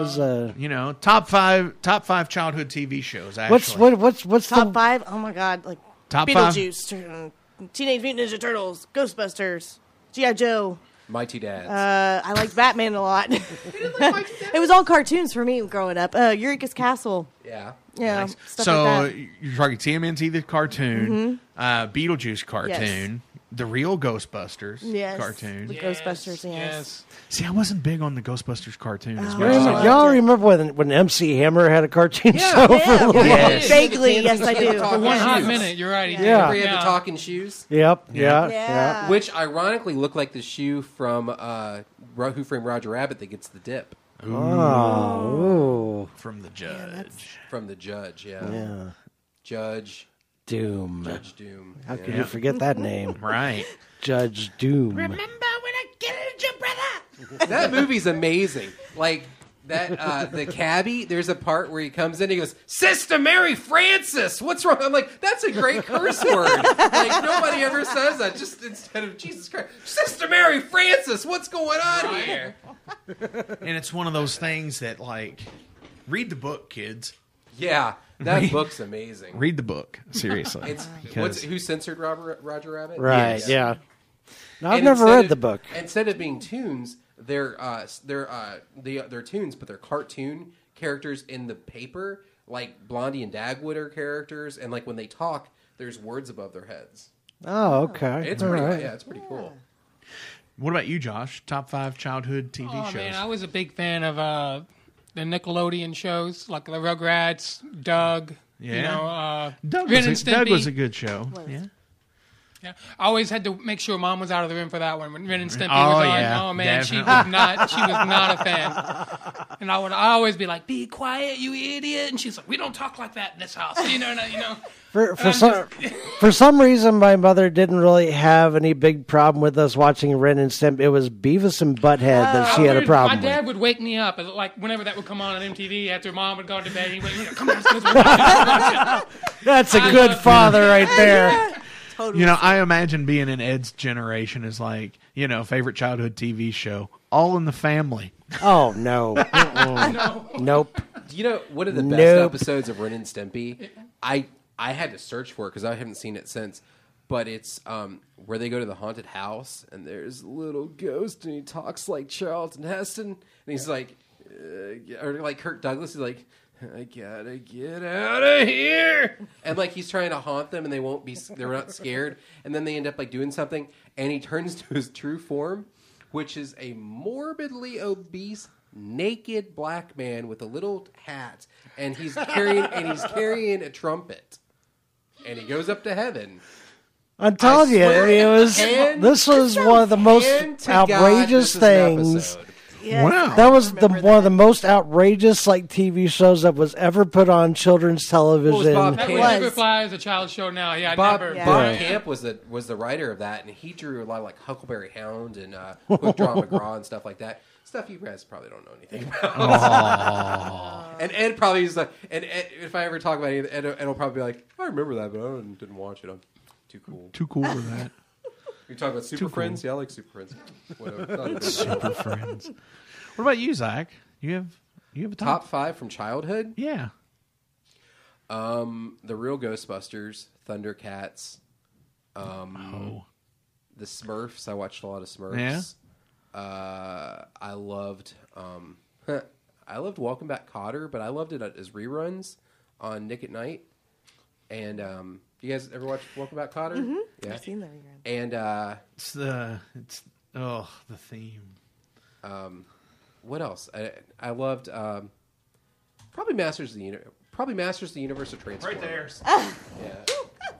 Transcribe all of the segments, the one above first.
was uh, You know, top five top five childhood TV shows. Actually, what's what what's what's Top the five? Oh my god! Like Top? Beetlejuice, uh, Teenage Mutant Ninja Turtles, Ghostbusters, GI Joe. Mighty Dads. Uh, I liked Batman a lot. it was all cartoons for me growing up. Uh, Eureka's Castle. yeah. Yeah, Nice. stuff so like that. you're talking TMNT the cartoon, uh, Beetlejuice cartoon, the real Ghostbusters Yes, cartoon. the Ghostbusters. Yes. Yes. See, I wasn't big on the Ghostbusters cartoon as Oh. much. Y'all as I- Yeah. y'all remember when when MC Hammer had a cartoon Yeah. show? Yeah, for a little yeah. while? Yes. Vaguely, yes, I do. For For one hot minute, you're right. he did. Yeah. Remember he had the talking shoes? Yep. Yeah. Yeah. Yeah. Yeah. Which ironically looked like the shoe from uh, Who Framed Roger Rabbit that gets the dip Oh. from the judge. from the judge. Yeah. Yeah. Judge. Doom. Judge Doom. How yeah. could you forget that name? Right. Judge Doom. Remember when I get it, your brother? that movie's amazing. Like that uh the cabbie, there's a part where he comes in he goes, Sister Mary Francis, what's wrong? I'm like, that's a great curse word. like nobody ever says that. Just instead of Jesus Christ. Sister Mary Francis, what's going on here? And it's one of those things that, like, read the book, kids. Yeah. That Read- book's amazing. Read the book seriously. It's Because- what's who censored Robert, Roger Rabbit? Right. Yes. Yeah. No, I've And never instead read of- the book. Instead of being tunes, they're uh, they're uh, they, they're tunes, but they're cartoon characters in the paper. Like Blondie and Dagwood are characters, and like when they talk, there's words above their heads. Oh, okay. It's All pretty, right. yeah, it's pretty cool. what about you, Josh? Top five childhood TV Oh shows. man, I was a big fan of uh, the Nickelodeon shows like the Rugrats, Doug. You Yeah. know, uh, Doug, Ren was and a, Doug was a good show. Yeah. Yeah, I always had to make sure mom was out of the room for that one when Ren and Stimpy Oh, was on. yeah, oh man, she was not. She was not a fan. And I would I always be like, "Be quiet, you idiot!" And she's like, "We don't talk like that in this house." You know, and I- you know. For for I'm some for some reason, my mother didn't really have any big problem with us watching Ren and Stimpy. It was Beavis and Butthead that she I had a would- problem My dad with. would wake me up, like whenever that would come on on MTV after mom would go to bed. He would, come on, let's watch it, let's watch it." That's a I good father right there. Totally. You know, I imagine being in Ed's generation is like, you know, favorite childhood TV show, All in the Family. Oh no. Mm-mm. Nope. You know one of the best Nope. episodes of Ren and Stimpy? I I had to search for it because I haven't seen it since. But it's um, where they go to the haunted house and there's a little ghost and he talks like Charlton Heston and he's like, uh, or like Kirk Douglas. He's like, I gotta get out of here, and like he's trying to haunt them and they won't be. They're not scared, and then they end up like doing something, and he turns to his true form, which is a morbidly obese naked black man with a little hat and he's carrying and he's carrying a trumpet and he goes up to heaven I'm telling you, it was. This was one of the most God, outrageous this things. Episode. Yes, Wow. That was the remember one of the most outrageous like TV shows that was ever put on children's television. Bob That Camp? would was. fly as a child show now. Yeah, Bob, never. Yeah. Bob Yeah. Camp was the was the writer of that, and he drew a lot of like Huckleberry Hound and uh, Quick Draw McGraw and stuff like that. Stuff you guys probably don't know anything about. and Ed probably is like, and Ed, if I ever talk about it, Ed, Ed will probably be like, I remember that, but I didn't, didn't watch it. I'm too cool. Too cool for that. You talk about Super cool. Friends? Yeah, I like Super Friends. Whatever. Not a big deal. Super friends. What about you, Zach? You have you have a top? Top five from childhood. Yeah. Um, the real Ghostbusters, Thundercats, um, Oh. the Smurfs. I watched a lot of Smurfs. Uh, I loved. Um, I loved Welcome Back, Kotter, but I loved it as reruns on Nick at Nite. And um, you guys ever watch Welcome Back, Kotter? Yeah. Mm-hmm. I've seen that rerun. And uh, It's the it's oh the theme. Um, what else? I, I loved um, probably Masters of the Uni- probably Masters of the Universe of Transformers. Right there. yeah,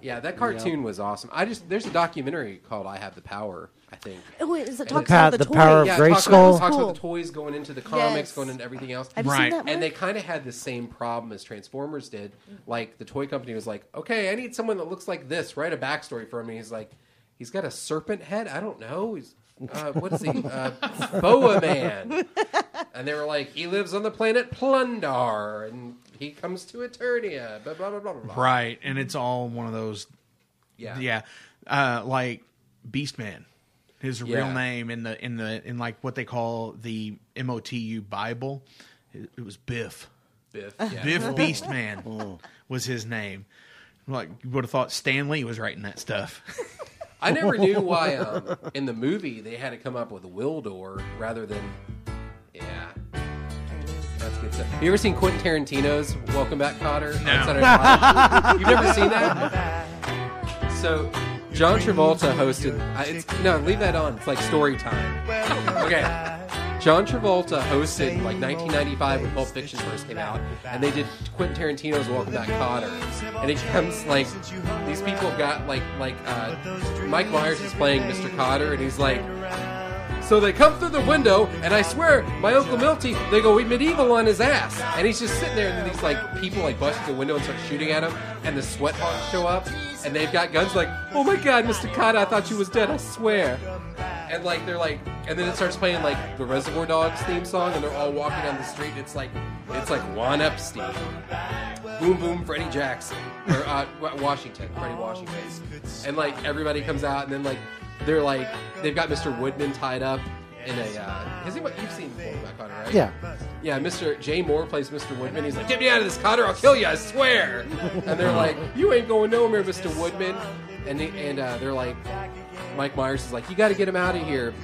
yeah, that cartoon was awesome. I just there's a documentary called "I Have the Power." I think. Oh wait, is it The talks pa- about the, the toy? power of Yeah, it Great talks about, talks about the toys going into the comics, Yes. going into everything else. Have Right. seen that one? And they kind of had the same problem as Transformers did. Like the toy company was like, "Okay, I need someone that looks like this. Write a backstory for him." And he's like, "He's got a serpent head. I don't know. He's uh, what is he? Uh, Boa Man." And they were like, "He lives on the planet Plundar, and he comes to Eternia." Blah blah blah blah. blah. Right, and it's all one of those. Yeah. Yeah, uh, like Beastman, his real name in the in the in like what they call the MOTU Bible It, it was Biff. Biff. Yeah. Biff Beastman was his name. Like you would have thought Stan Lee was writing that stuff. I never knew why um, in the movie they had to come up with Gwildor rather than. Yeah. That's good stuff. Have you ever seen Quentin Tarantino's Welcome Back, Kotter? No. Saturday Night Live? You've never seen that? So, John Travolta hosted. Uh, it's, no, leave that on. It's like story time. Okay. John Travolta hosted like 1995 when Pulp Fiction first came out, and they did Quentin Tarantino's Welcome Back, Kotter, and it comes like these people got like like uh, Mike Myers is playing Mr. Kotter, and he's like. So they come through the window, and I swear, my Uncle Milty, they go medieval on his ass. And he's just sitting there, and then these like people like bust through the window and start shooting at him, and the sweat hogs show up, and they've got guns like, oh my god, Mr. Kotter, I thought you was dead, I swear. And like they're like, and then it starts playing like the Reservoir Dogs theme song, and they're all walking down the street. And it's like, it's like Juan Epstein, Boom Boom, Freddie Jackson, or uh, Washington, Freddie Washington, and like everybody comes out, and then like they're like, they've got Mr. Woodman tied up in a. Uh, has anybody you've seen Back Kotter, right? Yeah. Yeah, Mr. Jay Mohr plays Mr. Woodman. He's like, "Get me out of this, Kotter! I'll kill you! I swear!" And they're like, "You ain't going nowhere, Mr. Woodman." And they, and uh, they're like, Mike Myers is like, "You got to get him out of here."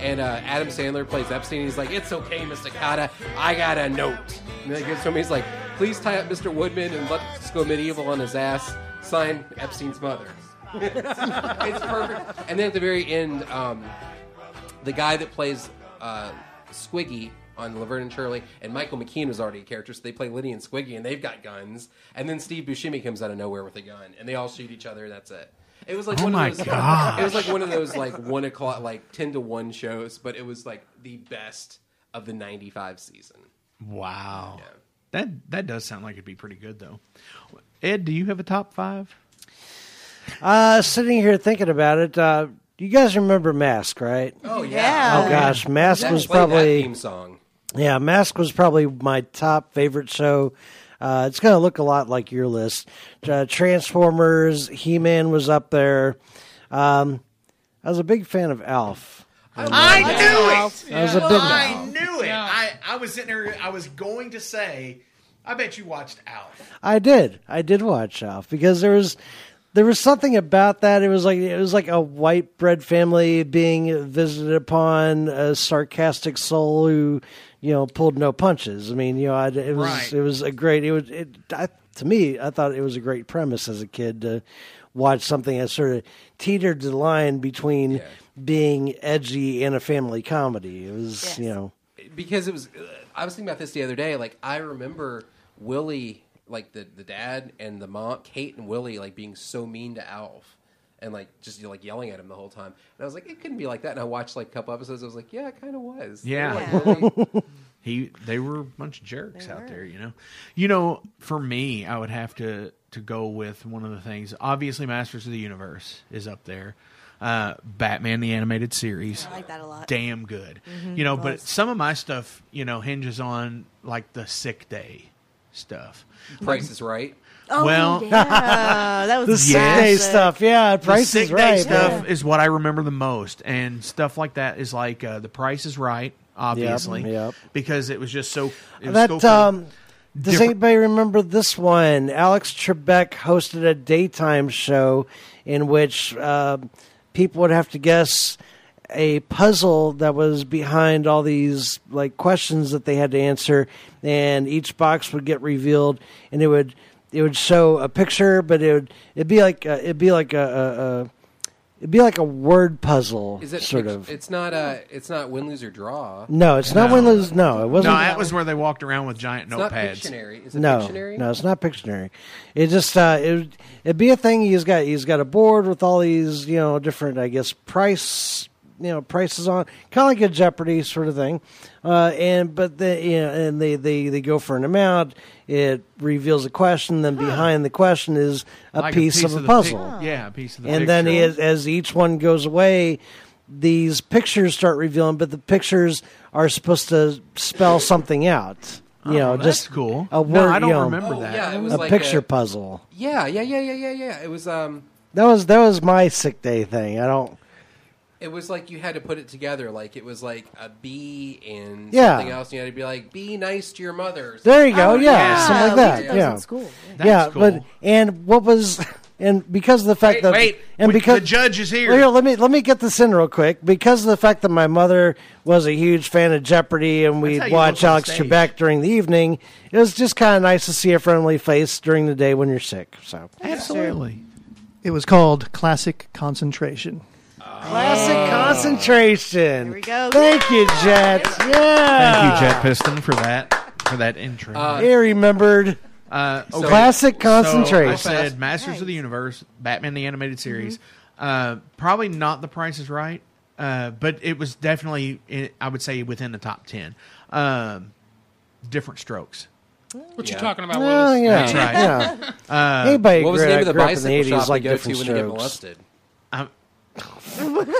And uh, Adam Sandler plays Epstein. He's like, "It's okay, Mr. Kotter. I got a note." And he gives to him. He's like, "Please tie up Mr. Woodman and let's go medieval on his ass." Signed Epstein's mother. it's perfect. And then at the very end, um, the guy that plays uh, Squiggy on Laverne and Shirley, and Michael McKean was already a character, so they play Lenny and Squiggy, and they've got guns. And then Steve Buscemi comes out of nowhere with a gun, and they all shoot each other. and That's it. It was like Oh one my of those. gosh. It was like one of those like one o'clock, like ten to one shows, but it was like the best of the '95 season. Wow. Yeah. That that does sound like it'd be pretty good though. Ed, do you have a top five? Uh, sitting here thinking about it, uh, you guys remember Mask, right? Oh Yeah. Oh gosh, Mask That was played that probably theme song. yeah, Mask was probably my top favorite show. Uh, it's going to look a lot like your list. Uh, Transformers, He Man was up there. Um, I was a big fan of Alf. I knew it. I was a big I knew it. I, I was sitting there. I was going to say, I bet you watched Alf. I did. I did watch Alf because there was there was something about that. It was like it was like a white bread family being visited upon a sarcastic soul who, you know, pulled no punches. I mean, you know, I, it was Right. it was a great. It was it I, to me. I thought it was a great premise as a kid to watch something that sort of teetered the line between being edgy and a family comedy. It was Yes. you know. because it was uh, I was thinking about this the other day. Like I remember Willie, like the the dad and the mom, Kate and Willie, like being so mean to Alf. And like just you know, like yelling at him the whole time, and I was like, it couldn't be like that. And I watched like a couple episodes. I was like, yeah, it kind of was. They Yeah. like, really- He they were a bunch of jerks They out were. there, you know. You know, for me, I would have to to go with one of the things. Obviously, Masters of the Universe is up there. Uh, Batman the animated series. I like that a lot. Damn good. you know, but some of my stuff, you know, hinges on like the sick day stuff. Price is right. Oh, Well- yeah, that was The sick Yes. day stuff, yeah. Price the is sick right. day stuff yeah. is what I remember the most, and stuff like that is like uh, the Price is Right, obviously, yep. because it was just so. It was That so um, does Different- anybody remember this one? Alex Trebek hosted a daytime show in which uh, people would have to guess a puzzle that was behind all these like questions that they had to answer, and each box would get revealed, and it would it would show a picture, but it would it'd be like a, it'd be like a, a, a it'd be like a word puzzle, Is it sort fic- of. It's not uh It's not win, lose, or draw. no, it's not No. win lose. No, it wasn't. no, that was where they walked around with giant It's not notepads. Pictionary. Is it no, Pictionary? no, it's not Pictionary. It just uh, it it'd be a thing. He's got he's got a board with all these you know different I guess price you know prices on kind of like a Jeopardy sort of thing. Uh, and but the you know, and they, they they go for an amount. It reveals a question. Then behind the question is a, Like piece, of a puzzle. pic- yeah, a piece of the and then picture. as, as each one goes away, these pictures start revealing. But the pictures are supposed to spell something out. You know, Oh, that's just cool. A word. no, I don't you know, remember Oh, that. yeah, it was a like picture a- puzzle. Yeah, yeah, yeah, yeah, yeah, yeah. It was um. That was that was my sick day thing. I don't. It was like you had to put it together. Like it was like a B and Yeah. something else. You had to be like, "Be nice to your mother." There you go. Oh, yeah, something like we that. did Yeah. in school. That's yeah, cool. but and what was and because of the fact Wait, that wait. and we- because the judge is here. Well, here, let me let me get this in real quick. Because of the fact that my mother was a huge fan of Jeopardy, and how we'd you watch look on Alex stage. Trebek during the evening, it was just kind of nice to see a friendly face during the day when you're sick. So Absolutely. It was called Classic Concentration. Classic concentration. Here we go. Thank you, Jet. Yeah. Thank you, Jet Piston, for that for that intro. Uh, He remembered Uh, So- okay. classic So I said Masters of the Universe, Batman the Animated Series. Uh, probably not The Price is Right, uh, but it was definitely, i I would say, within the top 10. Um, different strokes. What Yeah. you talking about, Oh Willis? yeah, That's right. yeah. Uh, Anybody What was the name of the grew in bicycle the shop 80s like you go to different when you get strokes. molested? I'm-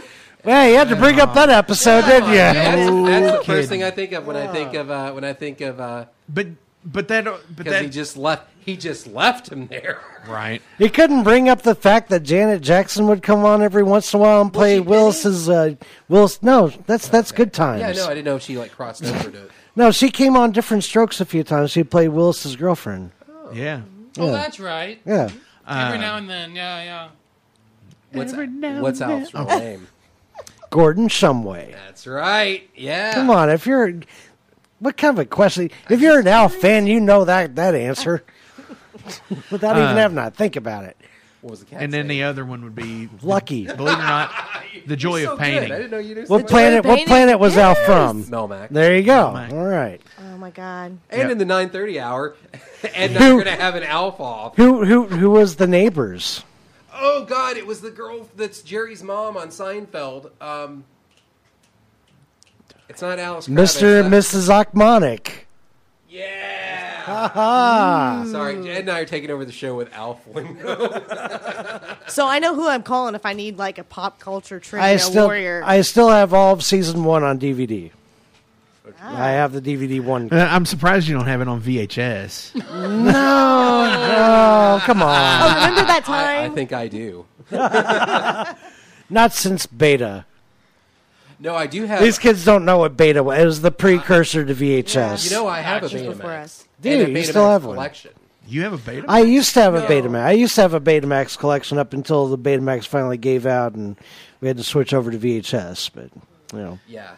Well, you had to bring up that episode, didn't you? That's, that's the kidding. first thing I think of when I think of uh, when I think of because but but that but that he just left. He just left him there. right. He couldn't bring up the fact that Janet Jackson would come on every once in a while and play she did? Willis's uh, Willis. No, that's that's good times. Yeah, no, I didn't know if she like crossed over to. No, she came on different strokes a few times. She played Willis's girlfriend. Yeah. Oh, Yeah. that's right. Yeah, Every Uh, now and then, yeah, yeah. What's what's Alf's real name? Gordon Shumway. That's right. Yeah. Come on, if you're what kind of a question? If you're an Alf fan, you know that that answer without even Uh, having to think about it. What was the cat? And then the other one would be Lucky. Believe it or not, the joy so of good. painting. I didn't know you knew. What so much. planet? What Painting? planet was Al Yes. from? Melmac. There you go. Melmac. All right. Oh my god. And Yep. in the 9:30 hour, and Who- now we're gonna have an Alf off. Who who who was the neighbors? Oh God, it was the girl that's Jerry's mom on Seinfeld. Um, it's not Alice. Mr. and Kravitz. Mrs. Ochmonek. Yeah. Ah. Sorry, Ed and I are taking over the show with Alf. So I know who I'm calling if I need like a pop culture trivia I still warrior. I still have all of season one on DVD. I have the DVD one. Uh, I'm surprised you don't have it on VHS. no, no, come oh, on. remember that I, I time? think I do. Not since beta. No, I do have. These kids don't know what beta was. It was the precursor to VHS. you know, I have a Just before Betamax. us. Do and a you? You Betamax still have one? collection. You have a beta? I used to have a Betamax. I used to have a Betamax collection up until the Betamax finally gave out and we had to switch over to VHS. But you know, Yeah.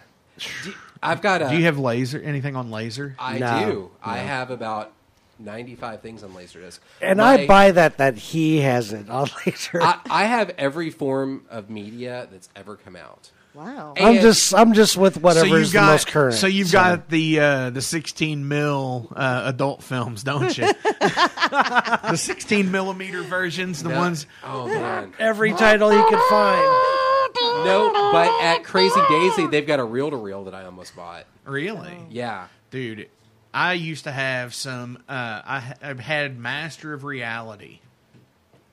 Do- I've got a. Do you have laser? Anything on laser? I No. do. I have about ninety-five things on Laserdisc, and My- I buy that that he has it on later. I, I have every form of media that's ever come out. Wow. And- I'm just I'm just with so is got the most current. so you've got the uh, the 16 mil uh, adult films, don't you? the 16 millimeter versions, the No. ones. Oh man. every title you could find. No, but at Crazy Daisy, they've got a reel-to-reel that I almost bought. Really, Yeah. dude. I used to have some. Uh, I, I've had Master of Reality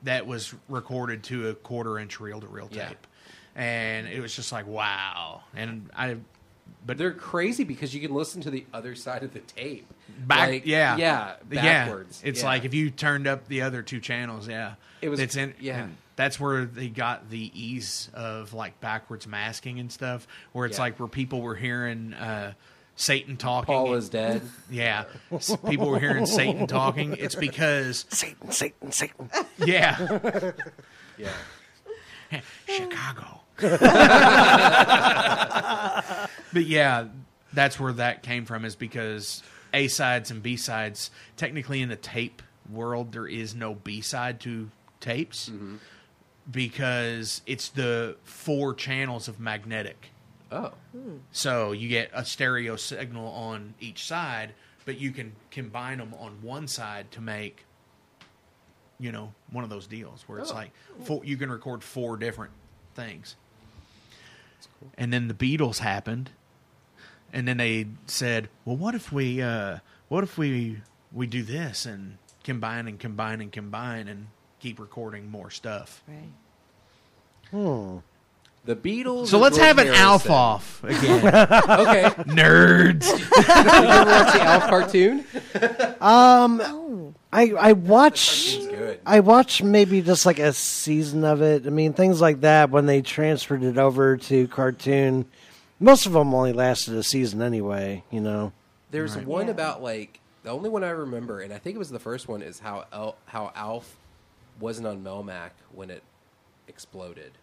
that was recorded to a quarter inch reel to reel tape, Yeah. and it was just like wow. And I, But they're crazy because you can listen to the other side of the tape. back Like, yeah Yeah. Backwards. yeah it's Yeah. like if you turned up the other two channels yeah It was- it's in yeah. and that's where they got the ease of like backwards masking and stuff where it's Yeah. like where people were hearing uh satan talking Paul is dead. yeah people were hearing satan talking it's because Satan, Satan, Satan. yeah Yeah. chicago but yeah that's where that came from is because a sides and b sides technically in the tape world there is no b side to tapes because it's the four channels of magnetic. Oh. so you get a stereo signal on each side but you can combine them on one side to make you know one of those deals where it's Oh, like four, you can record four different things. And then the beatles happened and then they said well what if we uh what if we we do this and combine and combine and combine and keep recording more stuff Right. Hmm. The Beatles. so let's have an alf off again Okay. nerds Did you ever watch the Alf cartoon? Um. I I watched Cartoon's good. I watched maybe just like a season of it. I mean, things like that when they transferred it over to cartoon. Most of them only lasted a season anyway. You know. There's one Yeah. about like the only one I remember, and I think it was the first one, is how El- how Alf wasn't on Melmac when it exploded.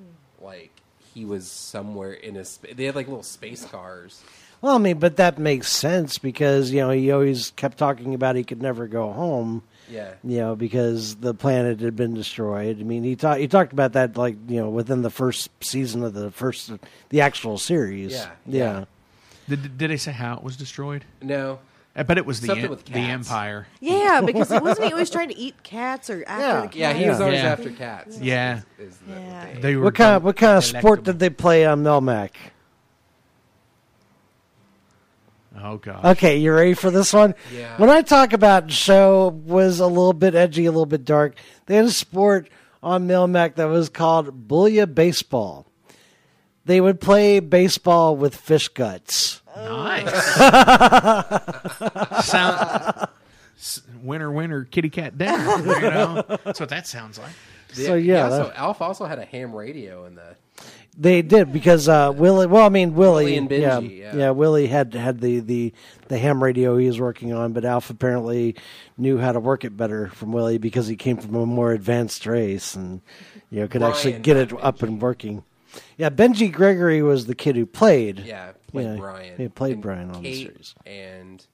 Hmm. Like he was somewhere in a. Sp- they had like little space cars. Well, I mean, but that makes sense because you know he always kept talking about he could never go home. Yeah. You know, because the planet had been destroyed. I mean, he talked he talked about that like you know within the first season of the first the actual series. Yeah, yeah. yeah. Did, did they say how it was destroyed? No. I bet it was the Something em- with the cats. Empire. Yeah, because it wasn't he always trying to eat cats or after Yeah. the cats? Yeah, he was always Yeah. after cats. Yeah. Is the Yeah. thing. They were What kind of what kind of sport did they play on Melmac? Oh god. Okay, you ready for this one? Yeah. When I talk about show was a little bit edgy, a little bit dark, they had a sport on Melmac that was called Bouillabaseball. They would play baseball with fish guts. Nice. Sound, winner, winner, kitty cat dinner. You know, that's what that sounds like. So yeah, so that- Alf also had a ham radio in the. They did because uh, Willie. Well, I mean Willie. Willie and yeah, Benji, yeah. yeah. Willie had had the, the the ham radio he was working on, but Alf apparently knew how to work it better from Willie because he came from a more advanced race and you know could actually Brian, get it not up Benji. and working. Yeah, Benji Gregory was the kid who played. Yeah, played Yeah, Brian. he played And Brian on the series. And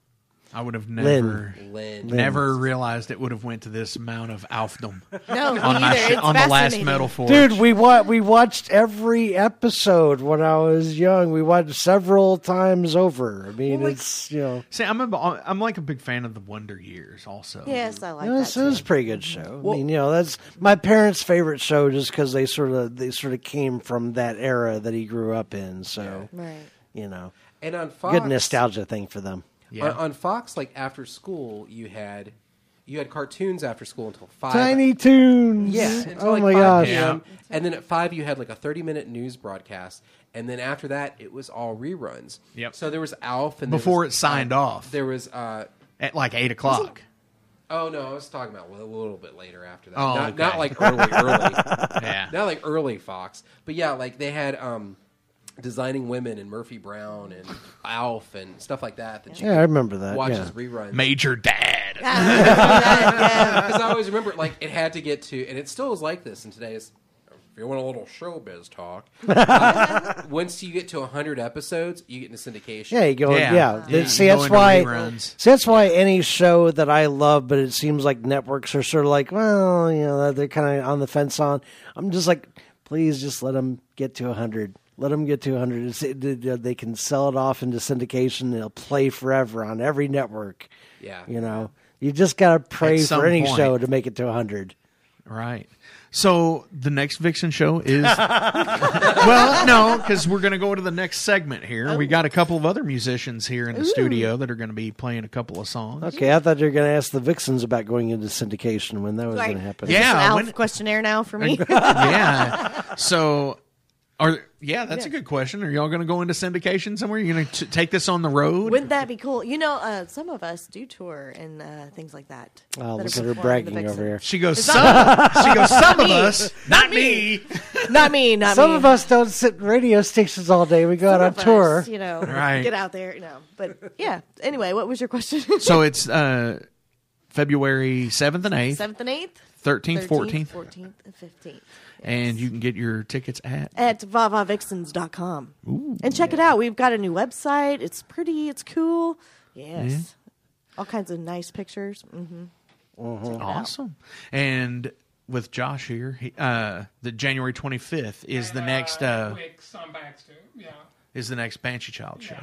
I would have Lynn. never, Lynn. never realized it would have went to this amount of alfdom No, on my sh- on the last fascinating. metal forge. Dude, we wa- we watched every episode when I was young. We watched several times over. I mean, Well, like- it's you know, See, I'm a, I'm like a big fan of the Wonder Years. Also, Yes, I like it was, that. it was a pretty good mm-hmm. show. I mean, you know, that's my parents' favorite show just because they sort of they sort of came from that era that he grew up in. So Right. you know, And on Fox, good nostalgia thing for them. Yeah. On, on Fox, like after school, you had you had cartoons after school until five. Tiny Toons. Yeah. Until Oh like my 5 gosh. PM. And then at five, you had like a thirty-minute news broadcast, and then after that, it was all reruns. Yep. So there was Alf, and there Before was, it signed uh, off. There was. uh at like eight o'clock. Oh no, I was talking about a little bit later after that. Oh, not, okay. not like early, early. Yeah, not like early Fox, but yeah, like they had um, designing women and Murphy Brown and Alf and stuff like that. That you Yeah, I remember that. watch yeah. as reruns. Major Dad. yeah. Because I always remember, like it had to get to, and it still is like this in today's. If you want a little showbiz talk, uh, once you get to hundred episodes, you get into syndication. Yeah, you go. Yeah. Yeah, Yeah, you see, that's into why. See, that's why any show that I love, but it seems like networks are sort of like, well, you know, they're kind of on the fence on. I'm just like, please, just let them get to hundred. Let them get to hundred. They can sell it off into syndication. and It'll play forever on every network. yeah. You know, you just gotta pray At for any point. show to make it to hundred. Right. So the next Vixen show is well, no, because we're going to go to the next segment here. We got a couple of other musicians here in the studio that are going to be playing a couple of songs. Okay, I thought you were going to ask the Vixens about going into syndication when that was Right. going to happen. Is this Yeah, an when- questionnaire now for me. yeah. So, are yeah, that's a good question. Are y'all going to go into syndication somewhere? You going to take this on the road? Wouldn't that be cool? You know, uh, some of us do tour and uh, things like that. Oh, that look are at her bragging over here. she goes some. she goes some of us, not me. Not me. Not Some me. of us don't sit in radio stations all day. We go out on of us, tour. you know, Right. get out there. You know, but yeah. Anyway, what was your question? So it's uh, February seventh and eighth, Seventh and eighth, thirteenth, fourteenth, fourteenth, and fifteenth. And you can get your tickets at. at vavavixens.com. and check it out. We've got a new website. It's pretty. It's cool. Yes. All kinds of nice pictures. hmm Awesome. And with Josh here, he, uh, the January 25th is the next uh, Weeks on Baxter. Yeah. is the next Banshee Child show.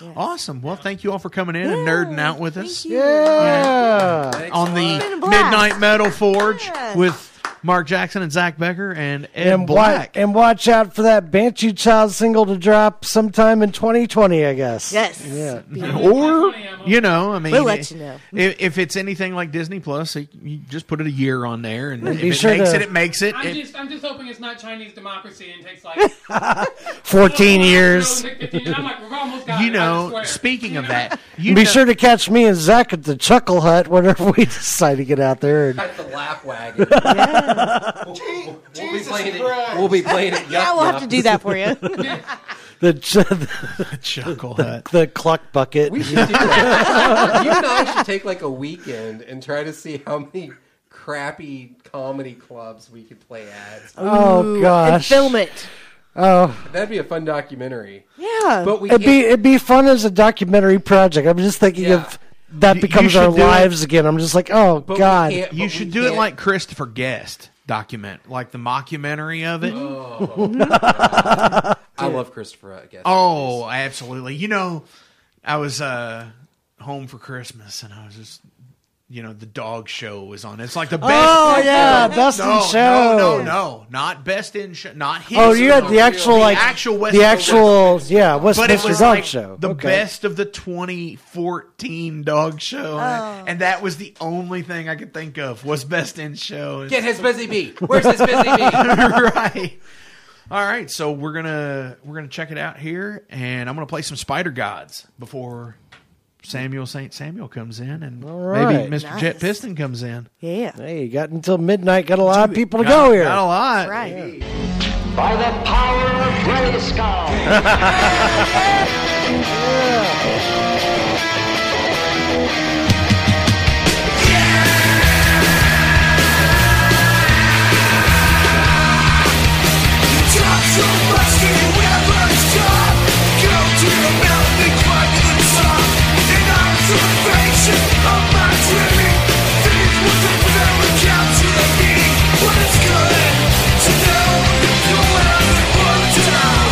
Yes. Awesome. Well, thank you all for coming in and nerding out with Thank us you. Yeah. Thanks on the lot. been a blast. Midnight Metal Forge Yes. with Mark Jackson and Zak Becher and Ed and, wa- Black. and watch out for that Banshee Child single to drop sometime in 2020, I guess. Yes. Yeah. or you know, I mean, We'll let you know. If, if it's anything like Disney Plus, you- you just put it a year on there, and if be it sure makes to- it, it makes it. I'm It- just, I'm just hoping it's not Chinese democracy and takes like 14 years. I'm like, we've almost got you know, swear. speaking of that, you Be know- sure to catch me and Zach at the Chuckle Hut whenever we decide to get out there. And, At the lap wagon. We'll, we'll be playing it. We'll be playing it. Yeah, we'll have to do that for you. the, ch- Chuckle Hut. the cluck bucket. We should do that. you and I should take like a weekend and try to see how many crappy comedy clubs we could play at. oh, and gosh. film it. Oh, That'd be a fun documentary. Yeah. But we it'd can't. be, it'd be fun as a documentary project. I'm just thinking Yeah. of that becomes our should do it- lives again. I'm just like, oh, God. You should do it can't- like Christopher Guest document, like the mockumentary of it. I love Christopher. I guess. Oh, absolutely. You know, I was uh, home for Christmas, and I was just, you know, the dog show was on. It's like the oh, best. Oh, yeah, best in show. No, no, no, not best in show. Not his. Oh, you had the actual, like The like, actual West- the actual, yeah, But it Westminster was Dog like Show. the Okay. best of the 2014 dog show, oh. and that was the only thing I could think of was best in show. Get his busy bee. Where's his busy bee? right. All right, so we're gonna we're gonna check it out here, and I'm gonna play some Spider Gods before Samuel Saint Samuel comes in, and right. maybe Mr. Nice. Jet Piston comes in. yeah. Hey, you got until midnight. Got a lot of people to Got- go here. Got a lot. Right. By the power of gray the Grayskull. Fire inside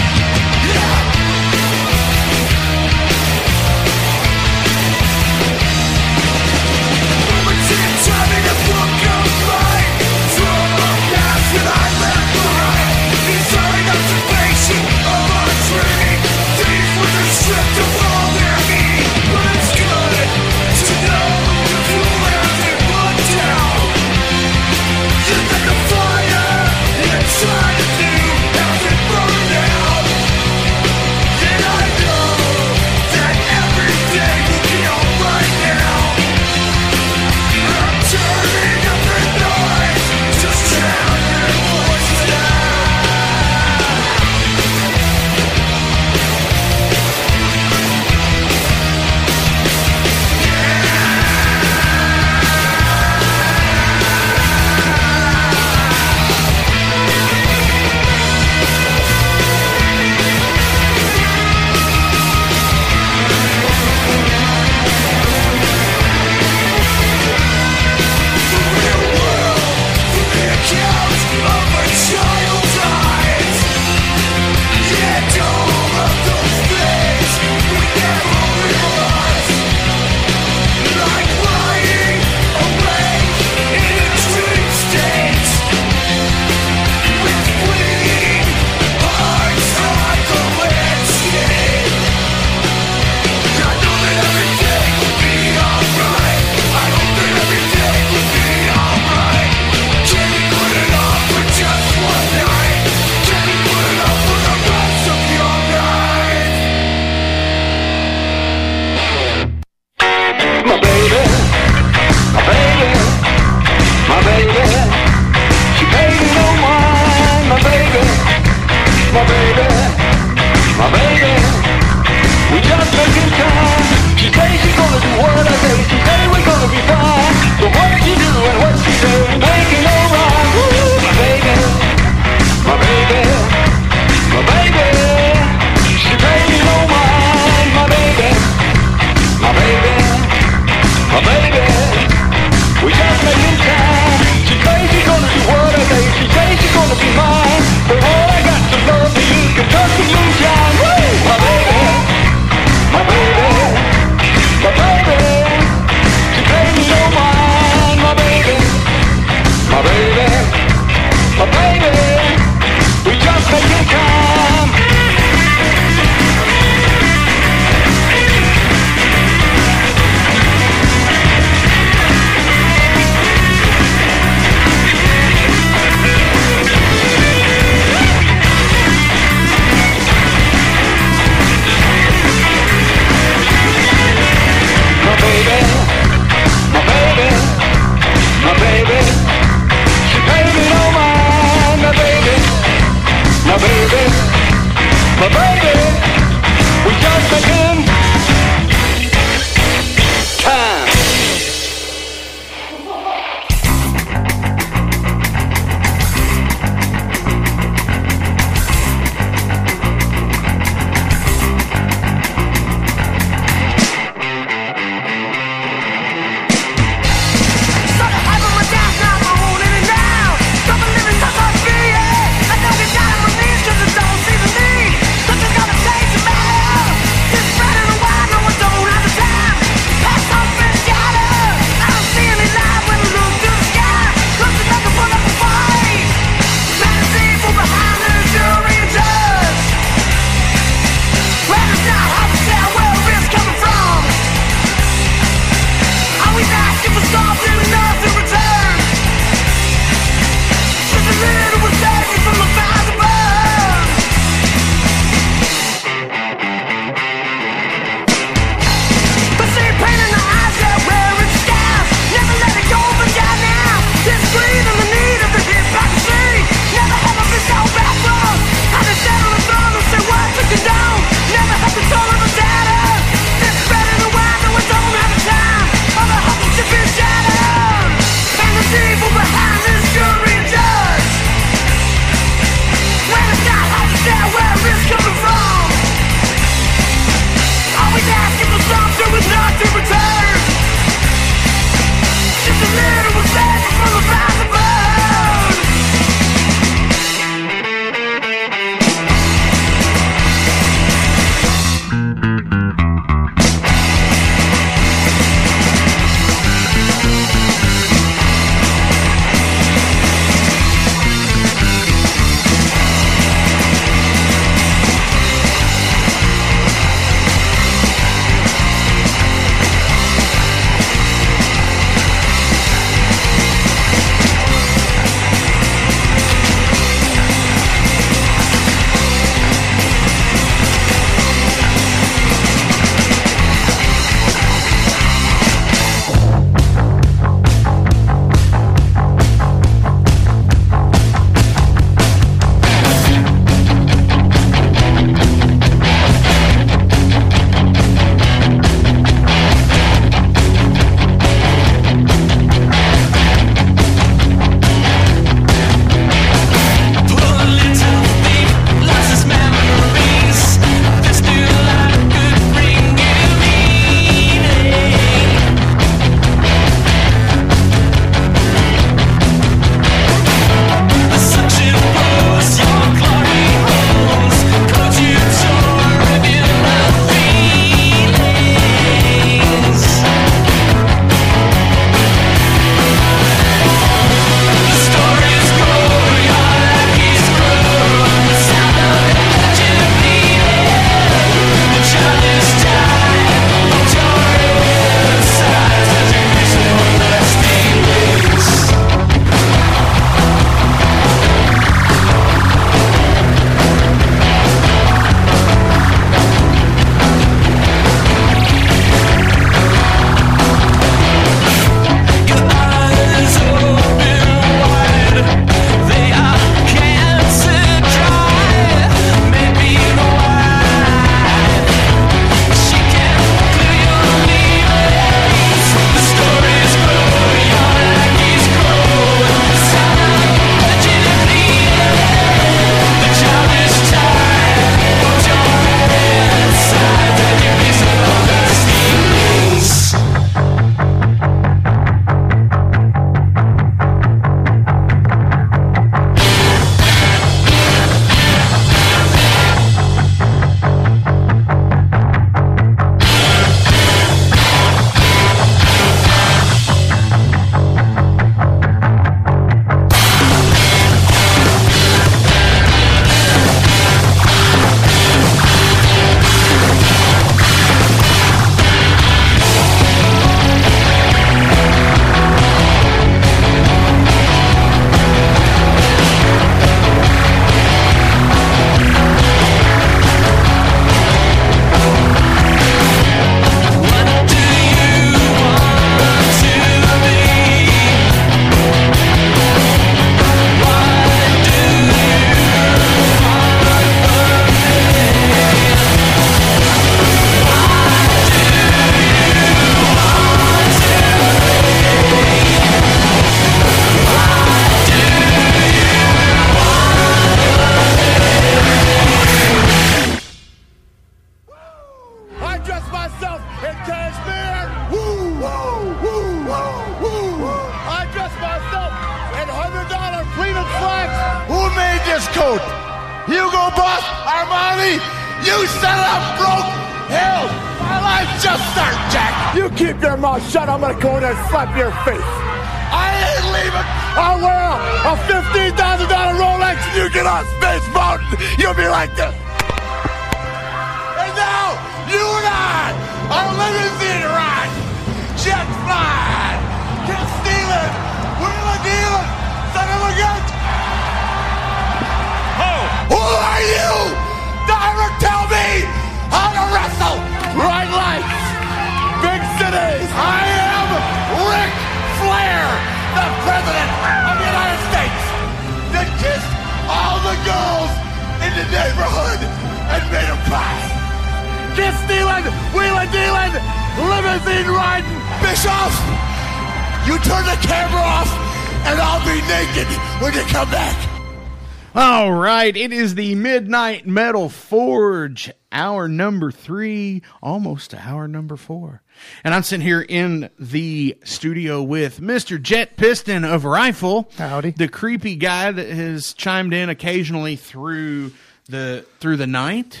right, it is the Midnight Metal Forge, hour number three, almost to hour number four. And I'm sitting here in the studio with Mr. Jet Piston of Rifle. Howdy. The creepy guy that has chimed in occasionally through the through the night.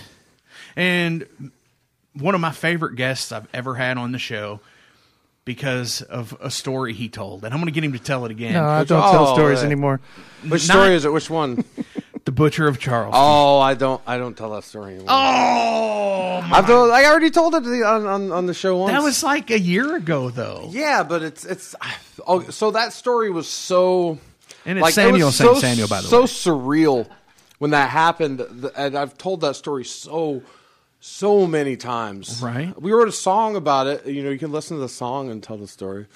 And one of my favorite guests I've ever had on the show because of a story he told. And I'm going to get him to tell it again. No, I don't tell oh, stories yeah. anymore. Which Not- story is it? Which one? The Butcher of Charles. Oh, I don't. I don't tell that story anymore. Oh, my I've told, I already told it to the, on, on on the show once. That was like a year ago, though. yeah, but it's it's. Oh, so that story was so. And it's like, it Samuel was so, Samuel, by the way so way. surreal when that happened, th- and I've told that story so so many times. Right. We wrote a song about it. You know, you can listen to the song and tell the story,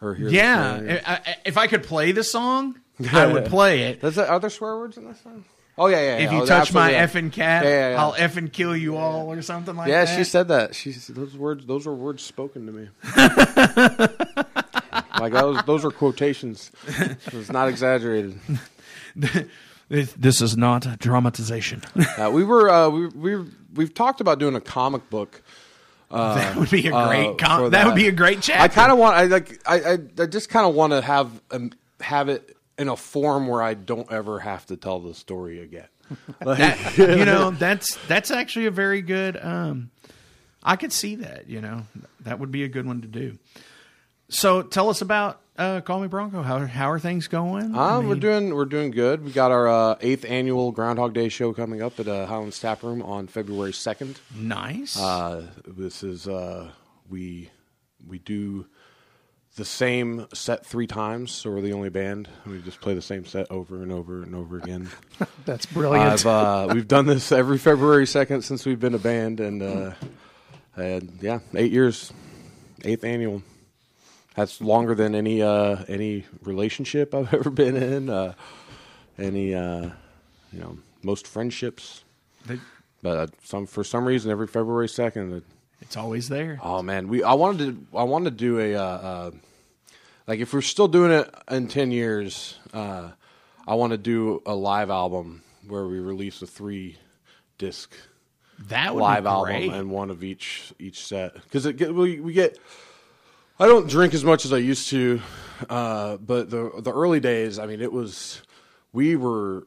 or hear. Yeah, The story. I- I- if I could play the song, I would play it. Does that, are there swear words in this song? Oh yeah, yeah. If yeah. you Oh, touch my absolutely, effing cat, Yeah, yeah, yeah. I'll effing kill you all, or something like that. Yeah, she said that. She those words. Those were words spoken to me. like those. Those are quotations. It was not exaggerated. This, is not dramatization. Uh, we were. Uh, we we we've talked about doing a comic book. that would be a uh, great. com- for that. would be a great chapter. I kind of want. I like. I I, I just kind of want to have um, have it in a form where I don't ever have to tell the story again. Like, you know, that's that's actually a very good. Um, I could see that. You know, that would be a good one to do. So, tell us about uh, Call Me Bronco. How how are things going? I Uh, we're doing we're doing good. We got our uh, eighth annual Groundhog Day show coming up at uh, Highlands Tap Room on February second. nice. Uh, this is uh, we we do the same set three times, so we're the only band. We just play the same set over and over and over again. That's brilliant. I've, uh, we've done this every February second since we've been a band, and, uh, and yeah, eight years, eighth annual. That's longer than any uh, any relationship I've ever been in. Uh, any uh, you know most friendships, They- but uh, some for some reason every February second. It, it's always there. Oh man, we I wanted to I wanted to do a uh, uh, like if we're still doing it in ten years, uh, I want to do a live album where we release a three disc That would live be great. album and one of each each set because it get, we we get. I don't drink as much as I used to, uh, but the the early days, I mean, it was we were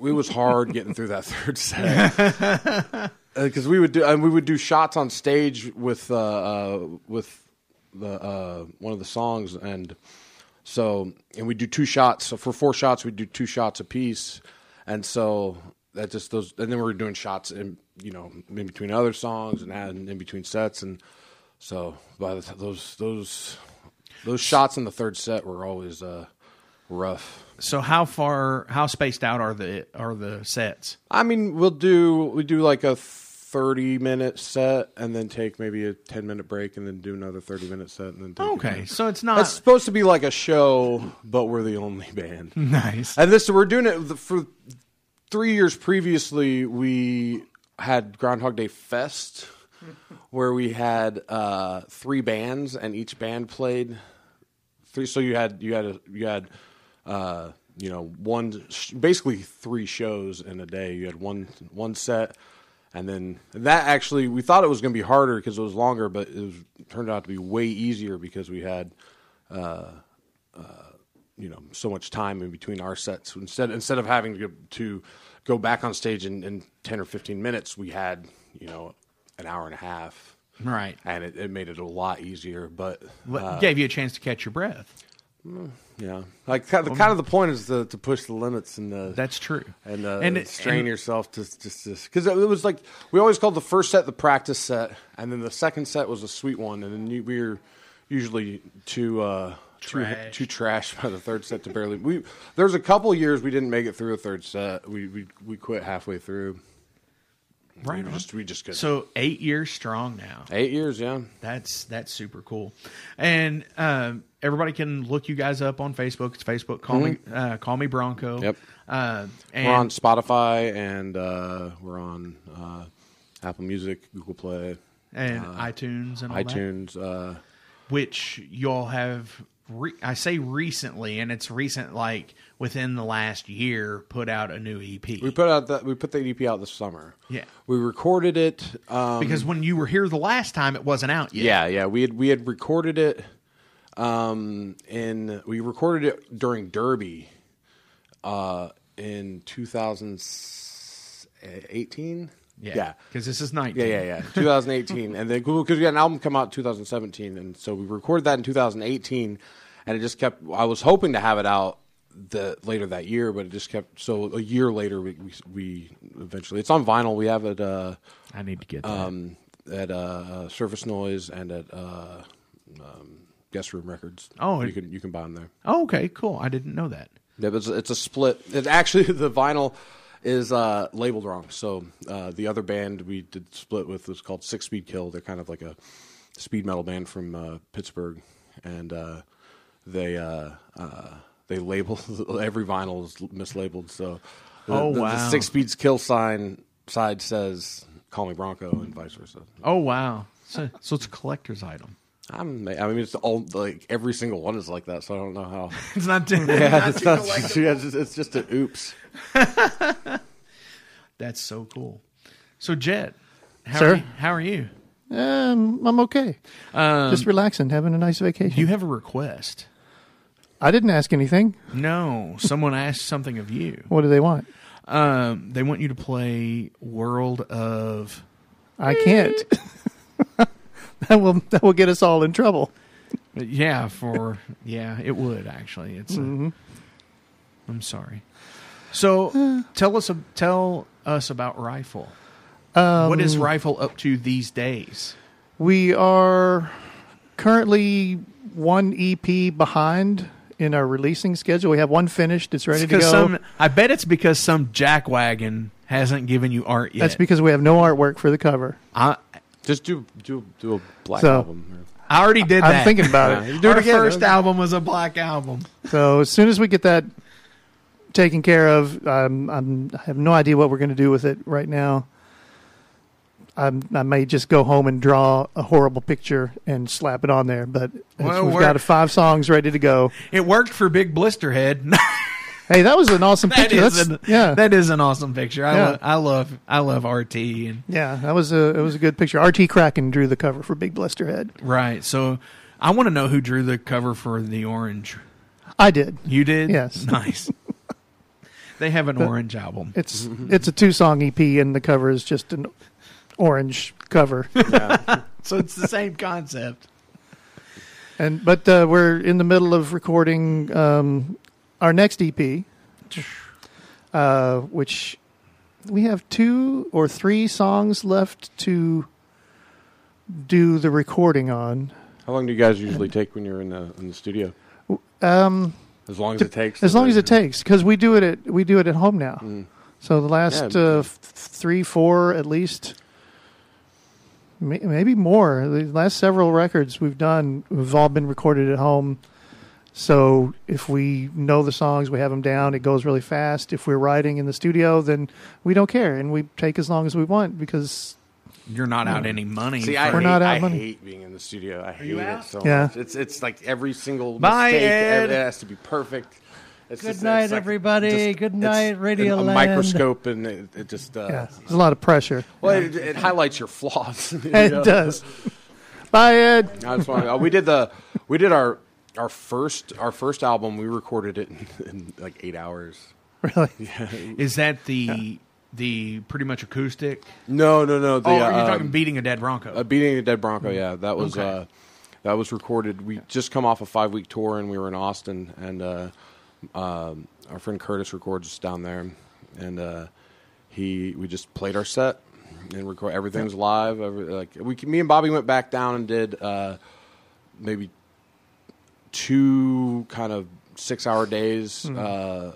it was hard getting through that third set because we would do and we would do shots on stage with uh, uh, with the uh, one of the songs and so and we do two shots so for four shots we do two shots apiece and so that just those and then we were doing shots in you know in between other songs and adding in between sets and so by the t- those those those shots in the third set were always uh, rough. So how far, how spaced out are the are the sets? I mean, we'll do we do like a thirty minute set and then take maybe a ten minute break and then do another thirty minute set and then take Okay, so it's not It's supposed to be like a show, but we're the only band. nice. And this we're doing it for three years previously. We had Groundhog Day Fest, where we had uh, three bands, and each band played three. So you had you had a, you had uh, you know one basically three shows in a day. You had one one set. And then that actually, we thought it was going to be harder because it was longer, but it was, turned out to be way easier because we had you know so much time in between our sets. Instead instead of having to go, to go back on stage in, in ten or fifteen minutes, we had you know an hour and a half, Right. and it, it made it a lot easier. But uh, Gave you a chance to catch your breath. Yeah, like kind of, kind of the point is to, to push the limits and the That's true. and, uh, And it- strain and- yourself to just because it was like we always called the first set the practice set, and then the second set was a sweet one, and then you, we were usually too uh, too Trash. too trash by the third set to barely. We there's a couple years we didn't make it through a third set. We we we quit halfway through. Right. We just we just couldn't. So eight years strong now. eight years, yeah. That's that's super cool, and um, everybody can look you guys up on Facebook. It's Facebook. Call me, uh, call me Bronco. Mm-hmm. Yep. Uh, and we're on Spotify and uh, we're on uh, Apple Music, Google Play, and iTunes and iTunes. Uh, which y'all have. Re- I say recently, and it's recent, like within the last year, put out a new EP. we put out that we put the EP out this summer. Yeah. we recorded it. Um, because when you were here the last time, it wasn't out yet. Yeah, yeah. We had we had recorded it um in we recorded it during Derby uh in 2018. yeah, Yeah. Because this is nineteen. Yeah, yeah, yeah. 2018, and then because we had an album come out in 2017, and so we recorded that in 2018, and it just kept. I was hoping to have it out the later that year, but it just kept. So a year later, we we, we eventually it's on vinyl. We have it uh, I need to get that. um, at uh, Surface Noise and at uh, um, Guest Room Records. Oh, you can you can buy them there. oh, okay, cool. I didn't know that. Yeah, but it's, it's a split. It actually the vinyl is uh, labeled wrong. So uh, the other band we did split with was called Six Speed Kill. They're kind of like a speed metal band from uh, Pittsburgh, and uh, they uh, uh, they label every vinyl is mislabeled. So the, Oh, the- the wow. Six Speeds Kill sign side says "Call Me Bronco" and vice versa. Oh wow. So, so it's a collector's item. I'm, I mean, it's all like every single one is like that. So I don't know how. It's not. Too, Yeah, it's, not, yeah, it's, just, it's just an oops. That's so cool. So Jet, how Sir? Are you, how are you? Um, I'm okay. Um, Just relaxing, having a nice vacation. you have a request. I didn't ask anything. No, someone asked something of you. What do they want? Um, they want you to play World of. I can't. that will that will get us all in trouble. Yeah, for yeah, it would actually. It's. a- Mm-hmm. I'm sorry. So tell us tell us about Rifle. Um, what is Rifle up to these days? We are currently one EP behind in our releasing schedule. We have one finished. It's ready to go. some, I bet it's because some jackwagon hasn't given you art yet. That's because we have no artwork for the cover. I, Just do do do a black So- album. I already did I'm thinking about it. you do Our it again. first album was a black album. So as soon as we get that taken care of, um, I'm, I have no idea what we're going to do with it right now. I'm, I may just go home and draw a horrible picture and slap it on there. But Well, we've we're- got five songs ready to go. It worked for Big Blisterhead. Hey, that was an awesome that picture. is an, yeah, that is an awesome picture. I, Yeah. lo- I love I love RT and yeah, that was a it was a good picture. RT Kraken drew the cover for Big Blisterhead. right. So I want to know who drew the cover for the orange. I did. You did? Yes. Nice. they have an orange album. It's it's a two song EP, and the cover is just an orange cover. Yeah. So it's the same concept. And but uh, we're in the middle of recording um, our next EP, uh, which we have two or three songs left to do the recording on. How long do you guys usually take when you're in the in the studio? Um, As long as it takes. as long as it takes, because we do it at we do it at home now. Mm. So the last Yeah. uh, f- three, four, at least, may- maybe more. The last several records we've done, we've all been recorded at home. So if we know the songs, we have them down. It goes really fast. If we're writing in the studio, then we don't care, and we take as long as we want because You're not out any money. See, I We're hate, not out I money. hate being in the studio. I hate it so Yeah. much. It's it's like every single Bye, mistake. Ed. It has to be perfect. It's Good just- night, it's like everybody. just- Good it's night, Radio A Land. microscope, and it, it just uh, yeah, there's a lot of pressure. well, it, it highlights your flaws. you It know? does. Bye, Ed. That's funny. Uh, we did the we did our our first our first album we recorded it in, in like eight hours. Really? Is that the the pretty much acoustic? No, no, no. The, oh, are you uh, talking beating a dead Bronco? Uh, beating a dead Bronco. Yeah, that was Okay. uh, that was recorded. We just come off a five week tour and we were in Austin, and uh, um, our friend Curtis records us down there, and uh, he we just played our set and record everything's live. Every, like we, me and Bobby went back down and did uh, maybe two kind of six hour days. Uh,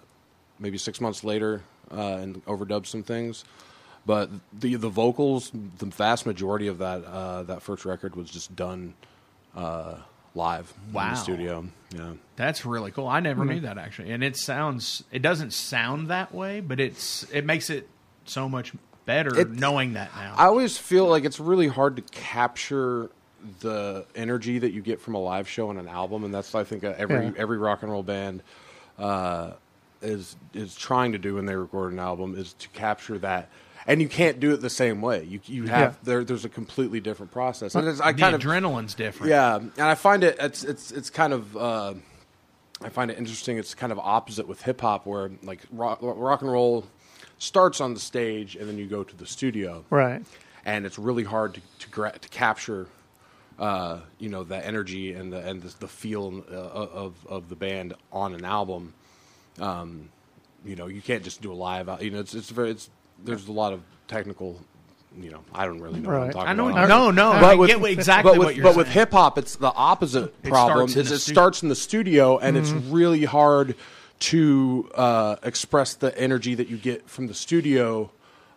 maybe six months later, uh, and overdubbed some things. But the the vocals, the vast majority of that uh, that first record was just done uh, live in the studio. Yeah, That's really cool. I never knew that actually, and it sounds. It doesn't sound that way, but it's it makes it so much better It- knowing that now. I always feel like it's really hard to capture the energy that you get from a live show and an album, and that's I think uh, every Yeah. every rock and roll band uh, is is trying to do when they record an album is to capture that. And you can't do it the same way. You you have Yeah. there. There's a completely different process. And it's, I the kind of adrenaline's different. Yeah, and I find it it's it's it's kind of uh, I find it interesting. It's kind of opposite with hip hop, where like rock, rock and roll starts on the stage and then you go to the studio, Right. and it's really hard to to, gra- to capture. Uh, you know that energy and the and the, the feel uh, of of the band on an album. Um, you know, you can't just do a live. You know, it's it's very it's there's a lot of technical. You know, I don't really know what I'm talking I know. about. No, no. But I with- get exactly but with, what you're but saying. with hip hop, it's the opposite It problem. starts Is it stu- starts in the studio, and it's really hard to uh, express the energy that you get from the studio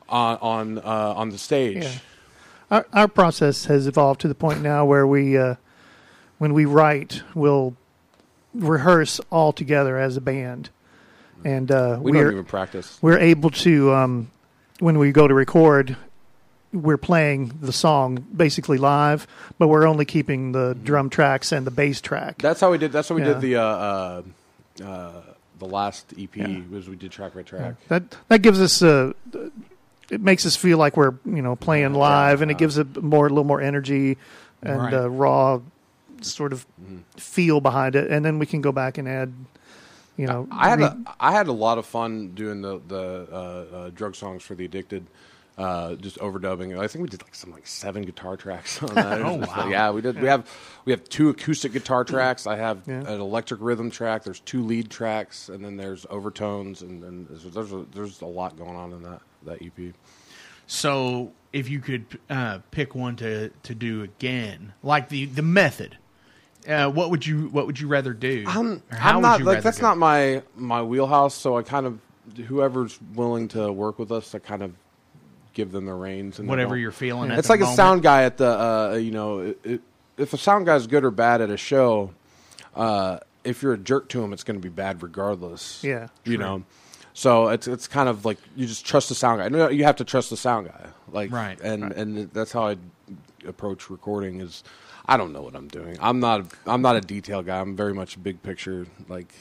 on on uh, on the stage. Yeah. Our, our process has evolved to the point now where we, uh, when we write, we'll rehearse all together as a band, and uh, We we're don't even practice. we're able to um, when we go to record, we're playing the song basically live, but we're only keeping the drum tracks and the bass track. That's how we did. That's how we Yeah. did the uh, uh, uh, the last EP. Yeah. Was we did track by track. That that gives us a. It makes us feel like we're you know playing live, and it gives it more a little more energy and Right. uh, raw sort of Mm-hmm. feel behind it, and then we can go back and add. You know, I had re- a I had a lot of fun doing the the uh, uh, drug songs for the addicted. Uh, just overdubbing. I think we did like some like seven guitar tracks on that. Oh, Just, wow. Yeah, we did. We have we have two acoustic guitar tracks. I have Yeah. an electric rhythm track. There's two lead tracks, and then there's overtones, and then there's there's a, there's a lot going on in that that EP. So, if you could uh, pick one to, to do again, like the the method, uh, what would you what would you rather do? Or how I'm not like that's go? not my my wheelhouse. So I kind of whoever's willing to work with us, I kind of give them the reins and whatever you're feeling. At It's the like a sound guy at the uh, you know it, it, if a sound guy's good or bad at a show, uh, if you're a jerk to him, it's going to be bad regardless. Yeah, you know. So it's it's kind of like you just trust the sound guy. No, you have to trust the sound guy. Like Right. and and that's how I approach recording. Is I don't know what I'm doing. I'm not I'm not a detail guy. I'm very much big picture. Like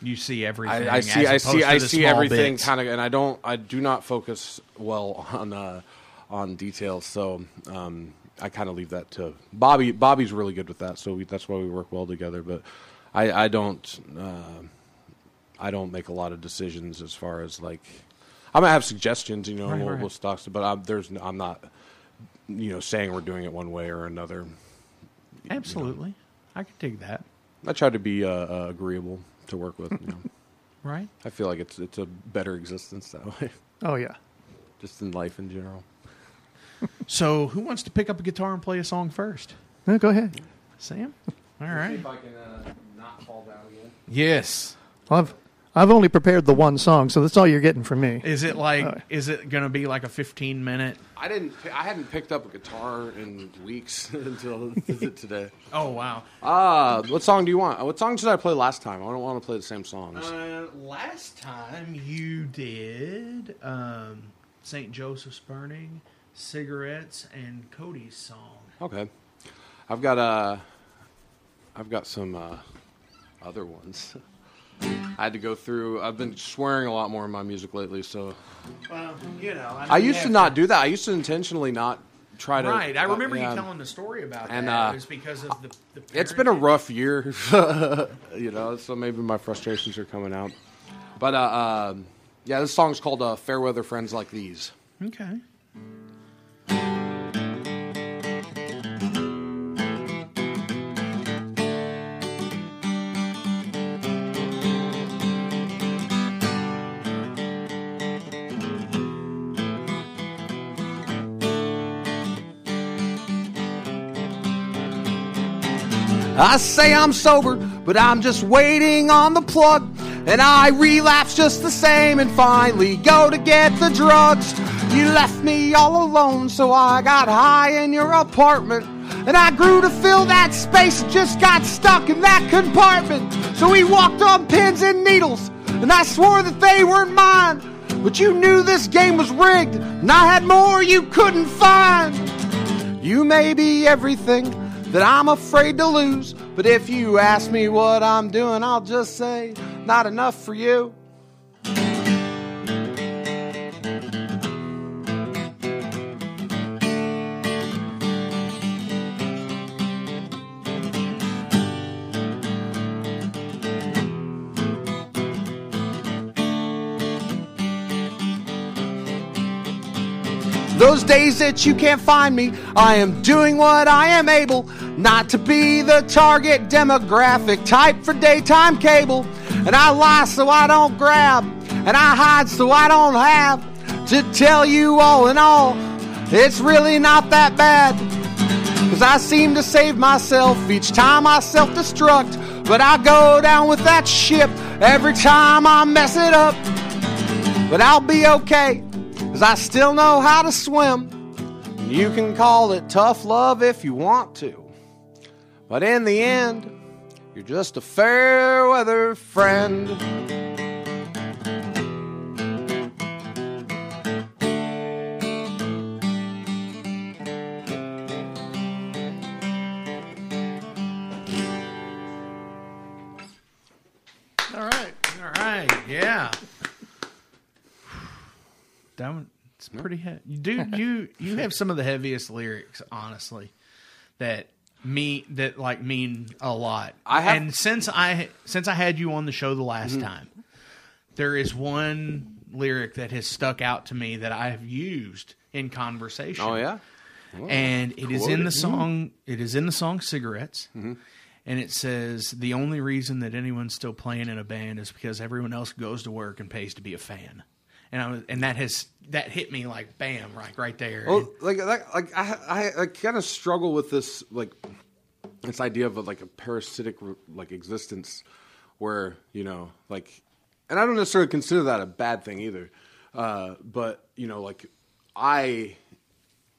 You see everything. I, I see, I see, I see everything kind of, and I don't, I do not focus well on uh, on details. So um, I kind of leave that to Bobby. Bobby's really good with that, so we, that's why we work well together. But I, I don't, uh, I don't make a lot of decisions as far as like, I might have suggestions, you know, Right, we'll, right. we'll talk, but I'm, there's, I'm not, you know, saying we're doing it one way or another. Absolutely, I could dig that. I try to be uh, uh, agreeable to work with. You know. Right. I feel like it's it's a better existence that way. oh yeah. just in life in general. So, who wants to pick up a guitar and play a song first? No, go ahead. Sam. All right. I can uh, not fall down again. Yes. Well, I've I've only prepared the one song, so that's all you're getting from me. Is it like? Uh, is it going to be like a 15 minute? I didn't. I hadn't picked up a guitar in weeks until today. Oh wow. Ah, what song do you want? What song did I play last time? I don't want to play the same songs. Uh, last time you did um, St. Joseph's Burning, Cigarettes, and Cody's song. okay, I've got uh, I've got some uh, other ones. I had to go through. I've been swearing a lot more in my music lately, so Well, you know. I used to not do that. I used to intentionally not try to. Right. I uh, remember yeah. you telling the story about And, that. uh, it was because of the. the It's been a rough year, you know. So maybe my frustrations are coming out. But uh, um, yeah, this song's called uh, "Fairweather Friends Like These." Okay. I say I'm sober, but I'm just waiting on the plug. And I relapse just the same and finally go to get the drugs. You left me all alone, so I got high in your apartment. And I grew to fill that space, just got stuck in that compartment. So we walked on pins and needles, and I swore that they weren't mine. But you knew this game was rigged, and I had more you couldn't find. You may be everything that I'm afraid to lose, but if you ask me what I'm doing, I'll just say, not enough for you. Those days that you can't find me, I am doing what I am able not to be the target demographic type for daytime cable. And I lie so I don't grab, and I hide so I don't have to tell you all in all, it's really not that bad. Cause I seem to save myself each time I self destruct, but I go down with that ship every time I mess it up. But I'll be okay, cause I still know how to swim. You can call it tough love if you want to. But in the end, you're just a fair weather friend. One, it's pretty heavy. Dude, you you have some of the heaviest lyrics, honestly, that me that like mean a lot. I have- and since I since I had you on the show the last Mm-hmm. time, there is one lyric that has stuck out to me that I have used in conversation. Oh, yeah? and it is quote in the it. song. It is in the song "Cigarettes," and it says the only reason that anyone's still playing in a band is because everyone else goes to work and pays to be a fan. And I was, and that has that hit me like bam, right, right there. Well, like, like, like I, I, I kind of struggle with this, like, this idea of like a parasitic like existence, where you know, like, and I don't necessarily consider that a bad thing either, uh, but you know, like, I,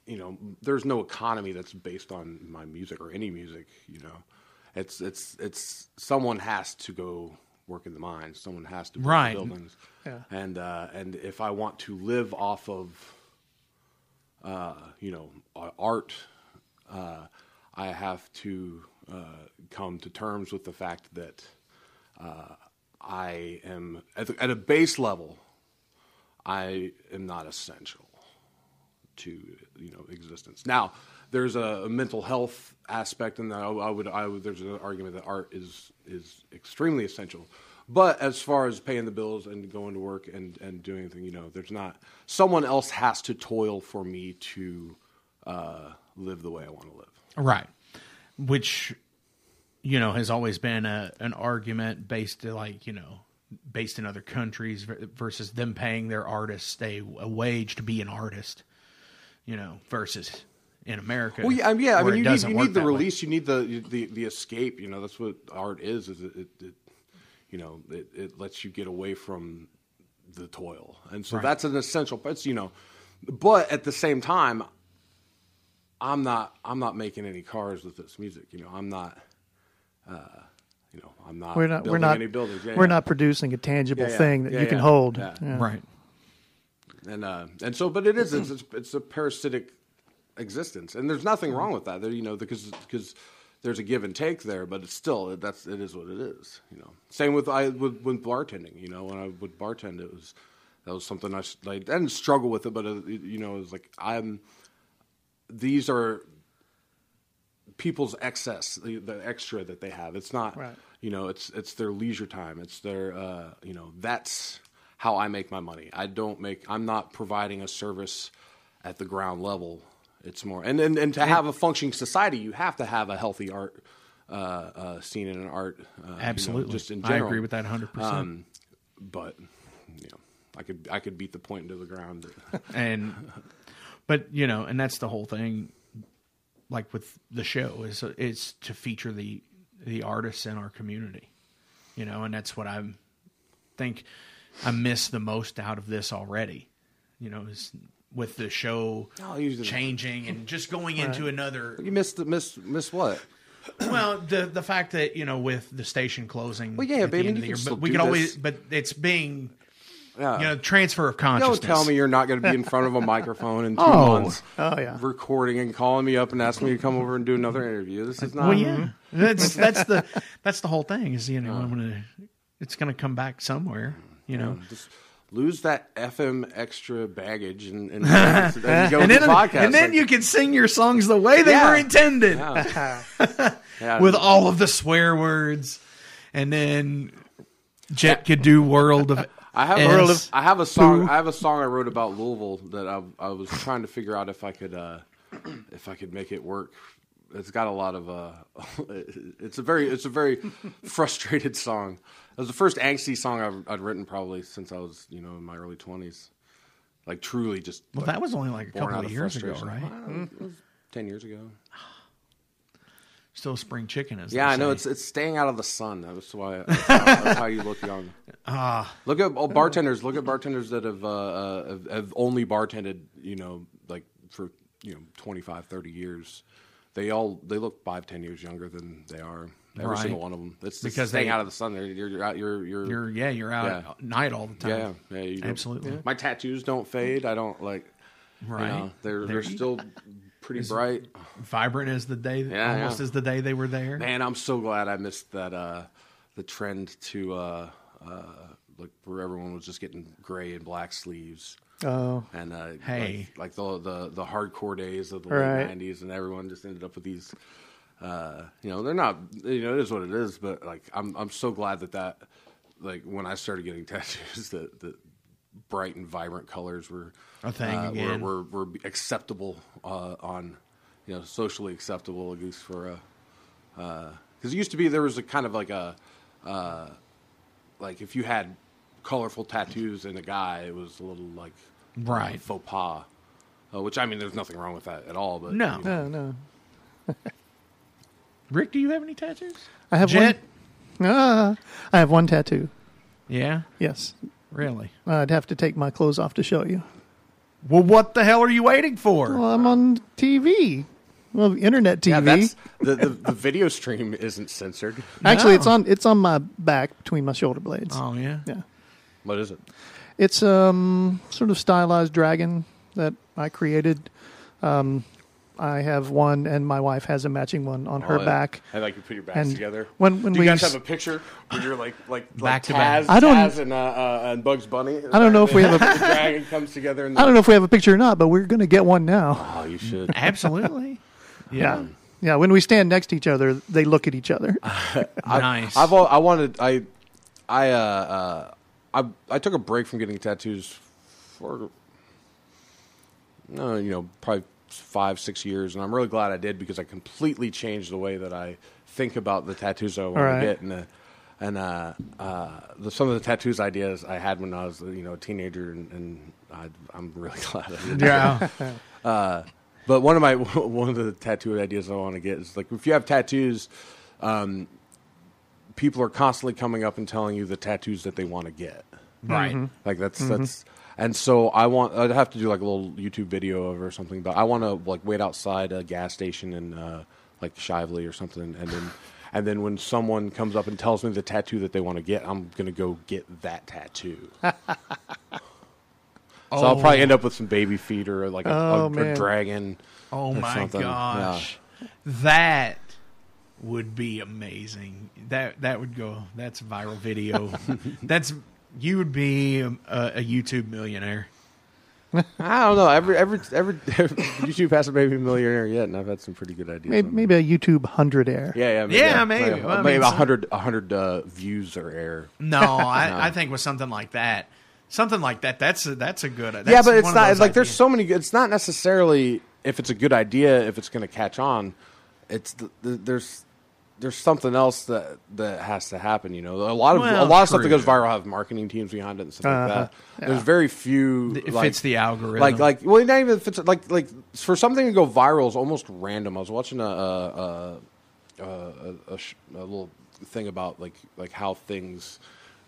you know, there's no economy that's based on my music or any music, you know, it's it's it's someone has to go work in the mines, someone has to build Right. buildings, Yeah. and uh, and if I want to live off of uh, you know, art, uh, I have to uh, come to terms with the fact that uh, I am at, the, at a base level. I am not essential to you know existence. Now, there's a, a mental health aspect, and I, I would I would there's an argument that art is is extremely essential. But as far as paying the bills and going to work and, and doing anything, you know, there's not someone else has to toil for me to uh, live the way I want to live. Right. Which, you know, has always been a, an argument based to like, you know, based in other countries versus them paying their artists a, a wage to be an artist, you know, versus in America. Well, yeah, I mean, yeah. I mean, you need, you need the that way. release. You need the, the the escape. You know, that's what art is. Is it, it, it you know, it, it lets you get away from the toil, and so Right. that's an essential. It's you know, but at the same time, I'm not I'm not making any cars with this music. You know, I'm not. Uh, you know, I'm not. We're not. We're building not. Any buildings. Yeah, we're yeah. not producing a tangible Yeah, yeah. thing that Yeah, you can hold. Yeah. Yeah. Right. and uh, and so, but it is it's, it's, it's a parasitic existence, and there's nothing wrong with that. There, you know, because because there's a give and take there, but it's still that's it is what it is. You know, same with I with, with bartending. You know, when I would bartend, it was that was something I didn't struggle with it, but uh, you know, it was like I'm these are people's excess, the, the extra that they have. It's not, Right. you know, it's it's their leisure time. It's their, uh, you know, that's how I make my money. I don't make. I'm not providing a service at the ground level. It's more, and and, and to have a functioning society, you have to have a healthy art uh, uh, scene and an art. Uh, you know, Absolutely. just in I agree with that 100%. Um, but you know, I could I could beat the point into the ground. and but you know and that's the whole thing like with the show is it's to feature the the artists in our community you know and that's what i think i miss the most out of this already you know is with the show Oh, changing and just going into another you missed the miss miss what? well the the fact that you know with the station closing Well, yeah, at the baby, end of the can year, but we do could always but it's being Yeah. you know transfer of consciousness Don't tell me you're not going to be in front of a microphone in two Oh. months, Oh, yeah. recording and calling me up and asking me to come over and do another interview. This is not. Well, yeah, that's that's the that's the whole thing. Is you know I'm gonna it's gonna come back somewhere. You know, Just lose that FM extra baggage and, and, and go and then the podcast. and then Like, you can sing your songs the way they Yeah. were intended yeah. Yeah. with all of the swear words, and then Jet could do world of. I have. World of, I have a song. I have a song I wrote about Louisville that I, I was trying to figure out if I could uh, if I could make it work. It's got a lot of uh, it's a very it's a very frustrated song. It was the first angsty song I've, I'd written probably since I was you know in my early twenties. Like truly, just Well, that was only like a couple of years ago, right? I don't it was Ten years ago. Still spring chicken is. Yeah, I know it's it's staying out of the sun. That's why that's how, that's how you look young. ah Look at oh, bartenders. Look at bartenders that have, uh, uh, have have only bartended, you know, like for you know 25, 30 years. They all they look five, ten years younger than they are. Every Right. single one of them. It's Because because staying they- out of the sun. They're, you're you're out. You're you're, you're yeah you're out Yeah. at night all the time. yeah yeah. You don't- Absolutely. My tattoos don't fade. I don't like. Right. You know, they're There they're you- still pretty bright. Vibrant as the day, Yeah, almost yeah. as the day they were there. Man, I'm so glad I missed that. Uh, the trend to uh, uh, like where everyone was just getting gray and black sleeves. Oh, and uh, Hey. like, like the, the the hardcore days of the Right. late '90s, and everyone just ended up with these. Uh, you know, they're not. You know, it is what it is. But like, I'm I'm so glad that that like when I started getting tattoos, that that bright and vibrant colors were A thing uh, again. Were, were were acceptable uh, on you know socially acceptable at least for a because it used to be there was a kind of like a uh, like if you had colorful tattoos in a guy, it was a little like Right. uh, faux pas. Uh, which I mean, there's nothing wrong with that at all. But No. you know, no, no. Rick, do you have any tattoos? I have Jet? one. Ah, I have one tattoo. Yeah, Yes, really. I'd have to take my clothes off to show you. Well, what the hell are you waiting for? Well, I'm on TV. Well, internet TV. yeah, that's the, the the video stream isn't censored. Actually, No. it's on it's on my back between my shoulder blades. oh yeah. Yeah, What is it? it's um sort of stylized dragon that I created. Um, I have one, and my wife has a matching one on her Oh, yeah. back. I like you put your backs And together. when- when Do you we guys s- have a picture where you're like like Back like to Taz, back. I don't- Taz and uh, uh, and Bugs Bunny? I don't know if we have a- dragon comes together. And I don't know if we have a picture or not, but we're going to get one now. Oh, you should. Absolutely. Yeah. Yeah, when we stand next to each other, they look at each other. nice. I've al- I wanted I I uh, uh I I took a break from getting tattoos for no you know probably five six years and I'm really glad I did because I completely changed the way that I think about the tattoos I want Right. to get and uh, and uh, uh, the, some of the tattoos ideas I had when I was you know a teenager and, and I, I'm really glad I did. yeah. But one of my one of the tattoo ideas I want to get is like if you have tattoos, um, people are constantly coming up and telling you the tattoos that they want to get. right. Like that's that's and so I want I'd have to do like a little YouTube video of or something. But I want to like wait outside a gas station in uh, like Shively or something, and then and then when someone comes up and tells me the tattoo that they want to get, I'm gonna go get that tattoo. So I'll probably end up with some baby feet or like a, Oh, a- a dragon. Oh or my something. gosh, that would be amazing. That that would go. That's a viral video. that's you would be a, a YouTube millionaire. I don't know. Every every every, YouTube hasn't made me a millionaire yet, and I've had some pretty good ideas. Maybe, on maybe a YouTube hundred air. that. Yeah, yeah, Yeah, maybe. Like, Well, I maybe mean, a hundred a hundred uh, views or air. No, I, I think with something like that, something like that, that's a, that's a good. That's yeah, but it's not those like there's so many. It's not necessarily if it's a good idea if it's going to catch on. It's the, the, there's there's something else that that has to happen. You know, a lot of Well, a lot of stuff that goes viral have marketing teams behind it and stuff like Uh-huh. that. There's very few. It like, fits the algorithm. Like like well, not even if it's like like for something to go viral is almost random. I was watching a a, a, a, a, sh- a little thing about like like how things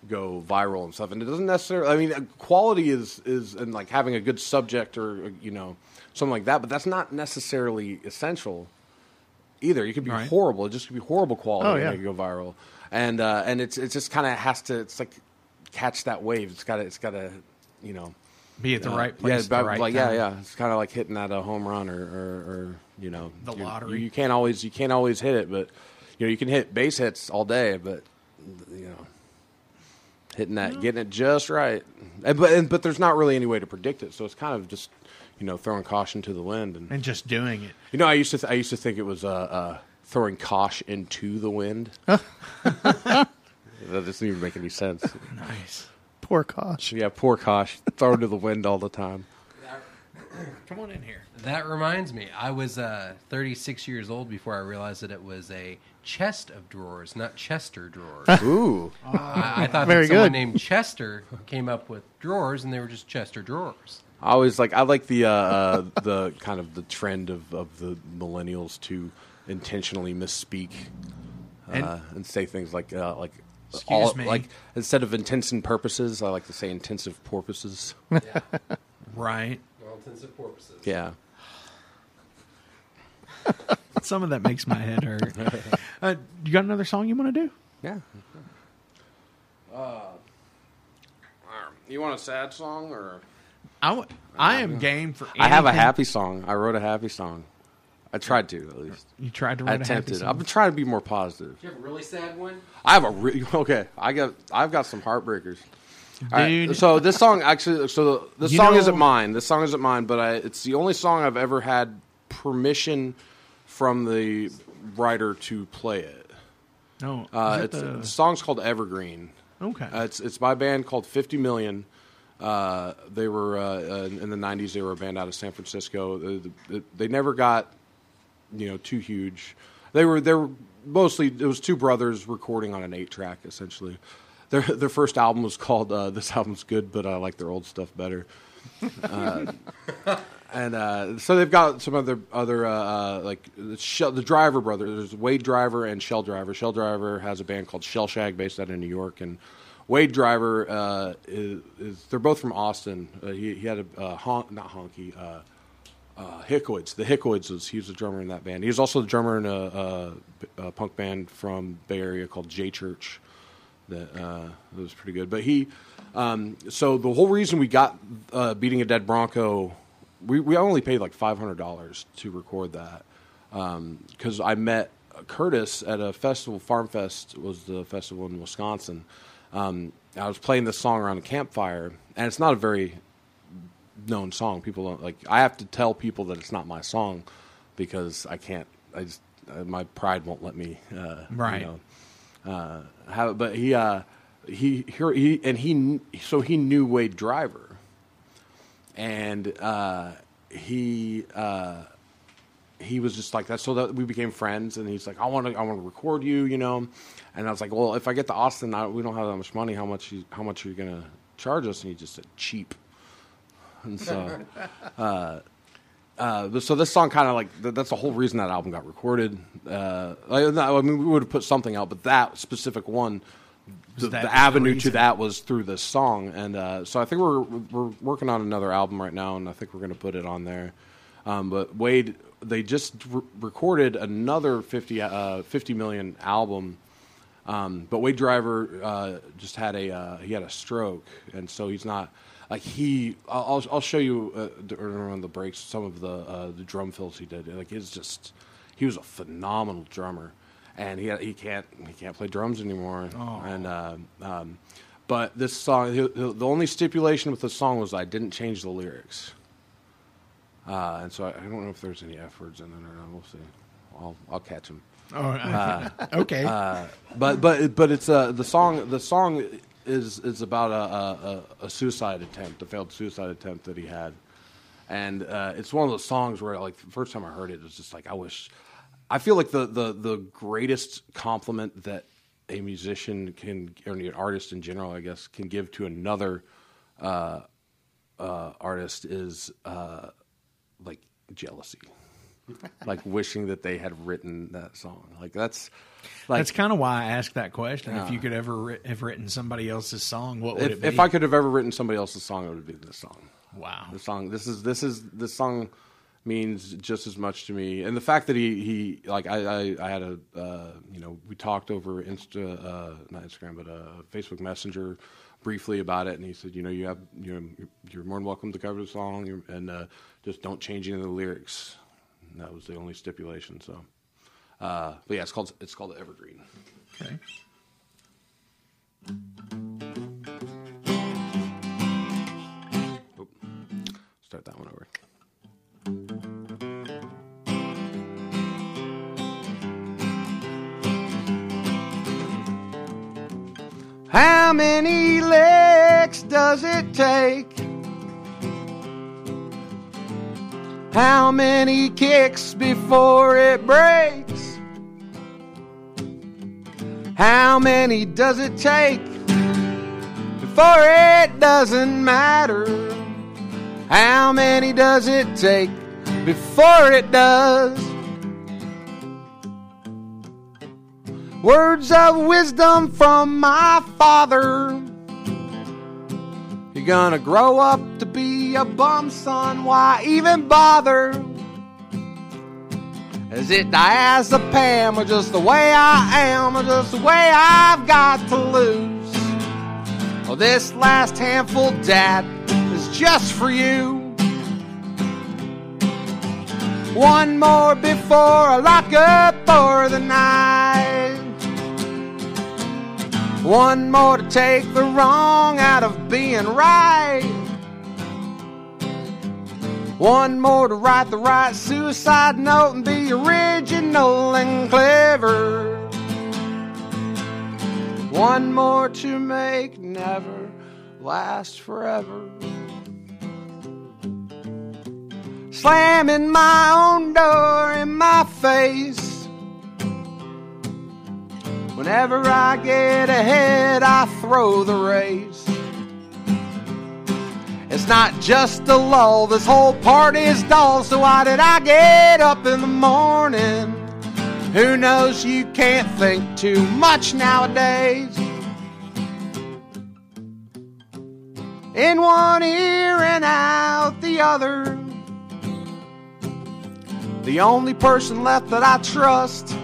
go viral and stuff, and it doesn't necessarily. I mean, quality is is and like having a good subject or you know something like that, but that's not necessarily essential either. You could be Right. horrible. It just could be horrible quality Oh, and yeah. it could go viral. And uh, and it's it just kind of has to. It's like catch that wave. It's got to. It's got to. You know. be at the uh, right place. Yeah, at the right like time. yeah, yeah. It's kind of like hitting that a home run or, or, or you know The lottery. You, can't always you can't always hit it, but you know you can hit base hits all day, but you know hitting that, getting it just right. And, but and, but there's not really any way to predict it, so it's kind of just you know throwing caution to the wind. And and just doing it. you know, I used to th- I used to think it was uh, uh, throwing caution into the wind. that doesn't even make any sense. Nice. Poor Kosh. Yeah, poor Kosh thrown to the wind all the time. Come on in here. That reminds me, I was uh, 36 years old before I realized that it was a chest of drawers, not Chester drawers. Ooh, I, I thought Very that someone good. named Chester came up with drawers, and they were just Chester drawers. I always like I like the uh, uh, the kind of the trend of, of the millennials to intentionally misspeak uh, and, And- say things like uh, like Excuse me. like instead of intents and purposes, I like to say intensive porpoises. Right. All intents and purposes. yeah. Some of that makes my head hurt. Uh, you got another song you want to do? Yeah. Uh, you want a sad song or? I, w- I am game for. I have a happy song. I wrote a happy song. I tried to at least. You tried to I write a happy attempted. I've been trying to be more positive. Do you have a really sad one? I have a really okay. I got I've got some heartbreakers. All right, Dude. so this song actually, so the, this You song know- isn't mine. This song isn't mine, but I, it's the only song I've ever had permission from the writer to play it. No, Uh, it's, the- the song's called Evergreen. okay. Uh, it's it's by a band called Fifty Million. Uh, they were uh, uh, in the '90s. They were a band out of San Francisco. They, never got you know too huge. They were they were mostly it was two brothers recording on an eight track essentially. Their their first album was called uh, This album's good, but I like their old stuff better. Uh, and uh, so they've got some other other uh, like the, Shell, the Driver brothers. There's Wade Driver and Shell Driver. Shell Driver has a band called Shell Shag based out of New York, and Wade Driver uh, is, is they're both from Austin. Uh, he, he had a uh, hon- not honky. Uh, uh, Hickoids. The Hickoids was he was a drummer in that band. He was also the drummer in a, a, a punk band from Bay Area called J Church. That uh, was pretty good. But he, um, so the whole reason we got beating a dead Bronco, we we only paid like five hundred dollars to record that because I met Curtis at a festival. Farm Fest was the festival in Wisconsin. Um, I was playing this song around a campfire, and it's not a very known song. People don't like. I have to tell people that it's not my song because I can't. I just uh, my pride won't let me. Uh, Right. You know, uh, have it. But he uh, he he he and he so he knew Wade Driver, and uh, he. Uh, he was just like that. So that we became friends, and he's like, "I want to, I want to record you," you know. And I was like, "Well, if I get to Austin, I, we don't have that much money. How much? You, how much are you gonna charge us?" And he just said, "Cheap." And so, uh, uh, so this song kind of like th- that's the whole reason that album got recorded. Uh, I, I mean, we would have put something out, but that specific one, the, that the the avenue to that was through this song, and uh, so I think we're we're working on another album right now, and I think we're going to put it on there. Um, but Wade, they just re- recorded another 50, uh, 50 million album. Um, but Wade Driver uh, just had a uh, he had a stroke, and so he's not like he. I'll I'll- show you uh, during the breaks some of the uh, the drum fills he did. Like it's just he was a phenomenal drummer, and he he can't he can't play drums anymore. Oh. And uh, um, but this song, the only stipulation with the song was I didn't change the lyrics. Uh, and so I, I don't know if there's any F words in it or not. We'll see. I'll I'll catch them. Oh, uh, okay. But but but it's uh, the song. The song is is about a, a, a- suicide attempt, a failed suicide attempt that he had, and uh, it's one of those songs where like the first time I heard it, it was just like I wish. I feel like the the the greatest compliment that a musician can or an artist in general, I guess, can give to another uh, uh, artist is uh, like jealousy. like wishing that they had written that song. Like that's like That's kind of why I asked that question. If you could ever ri- have written somebody else's song, what would it if, be? if I could have ever written somebody else's song, it would be this song. Wow. The song. This is this is this song means just as much to me, and the fact that he he like I I, I had a uh, you know we talked over Insta uh, not Instagram but uh, Facebook Messenger briefly about it, and he said you know you have you're you're more than welcome to cover the song, and uh, just don't change any of the lyrics. And that was the only stipulation. So, uh, but yeah, it's called it's called Evergreen. Okay. Start that one over. How many licks does it take? How many kicks before it breaks? How many does it take before it doesn't matter? How many does it take before it does? Words of wisdom from my father. You're gonna grow up to be a bum, son. Why even bother? Is it diazepam or just the way I am or just the way I've got to lose? Well, this last handful, Dad, is just for you. One more before I lock up for the night. One more to take the wrong out of being right. One more to write the right suicide note and be original and clever. One more to make never last forever. Slamming my own door in my face. Whenever I get ahead, I throw the race. It's not just a lull, this whole party's dull. So why did I get up in the morning? Who knows, you can't think too much nowadays. In one ear and out the other. The only person left that I trust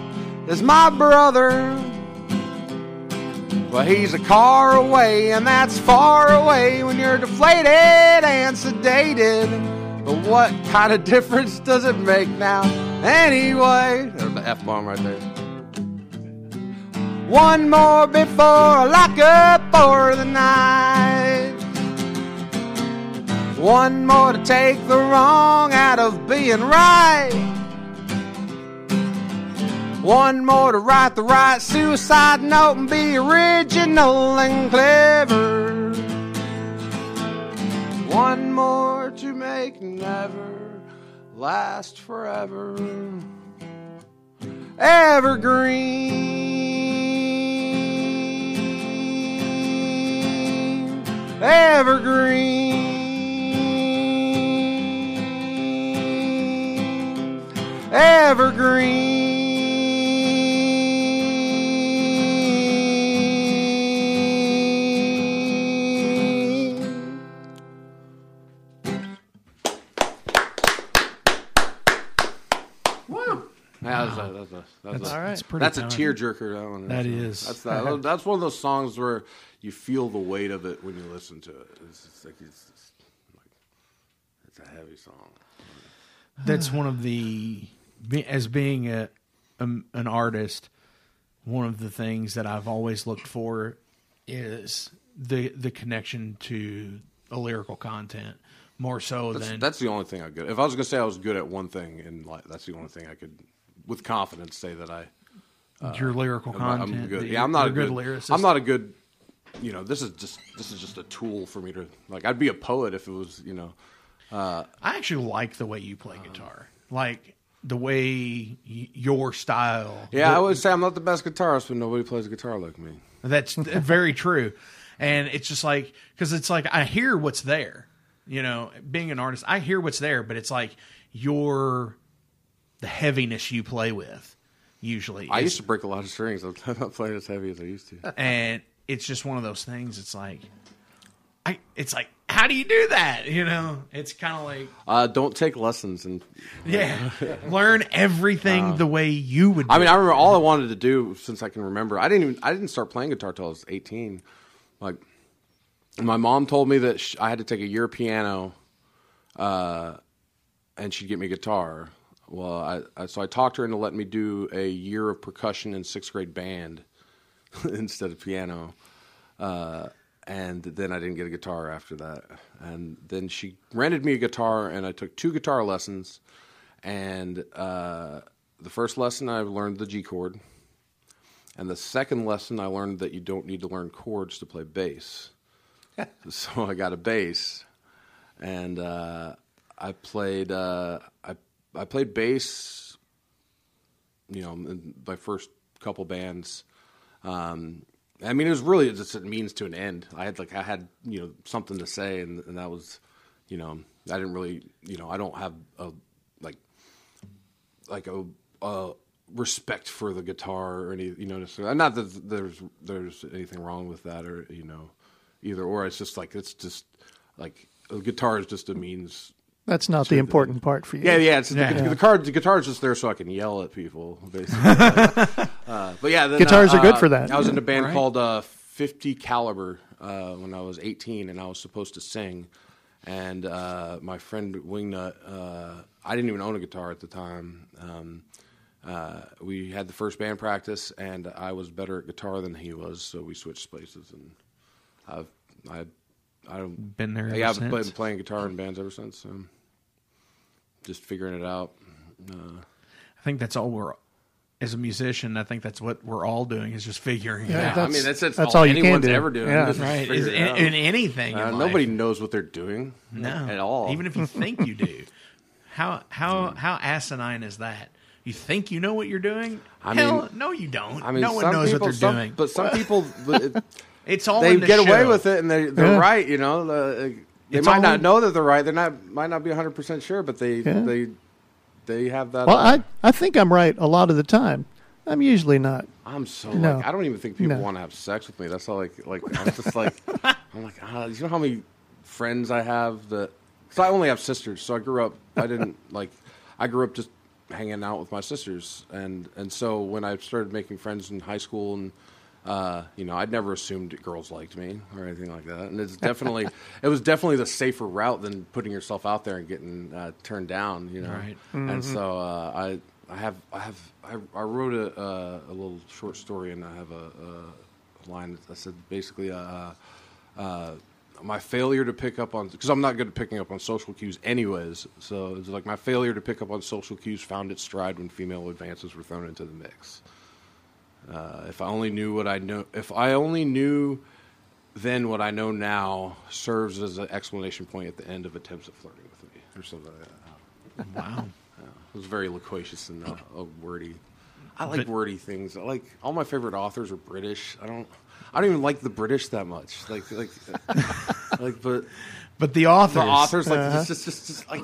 is my brother. Well, he's a car away, and that's far away when you're deflated and sedated. But what kind of difference does it make now? Anyway, there's the F bomb right there. One more before I lock up for the night. One more to take the wrong out of being right. One more to write the right suicide note and be original and clever. One more to make never last forever. Evergreen. Evergreen. Evergreen. That's a, that's That's, a, All right. that's pretty that's a tearjerker. That one. That's. That's that, That's one of those songs where you feel the weight of it when you listen to it. It's just like it's, just like it's a heavy song. That's one of the as being a um, an artist. One of the things that I've always looked for is the the connection to a lyrical content more so That's, than that's the only thing I good. If I was going to say I was good at one thing in life, that's the only thing I could, with confidence, say that I. your lyrical I'm, I'm good. Yeah, I'm not a you're good. lyricist. I'm not a good. You know, this is just this is just a tool for me to like. I'd be a poet if it was. You know, uh, I actually like the way you play guitar, like the way y- your style. yeah. the- I would say I'm not the best guitarist, but nobody plays guitar like me. That's very true. And it's just like, because it's like, I hear what's there. You know, being an artist, I hear what's there, but it's like your, the heaviness you play with, usually. I used to break a lot of strings. I'm not playing as heavy as I used to. And it's just one of those things. It's like, I, it's like, how do you do that? You know, it's kind of like, Uh, don't take lessons and yeah, learn everything the way you would. Do Uh, I mean, I remember all I wanted to do since I can remember. I didn't even I didn't start playing guitar till I was eighteen. Like, my mom told me that sh I had to take a year of piano, uh, and she'd get me a guitar. Well, I, I so I talked her into letting me do a year of percussion in sixth grade band instead of piano. Uh, and then I didn't get a guitar after that. And then she rented me a guitar, and I took two guitar lessons. And uh, the first lesson, I learned the G chord. And the second lesson, I learned that you don't need to learn chords to play bass. so I got a bass, and uh, I played. Uh, I I played bass. You know, in my first couple bands. Um, I mean, it was really just a means to an end. I had like I had you know something to say, and, and that was, you know, I didn't really, you know, I don't have a like like a, a respect for the guitar or any, you know, not that there's there's anything wrong with that or you know, either or. It's just like it's just like a guitar is just a means. That's not the important part for you. Yeah, yeah. It's Yeah. The, the, card, the guitar is just there so I can yell at people, basically. uh, but yeah, then, Guitars uh, are good uh, for that. I was in a band Right. called uh, 50 Caliber uh, when I was 18, and I was supposed to sing. And uh, my friend Wingnut, uh, I didn't even own a guitar at the time. Um, uh, we had the first band practice, and I was better at guitar than he was, so we switched places. And I've I I've Been there ever Yeah, I've since. been playing guitar in bands ever since. So just figuring it out. Uh, I think that's all we're, as a musician, I think that's what we're all doing is just figuring it out. I mean, that's, that's, that's all, all you can anyone's do. ever doing. Yeah. is Right. Is in, out. in anything. Uh, in nobody knows what they're doing. No. at all. Even if you think you do. How how how asinine is that? You think you know what you're doing? I Hell, mean- no, you don't. I mean, no one knows people, what they're some- doing. But some people, it- it's all they in the get away with it, and they they're Yeah. right. You know, the, they might all not know that they're right. They're not might not be 100 percent sure, but they Yeah. they they have that. Well, I I think I'm right a lot of the time. I'm usually not. I'm so No. like I don't even think people No. want to have sex with me. That's all like like I'm just like I'm like ah, you know how many friends I have that because I only have sisters, so I grew up I didn't like I grew up just hanging out with my sisters and and so when I started making friends in high school and uh, you know, I'd never assumed girls liked me or anything like that, and it's definitely it was definitely the safer route than putting yourself out there and getting uh, turned down, you know. Right. And so uh, I I have I have I, I wrote a uh, a little short story and I have a, a line that said basically uh, uh, my failure to pick up on because I'm not good at picking up on social cues anyways. So it's like my failure to pick up on social cues found its stride when female advances were thrown into the mix. Uh, if I only knew what I know, if I only knew then what I know now serves as an explanation point at the end of attempts at flirting with me or something like that. Wow. It was very loquacious and uh, wordy. I like But- wordy things. I like all my favorite authors are British. I don't. I don't even like the British that much. Like, like, like, but But the authors, the authors like Uh-huh. just, just, just like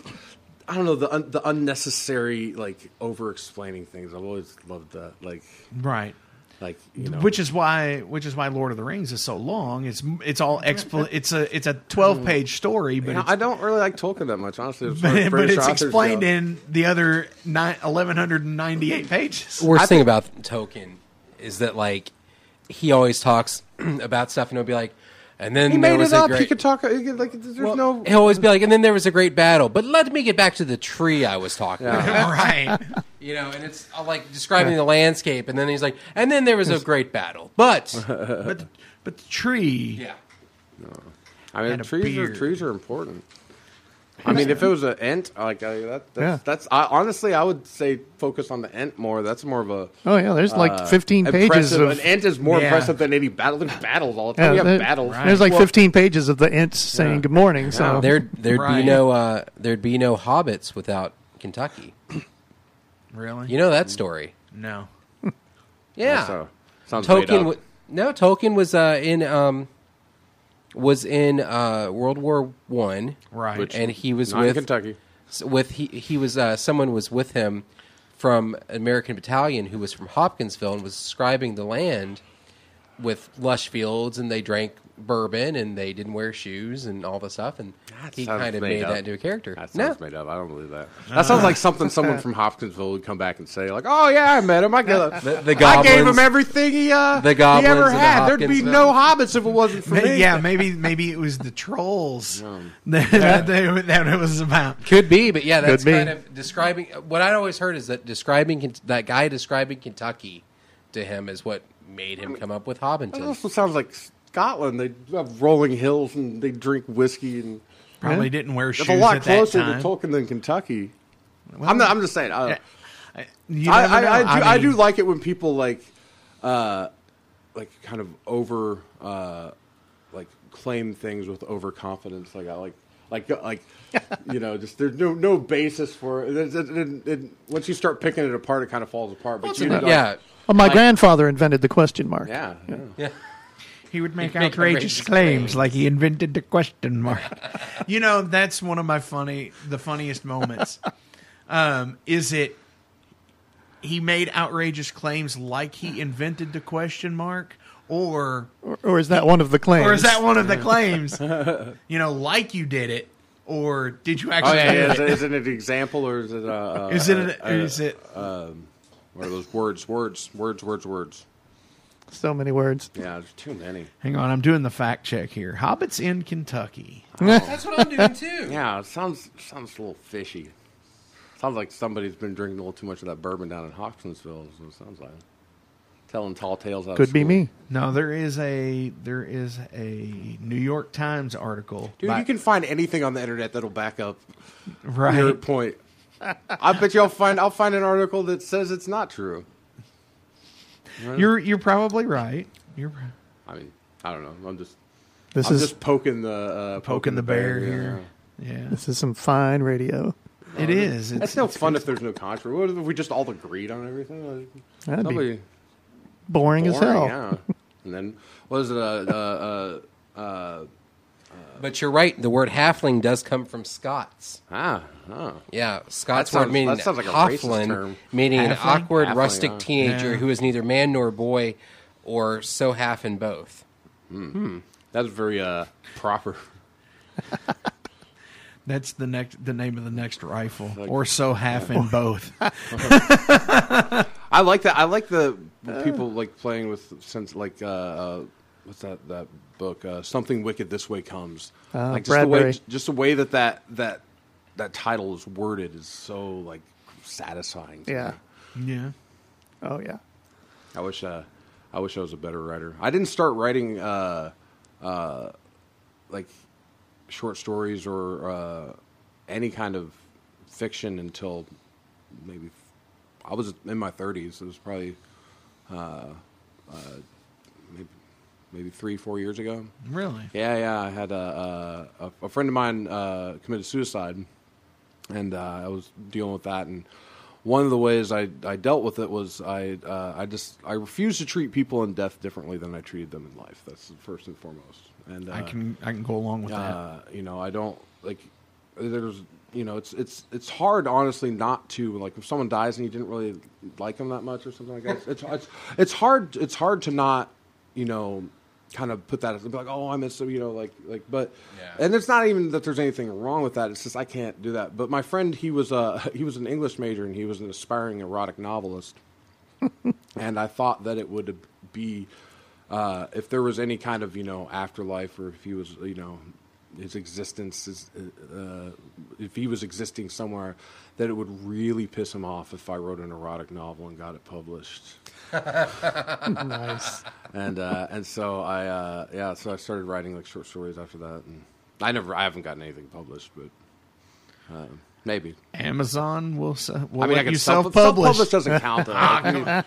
I don't know the un, the unnecessary like over explaining things. I've always loved that. Like, right? Like you know, Which is why, which is why Lord of the Rings is so long. It's it's all expl- It's a it's a twelve hmm. page story, but You know, I don't really like Tolkien that much, honestly. as far but, but it's explained go. in the other nine, 1198 pages. worst thing about Tolkien is that like he always talks about stuff and he'll be like, and then He there made was it a up. great. He could talk. He could, like, there's no. He'll always be like, and then there was a great battle. But let me get back to the tree I was talking about. right. You know, and it's uh, like describing the landscape, and then he's like, and then there was a great battle. But But but the tree. yeah, I mean, trees are trees are important. I mean, if it was an ent, like uh, that, that's, Yeah. that's I, honestly, I would say focus on the ent more. That's more of a Oh yeah, there's like uh, 15 pages of an ent is more Yeah. impressive than any battle. There's battles all the time. yeah, we have there- battles. There's like Well- 15 pages of the ents saying good morning. So There, there'd Right. be no, uh, there'd be no hobbits without Kentucky. Really? You know that story? no. Yeah. So, sounds Tolkien. up. wa- no, Tolkien was uh, in um, was in uh, World War One, Right. Which- and he was Not in with Kentucky. with he he was uh, someone was with him from American Battalion who was from Hopkinsville and was describing the land with lush fields and they drank bourbon and they didn't wear shoes and all the stuff and That he kind of made made up. that into a character. That no, sounds made up. I don't believe that. That sounds like something someone from Hopkinsville would come back and say, like, "Oh yeah, I met him. I, got The- the I gave him everything he uh, the he ever of the had. There'd be no hobbits if it wasn't for Ma- me." yeah, maybe maybe it was the trolls that, that, they- that it was about. Could be, but yeah, that's Could kind of describing. What I'd always heard is that describing that guy describing Kentucky to him is what made him come up with That Hobbiton. also sounds like Scotland. They have rolling hills and they drink whiskey and Probably didn't wear shoes. it's a lot at closer to Tolkien than Kentucky. I'm not, I'm just saying. Uh, I- you I, I, know. I, do, I, do like it when people like, uh, like kind of over, uh, like claim things with overconfidence. Like I like, like, like, you know, just there's no no basis for it. It- it- it- it- once you start picking it apart, it kind of falls apart. But you, like- yeah, well, my Like- grandfather invented the question mark. yeah, yeah. yeah. He would make, make outrageous, outrageous claims, claims. like he invented the question mark. you know, that's one of my funny, the funniest moments. Um, is it he made outrageous claims like he invented the question mark, or Or, or is that one of the claims? or is that one of the claims? you know, like you did it, or did you Oh actually? yeah, yeah. it? Is, it, is it an example or is it? Uh, uh, Is it? An, is it? What are those words? Words, words, words, words. so many words? Yeah, there's too many. Hang on, I'm doing the fact check here. Hobbits in Kentucky. That's what I'm doing too. Yeah, it sounds sounds a little fishy. Sounds like somebody's been drinking a little too much of that bourbon down in Hopkinsville. Is what it sounds like telling tall tales. Out of Could be school. me. No, there is a there is a New York Times article. dude. by- you can find anything on the internet that'll back up right. your point. I bet you I'll find I'll find an article that says it's not true. You're you're probably right. You're I mean, I don't know. I'm just This I'm is just poking the uh, poking the bear yeah. here. Yeah, this is some fine radio. it is. It's, That's no fun if there's no controversy. What if we just all agreed on everything? Like, That'd be Nobody boring, as hell. Yeah. And then what is it? Uh, uh, uh, uh, But you're right. The word halfling does come from Scots. ah, ah. Yeah, Scots That sounds- word meaning that sounds like a racist term. meaning an Halfling? awkward, Halfling, rustic huh? teenager Yeah. who is neither man nor boy, or so half in both. That's very uh, proper. that's the next the name of the next rifle, or so half in both. I like that. I like the people like playing with sense like uh, uh, what's that that book? Uh, Something Wicked This Way Comes. Ah, like just the way just the way that that that that title is worded is so like satisfying. to Yeah. me. yeah, Oh yeah. I wish uh, I wish I was a better writer. I didn't start writing uh, uh, like short stories or uh, any kind of fiction until maybe I was in my thirties. It was probably uh, uh, maybe maybe three four years ago. really. Yeah, yeah. I had a a, a friend of mine uh, committed suicide, and uh, I was dealing with that. And one of the ways I, I dealt with it was I uh, I just I refused to treat people in death differently than I treated them in life. That's first and foremost. And uh, I can I can go along with that. uh, you know, I don't like. There's, you know, it's it's it's hard, honestly, not to like if someone dies and you didn't really like them that much or something like that. It's it's, it's hard. It's hard to not, you know, kind of put that as like, oh, I miss you know, like like. But Yeah. and it's not even that there's anything wrong with that. It's just I can't do that. But my friend, he was a he was an English major and he was an aspiring erotic novelist, and I thought that it would be uh, if there was any kind of you know afterlife or if he was you know his existence is, uh, if he was existing somewhere, that it would really piss him off if I wrote an erotic novel and got it published. nice. and uh, and so I uh, yeah, so I started writing like short stories after that, and I never I haven't gotten anything published, but uh, maybe. Amazon will, will I mean, I can self-publish. self-publish doesn't count. Mean,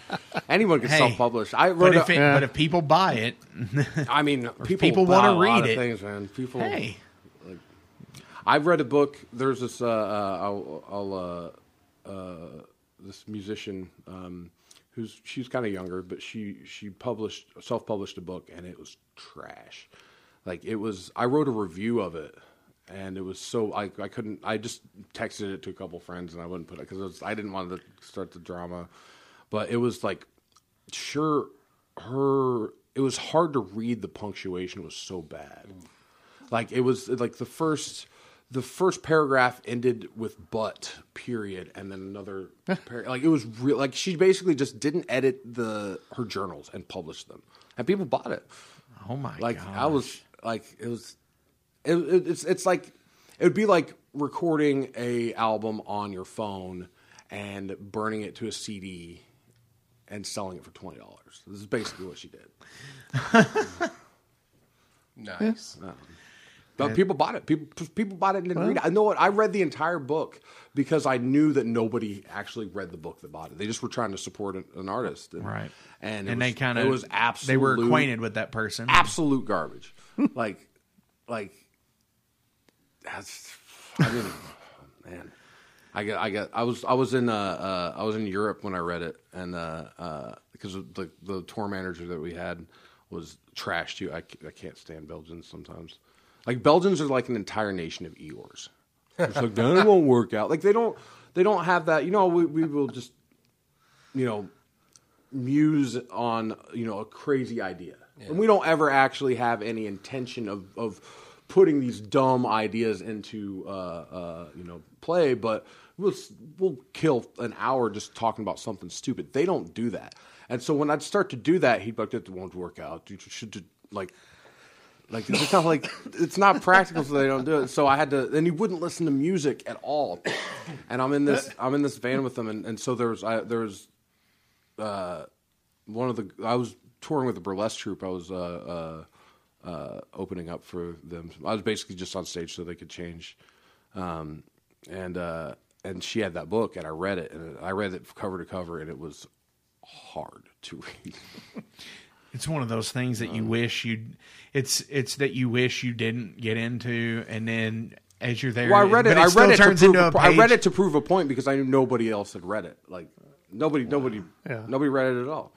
anyone can Hey, self-publish. I But wrote. if, a- it, but if people buy it, I mean, people, people wanna read it. Things, man. People. hey, I've read a book. There's this. Uh, uh, I'll, I'll uh, uh, this musician um, who's she's kind of younger, but she she published self-published a book, and it was trash. Like it was. I wrote a review of it, and it was so I I couldn't. I just texted it to a couple friends, and I wouldn't put it because I didn't want to start the drama. But it was like, sure, her. It was hard to read. The punctuation was so bad mm. like it was like the first the first paragraph ended with but period and then another par- like it was real like she basically just didn't edit the her journals and published them and people bought it oh my like god! i was like it was it, it, it's it's like it would be like recording a album on your phone and burning it to a cd and selling it for $20 this is basically what she did Nice. But people bought it. People people bought it and didn't read it. I know what I read the entire book because I knew that nobody actually read the book that bought it. They just were trying to support an, an artist, and, right, And, it and was, they kind of it of was absolute. they were acquainted with that person. absolute garbage. like, like that's. I didn't. man, I got. I got. I was. I was in. Uh, uh, I was in Europe when I read it, and uh, uh, because the the tour manager that we had was trashed. too. I, I can't stand Belgians sometimes. Like Belgians are like an entire nation of Eeyores. It's like that won't work out. Like they don't. They don't have that. You know. We we will just. You know muse on you know a crazy idea and we don't ever actually have any intention of of putting these dumb ideas into uh, uh, you know play but we'll we'll kill an hour just talking about something stupid they don't do that and so when i'd start to do that he'd be like that won't work out you should do, like like it's not like it's not practical, so they don't do it. So I had to. And he wouldn't listen to music at all. And I'm in this. I'm in this van with him, and, and so there's. I, there was uh, one of the I was touring with a burlesque troupe. I was uh, uh, opening up for them. I was basically just on stage so they could change. Um, and uh, and she had that book, and I read it, and I read it cover to cover, and it was hard to read. It's one of those things that you Um, wish you. It's it's that you wish you didn't get into, and then as you're there, Well, I read but it. I read it. To prove, into a a- I read page. it to prove a point because I knew nobody else had read it. Like nobody, nobody, Yeah. nobody read it at all.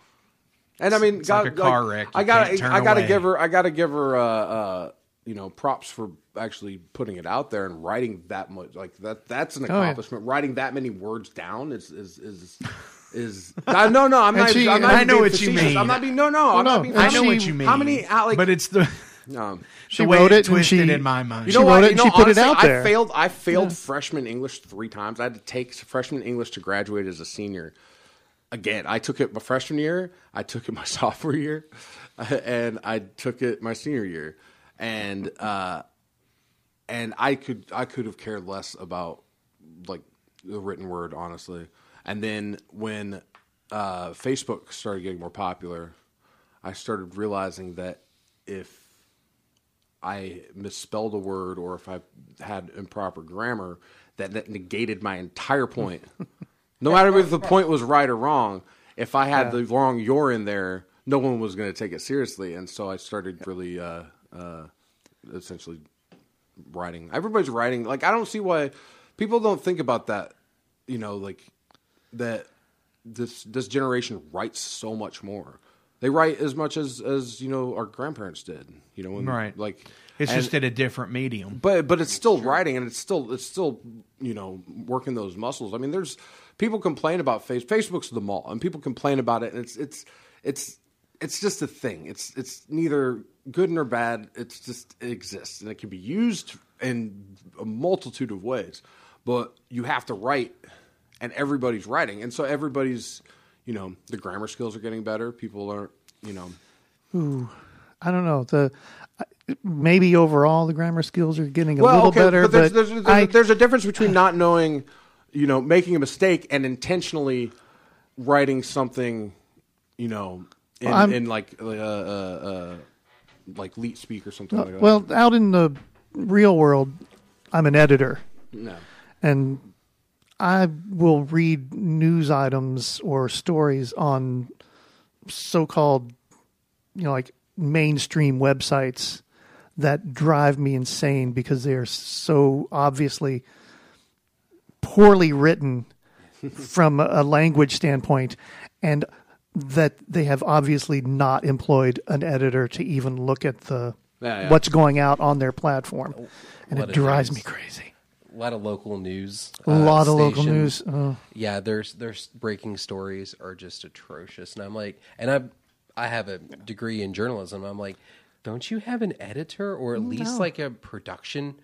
And I mean, It's God, like a car wreck. You I got, can't turn I got to away. give her, I got to give her, uh, uh, you know, props for actually putting it out there and writing that much. Like that, that's an Oh, yeah. accomplishment. Writing that many words down is is is. Is no no I'm not she- I'm not I know being what you mean. I'm not being no no I'm no, not being I know she- what you mean. how many like but it's the um, She the wrote it it and twisted she in my mind. She you know wrote what? it and You she know, put it out there. I failed. I failed freshman English three times. I had to take freshman English to graduate as a senior. Again, I took it my freshman year. I took it my sophomore year, and I took it my senior year, and uh, and I could I could have cared less about like the written word, honestly. And then when uh, Facebook started getting more popular, I started realizing that if I misspelled a word or if I had improper grammar, that that negated my entire point. no matter if the point was right or wrong, if I had the wrong "you're" in there, no one was going to take it seriously, and so I started really, uh, uh, essentially, writing. Everybody's writing. Like I don't see why people don't think about that. You know, like that this this generation writes so much more. They write as much as as you know our grandparents did. You know, when, Right. Like it's and- just at a different medium. but but it's still writing and it's still it's still you know working those muscles. I mean, there's people complain about face Facebook's the mall, and people complain about it, and it's it's it's it's just a thing. It's it's neither good nor bad. It's just it exists, and it can be used in a multitude of ways. But you have to write, and everybody's writing, and so everybody's you know the grammar skills are getting better. People aren't you know I don't know. The maybe overall the grammar skills are getting a well, little okay, better, but there's, but there's, there's, I, there's a difference between not knowing, you know, making a mistake and intentionally writing something, you know, in, I'm- in like uh, uh, uh, like leet speak or something like that. well, out in the real world, I'm an editor. no. and I will read news items or stories on so-called, you know, like mainstream websites that drive me insane because they are so obviously poorly written from a language standpoint, and that they have obviously not employed an editor to even look at the Yeah, yeah. what's going out on their platform, and What it drives me crazy. A lot of local news. A uh, lot of local news. Oh. Yeah, there's there's breaking stories are just atrocious, and I'm like, and I I have a degree in journalism. I'm like, don't you have an editor or at least like a production?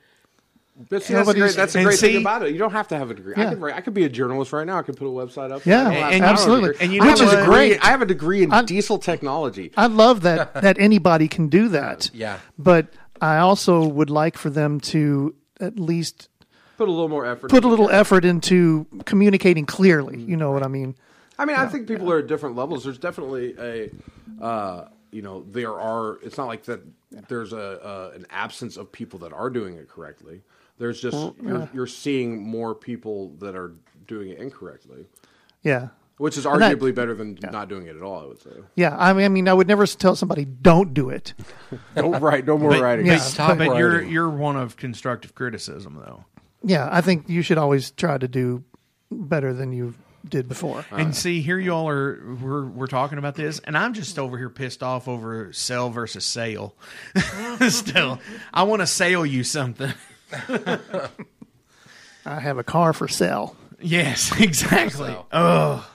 But see, that's the great, that's the And great see- thing about it. You don't have to have a degree. I Yeah. could write, I could be a journalist right now. I could put a website up. Yeah, I and I don't have a absolutely. And you know Which is degree- great. I have a degree in I- diesel technology. I love that that anybody can do that. Yeah. But I also would like for them to at least Put a little more effort. put a little effort into communicating clearly. You know what I mean? I mean, I think people are at different levels. There's definitely a, uh, you know, there are. It's not like that. There's a uh, an absence of people that are doing it correctly. There's just you're, you're seeing more people that are doing it incorrectly, Yeah. which is And that- arguably better than not doing it at all. I would say. Yeah. I mean, I mean, I would never tell somebody don't do it. Don't write. No more But, writing. Yeah. Stop but you're you're one of constructive criticism though. Yeah. I think you should always try to do better than you did before. And see, here you all are. We're we're talking about this, and I'm just over here pissed off over sell versus sale. Still, I want to sell you something. I have a car for sale. Yes, exactly. So- Oh,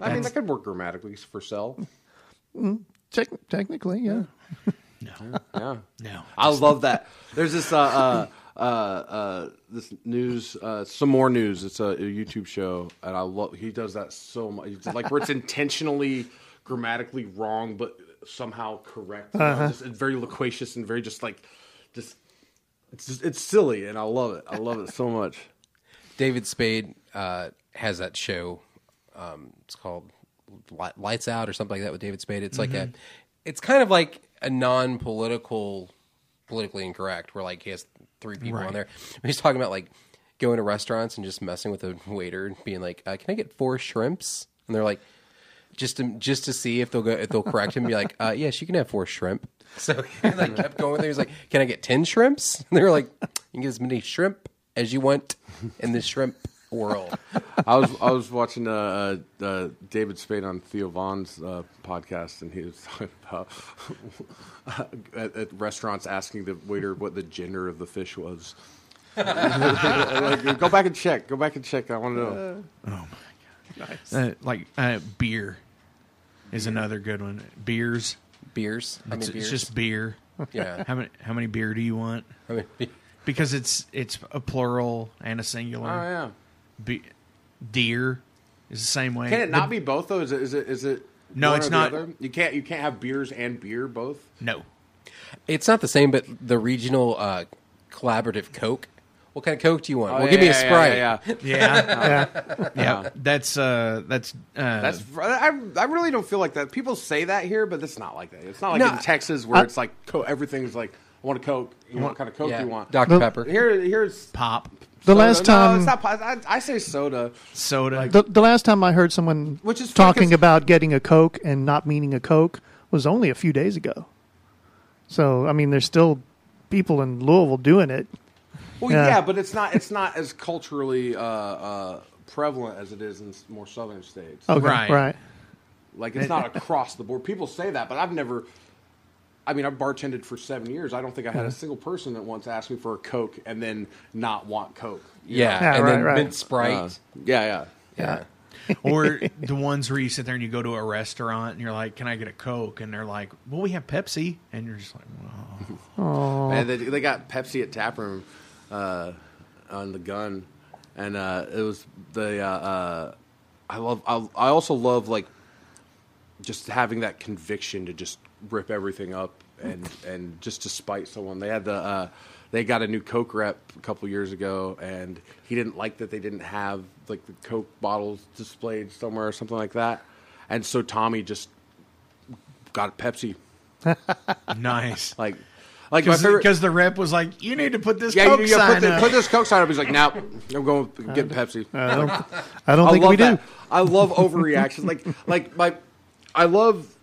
I mean, that could work grammatically for sell. Tec- technically, yeah. No, Yeah. no. I love that. There's this uh, uh, uh, uh, this news, uh, some more news. It's a, a YouTube show, and I love. He does that so much. It's like where it's intentionally grammatically wrong, but somehow correct. You know, just, very loquacious and very just like just. It's just, it's silly, and I love it. I love it so much. David Spade uh, has that show. Um, it's called Li- Lights Out or something like that with David Spade. It's like a, it's kind of like a non-political, politically incorrect, where like he has three people on there. He's talking about like going to restaurants and just messing with a waiter and being like, uh, "Can I get four shrimps?" And they're like, just to just to see if they'll go if they'll correct him, be like, uh, "Yes, you can have four shrimp." So he like kept going with it. He was like, "Can I get ten shrimps?" And they were like, "You can get as many shrimp as you want in the shrimp world." I was I was watching uh, uh, uh, David Spade on Theo Von's uh, podcast, and he was talking about at, at restaurants asking the waiter what the gender of the fish was. Like, go back and check. Go back and check. I want to know. Oh my god! Nice. Uh, like uh, beer is another good one. Beers. Beers. I It's, mean, it's just beer. yeah. How many how many beer do you want? I mean, be- Because it's it's a plural and a singular. Oh yeah. Be- deer is the same way. Can it The- not be both though? Is it? Is it? Is it No, one it's or the not. other? You can't. You can't have beers and beer both. No. it's not the same, but the regional uh, collaborative Coke. What kind of Coke do you want? Oh, well, yeah, give me a Sprite. Yeah, yeah, Yeah. Yeah. yeah. That's uh that's uh That's. I, I really don't feel like that. People say that here, but it's not like that. It's not like No, in Texas where I- it's like co- everything's like. I want a Coke. You know, what kind of Coke Yeah. do you want? Dr. The- Pepper. Here, here's pop The soda. last No, time, it's not. pop- I, I say soda. soda. the, the last time I heard someone Which is talking about getting a Coke and not meaning a Coke was only a few days ago. So I mean, there's still people in Louisville doing it. Well, Yeah. yeah, but it's not. It's not as culturally uh, uh, prevalent as it is in more southern states. Okay, Right. right. Like it's not across the board. People say that, but I've never. I mean, I've bartended for seven years. I don't think I had a single person that once asked me for a Coke and then not want Coke. Yeah, Yeah, and right, then right. mint Sprite. Uh, yeah, yeah. yeah. or the ones where you sit there and you go to a restaurant and you're like, "Can I get a Coke?" and they're like, "Well, we have Pepsi," and you're just like, "Well, And they, they got Pepsi at taproom uh, on the gun, and uh, it was the. Uh, uh, I love. I, I also love like just having that conviction to just rip everything up and and just to spite someone. They had the uh, they got a new Coke rep a couple years ago, and he didn't like that they didn't have like the Coke bottles displayed somewhere or something like that, and so Tommy just got a Pepsi. Nice. Like, like my favorite. Because the rep was like, "You need to put this Yeah, Coke you, you sign put, the, up." put this Coke sign up. He's like, "Now I'm going to get Pepsi." I don't, I don't I think love we do. I love overreactions. like like my, I love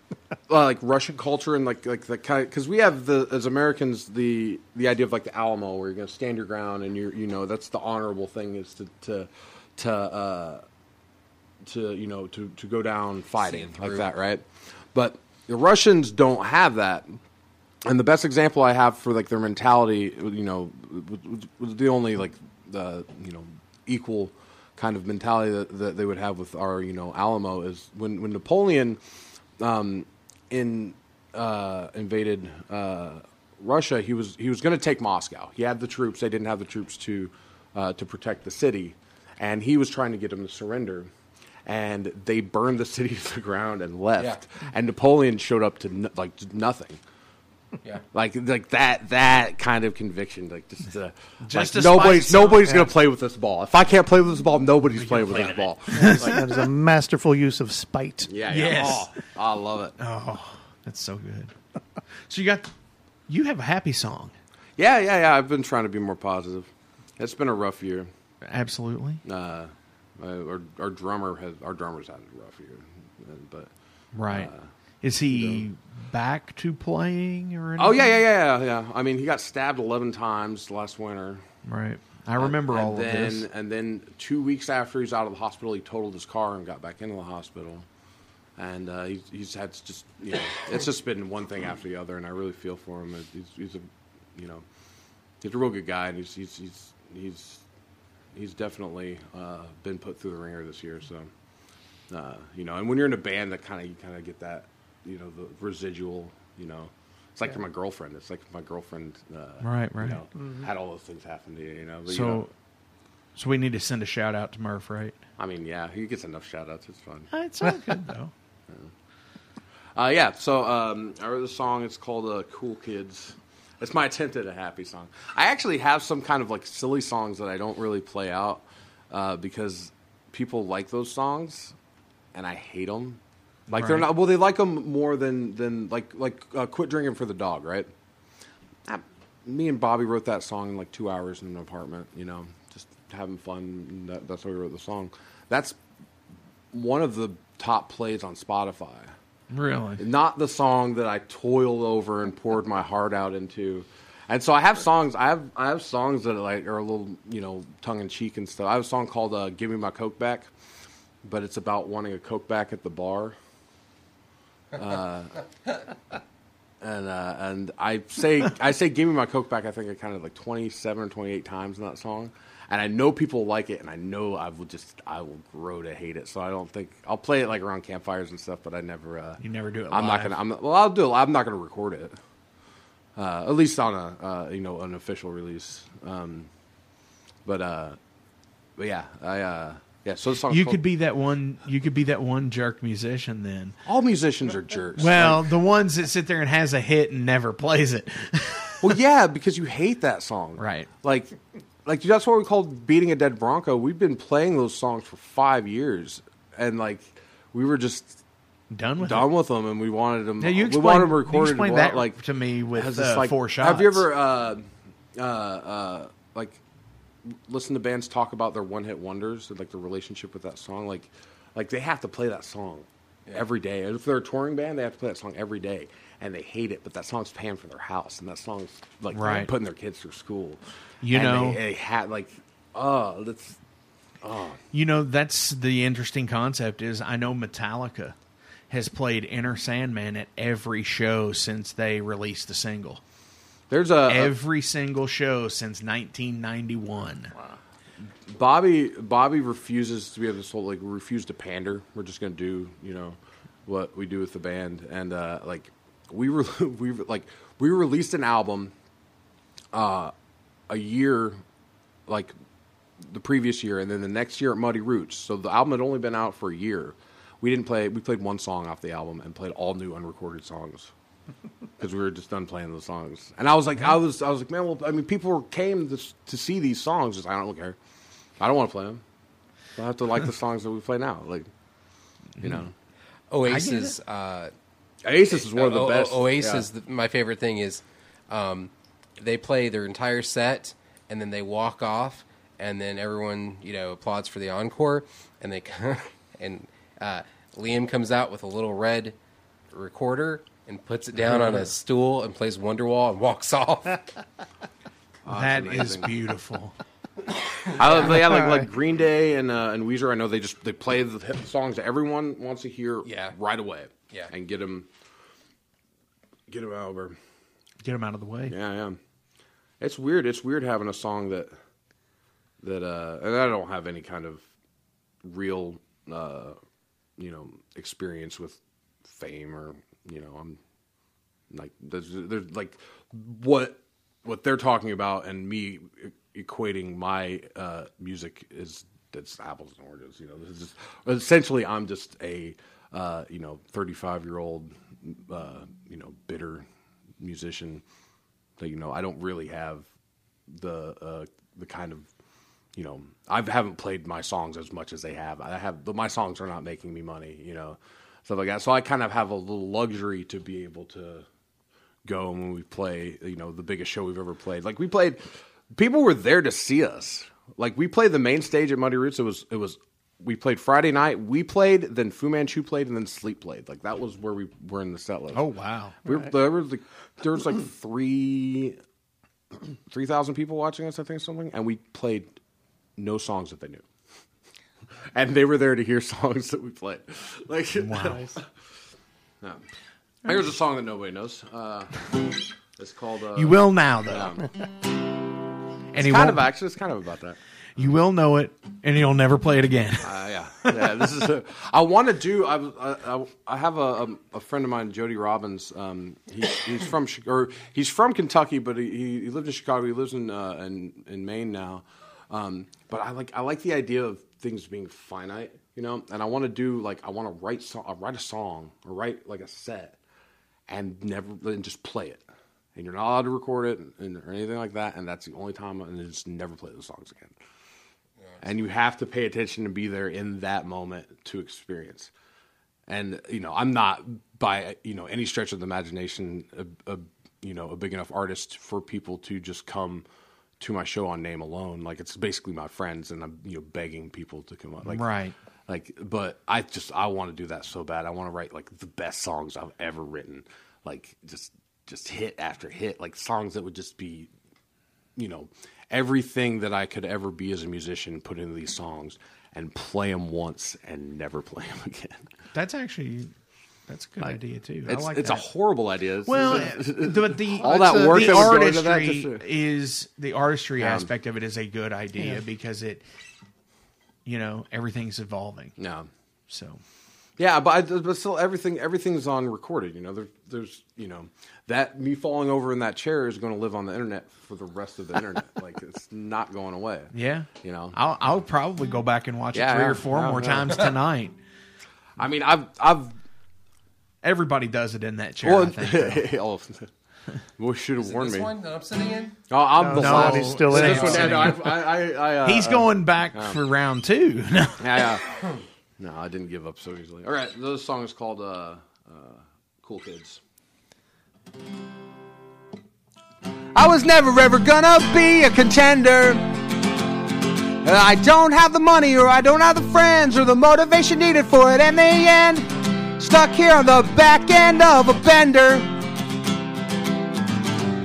uh, like Russian culture and like like the kind because we have the as Americans the the idea of like the Alamo where you're going to stand your ground and you're you know that's the honorable thing is to to to uh, to you know to to go down fighting like that right, but the Russians don't have that. And the best example I have for like their mentality, you know, was, the only like the you know equal kind of mentality that, that they would have with our you know Alamo is when when Napoleon um, in uh, invaded uh, Russia, he was he was going to take Moscow. He had the troops; they didn't have the troops to uh, to protect the city, and he was trying to get them to surrender. And they burned the city to the ground and left. Yeah. And Napoleon showed up to no, like to nothing Yeah. like like that that kind of conviction like just uh, Just like to nobody's nobody's gonna play with this ball if i can't play with this ball nobody's playing with this ball that is a masterful use of spite. yeah yeah Yes. oh, i love it oh, that's so good. So you got, you have a happy song. yeah yeah yeah i've been trying to be more positive it's been a rough year Absolutely. uh our, our drummer has our drummer's had a rough year uh, but Right. Uh, Is he back to playing or anything? oh yeah yeah yeah yeah yeah i mean he got stabbed 11 times last winter Right. I remember and all then, of this. And then two weeks after he's out of the hospital, he totaled his car and got back into the hospital. And uh, he's, he's had just, you know, it's just been one thing after the other, and I really feel for him. He's, he's a, you know, he's a real good guy, and he's he's he's he's, he's definitely uh, been put through the ringer this year. So, uh, you know, and when you're in a band, that kind of you kind of get that, you know, the residual, you know. It's like for my girlfriend. It's like my girlfriend, uh, Right, right. You know, had all those things happen to you. You know, but, you so, know, so we need to send a shout out to Murph, right? I mean, yeah, he gets enough shout outs. It's fun. It's all good though. Uh, yeah, so um, I wrote a song. It's called uh, Cool Kids. It's my attempt at a happy song. I actually have some kind of like silly songs that I don't really play out uh, because people like those songs and I hate them. Like they're not well, they like them more than than like like uh, quit drinking for the dog, right? Uh, me and Bobby wrote that song in like two hours in an apartment. You know, just having fun. That, that's why we wrote the song. That's one of the top plays on Spotify Really? not the song that I toiled over and poured my heart out into. And so I have songs. I have I have songs that are like are a little you know tongue in cheek and stuff. I have a song called uh, "Give Me My Coke Back," but it's about wanting a Coke back at the bar. Uh, and uh, and I say I say "Give Me My Coke Back." I think I counted like twenty seven or twenty eight times in that song. And I know people like it, and I know I will just I will grow to hate it. So I don't think I'll play it like around campfires and stuff, but I never. Uh, You never do it I'm not gonna. I'm not, well, I'll do it. I'm not gonna record it. Uh, at least on a uh, you know an official release. Um, but uh, but yeah, I uh, yeah. So the song. You could be that one. You could be that one jerk musician then. All musicians are jerks. Well, Like, the ones that sit there and has a hit and never plays it. well, yeah, because you hate that song, Right. Like, like that's what we called beating a dead bronco. We've been playing those songs for five years, and like we were just Done with done it. with them, and we wanted them. Yeah, you we explained- wanted them you recorded. explained well, that like to me with, uh, like, Four Have you ever uh, uh, uh, like listen to bands talk about their one hit wonders and like their relationship with that song? Like, like they have to play that song every day. If they're a touring band, they have to play that song every day, and they hate it. But that song's paying for their house, and that song's like Right. putting their kids through school. You And know- they, they had like, oh, that's oh, You know, that's the interesting concept. Is I know Metallica has played Enter Sandman at every show since they released the single. There's a, a Every single show since 1991. Bobby Bobby refuses to be able to sort of, like refuse to pander. We're just gonna do you know what we do with the band, and uh, like we were we like we released an album uh, a year like the previous year, and then the next year at Muddy Roots. So the album had only been out for a year. We didn't play. We played one song off the album and played all new unrecorded songs because we were just done playing those songs. And I was like, I was, I was like, man, well, I mean, people came to, to see these songs. Just, I don't care. I don't want to play them. I have to like the songs that we play now. Like, you know, Oasis. Uh, Oasis is one of the O- O- best. Oasis. yeah. The, my favorite thing is, um, they play their entire set and then they walk off, and then everyone you know applauds for the encore, and they and uh, Liam comes out with a little red recorder and puts it down on a stool and plays Wonderwall and walks off. That is beautiful. I love, yeah, like like Green Day and uh, and Weezer. I know they just they play the hit songs that everyone wants to hear Yeah. right away. Yeah. and get them get them out over. Get them out of the way. Yeah, yeah. It's weird. It's weird having a song that that uh and I don't have any kind of real uh you know experience with fame or you know I'm like there's there's like what what they're talking about and me equating my uh music is that's apples and oranges you know this is just essentially I'm just a uh you know 35 year old uh you know bitter musician that you know I don't really have the uh, the kind of you know I haven't played my songs as much as they have. I have my songs are not making me money, you know, stuff like that. So I kind of have a little luxury to be able to go when we play, you know, the biggest show we've ever played. Like we played, people were there to see us. Like we played the main stage at Muddy Roots. It was it was we played Friday night. We played, then Fu Manchu played, and then Sleep played. Like that was where we were in the set list. Oh wow. We were, there was like there was like three three thousand people watching us, I think something, and we played no songs that they knew, and they were there to hear songs that we played. Like wow. yeah. Here's a song that nobody knows. Uh, it's called. Uh, You will now though. Yeah. And It's he kind of actually, it's kind of about that. you will know it and you'll never play it again. Uh, yeah, yeah. This is. A, I want to do. I, I I I have a, a a friend of mine, Jody Robbins. Um, he, he's from Chi- or he's from Kentucky, but he, he, he lived in Chicago. He lives in uh, in in Maine now. Um, but I like I like the idea of things being finite, you know. And I want to do like I want to write so, write a song or write like a set, and never and just play it. And you're not allowed to record it and, or anything like that. And that's the only time, and then just never play those songs again and you have to pay attention and be there in that moment to experience. And you know, I'm not by you know any stretch of the imagination a, a you know a big enough artist for people to just come to my show on name alone. Like it's basically my friends, and I'm you know begging people to come on. Like Right. Like, but I just I want to do that so bad. I want to write like the best songs I've ever written. Like just just hit after hit. Like songs that would just be you know everything that I could ever be as a musician put into these songs and play them once and never play them again. That's actually that's a good idea too. I It's like it's that. a horrible idea. It's- Well, it's- but the all that work the that would go into that artistry to- is the artistry Yeah. aspect of it is a good idea because it, you know, everything's evolving. no. So Yeah, but I, but still everything everything's on recorded. You know, there, there's you know that me falling over in that chair is going to live on the internet for the rest of the internet. like it's not going away. yeah, You know? I'll I'll probably go back and watch Yeah, it three or four yeah, more yeah. times tonight. I mean, I've I've Everybody does it in that chair. I well, think, though. oh, boy should have warned this me. one that I'm sitting in? Oh, I'm the No, last. he's still in This one, yeah, no, I, I, I, uh, He's going back for round two. Yeah, yeah. no, I didn't give up so easily. All right, this song is called uh, uh, "Cool Kids." I was never ever gonna be a contender. I don't have the money, or I don't have the friends, or the motivation needed for it. In the end, stuck here on the back end of a bender.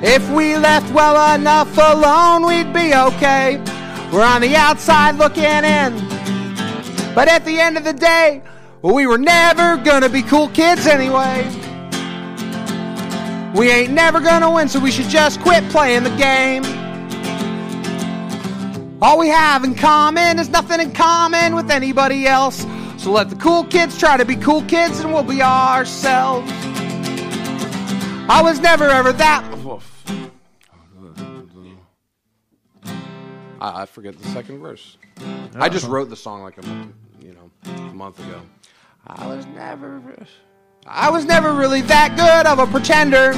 If we left well enough alone, we'd be okay. We're on the outside looking in. But at the end of the day, we were never gonna be cool kids anyway. We ain't never gonna win, so we should just quit playing the game. All we have in common is nothing in common with anybody else. So let the cool kids try to be cool kids and we'll be ourselves. I was never ever that. I, I forget the second verse. I just wrote the song like a month, you know, a month ago. I was never. I was never really that good of a pretender.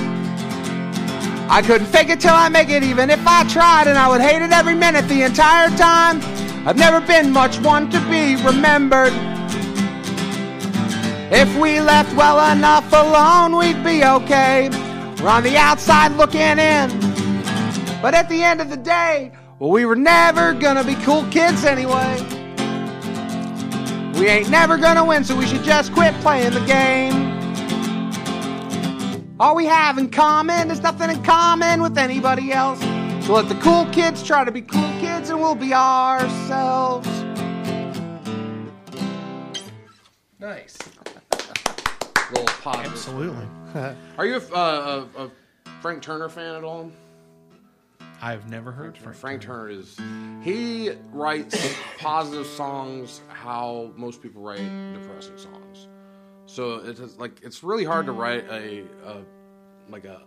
I couldn't fake it till I make it, even if I tried, and I would hate it every minute the entire time. I've never been much one to be remembered. If we left well enough alone, we'd be okay. We're on the outside looking in. But at the end of the day, well, we were never gonna be cool kids anyway. We ain't never gonna win, so we should just quit playing the game. All we have in common is nothing in common with anybody else. So let the cool kids try to be cool kids and we'll be ourselves. Nice. Little positive. Absolutely. Are you a, uh, a, a Frank Turner fan at all? I've never heard Frank. Frank Turner is he writes positive songs how most people write depressing songs. So it's like it's really hard to write a, a like a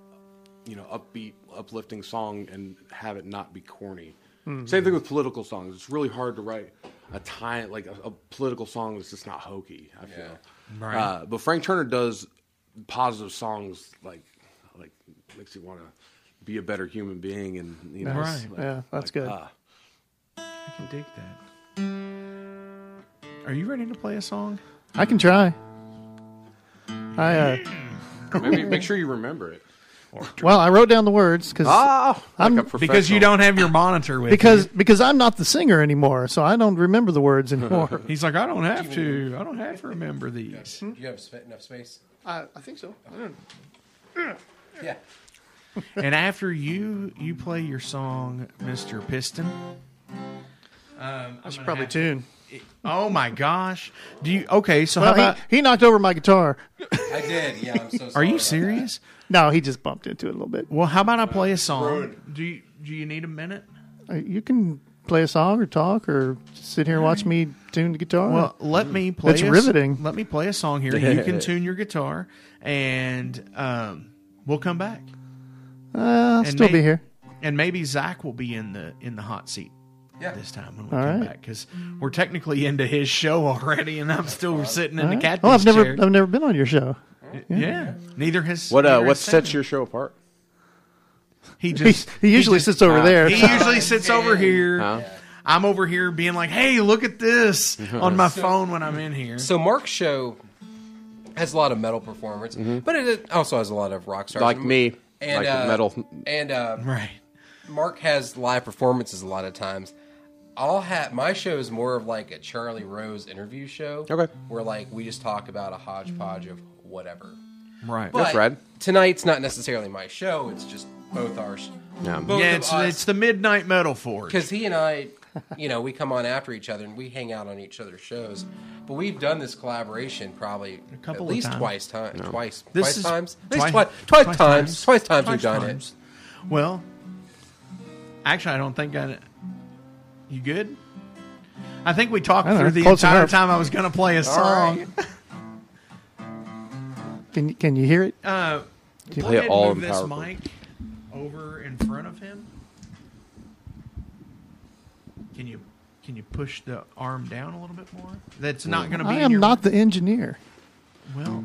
you know upbeat, uplifting song and have it not be corny. Mhm. Same thing with political songs. It's really hard to write a time like a, a political song that's just not hokey. I feel. Right. Uh, but Frank Turner does positive songs like like makes you want to be a better human being and you know Nice. like- Yeah, that's like, good. ah. I can dig that. Are you ready to play a song? I can try. I uh, Maybe make sure you remember it. Well, I wrote down the words because I'm like Because you don't have your monitor with because you. because I'm not the singer anymore, so I don't remember the words anymore. He's like, I don't have to. I don't have to remember these. Do you have enough space? I, I think so. Yeah. and after you you play your song, Mister Piston. Um, I should probably tune. Oh my gosh! Do you okay? So Well, how about? he, he knocked over my guitar. I did. Yeah, I'm so Sorry Are you about serious? No, he just bumped into it a little bit. Well, how about I play a song? Do you do you need a minute? Uh, You can play a song or talk or sit here and watch me tune the guitar. Well, let me play. It's a s- riveting. Let me play a song here. You can tune your guitar, and um, we'll come back. Uh, I'll And still may- be here. and maybe Zak will be in the in the hot seat. Yeah. This time when we All come right. back because we're technically into his show already, and I'm still sitting in All the right. captain's Well, I've never chair. I've never been on your show. Yeah. neither has What uh, neither what has sets Sam. your show apart? He just he usually just- sits over there. He usually sits over here. Huh? I'm over here being like, "Hey, look at this" on my phone when I'm in here. So Mark's show has a lot of metal performers, but it also has a lot of rock stars, Like me, and like uh, metal. and uh, right. Mark has live performances a lot of times. I'll have my show is more of like a Charlie Rose interview show. Okay. Where like we just talk about a hodgepodge of whatever. Right. But That's rad. tonight's not necessarily my show. It's just both ours. Yeah. Both yeah, it's us. it's the midnight metal forge. because he and I, you know, we come on after each other and we hang out on each other's shows. But we've done this collaboration probably couple at of least times. twice time, twice, This twice is times, at twi- least twice, twice, twice times, times. twice times we've Twice done times. Well, actually, I don't think I. You good? I think we talked through know, the entire enough. time I was going to play a song. Can you- can you hear it? Uh, Play go it ahead and all move this PowerPoint. mic over in front of him. Can you can you push the arm down a little bit more? That's not going to be. I in am your, not the engineer. Well,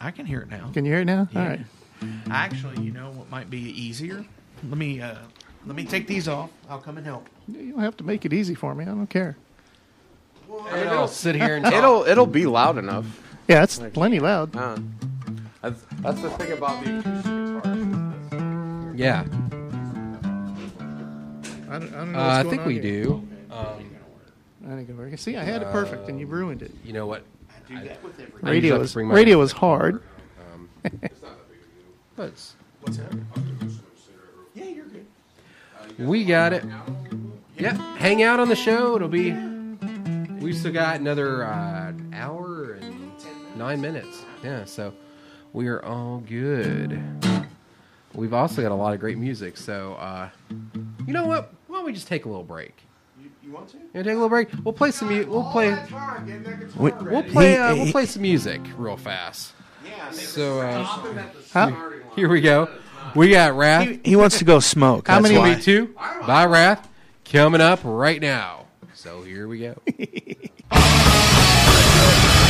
I can hear it now. Can you hear it now? Yeah. All right. Actually, you know what might be easier? Let me uh, let me take these off. I'll come and help. You don't have to make it easy for me. I don't care. And I'll sit here and talk. It'll it'll be loud enough. Yeah, it's plenty loud. Uh, that's, that's the thing about the acoustic guitar. yeah. I don't, I don't know Uh, I think we here. do. Um, I think it works. See, I had it perfect, and you ruined it. you know what? I Radio usually is bring my- radio is hard. What's Yeah, you're good. We got it. Yeah, hang out on the show. It'll be. We still got another uh, hour and nine minutes. Yeah, so we are all good. We've also got a lot of great music. So, uh, you know what? Why don't we just take a little break? You want to? You wanna take a little break? We'll play some. mu- We'll play. We, We'll play. Uh, we'll play some music real fast. Yeah. So uh, How, here we go. We got Wrath. he, he wants to go smoke. How many- why. Me too. By Wrath coming up right now. So here we go.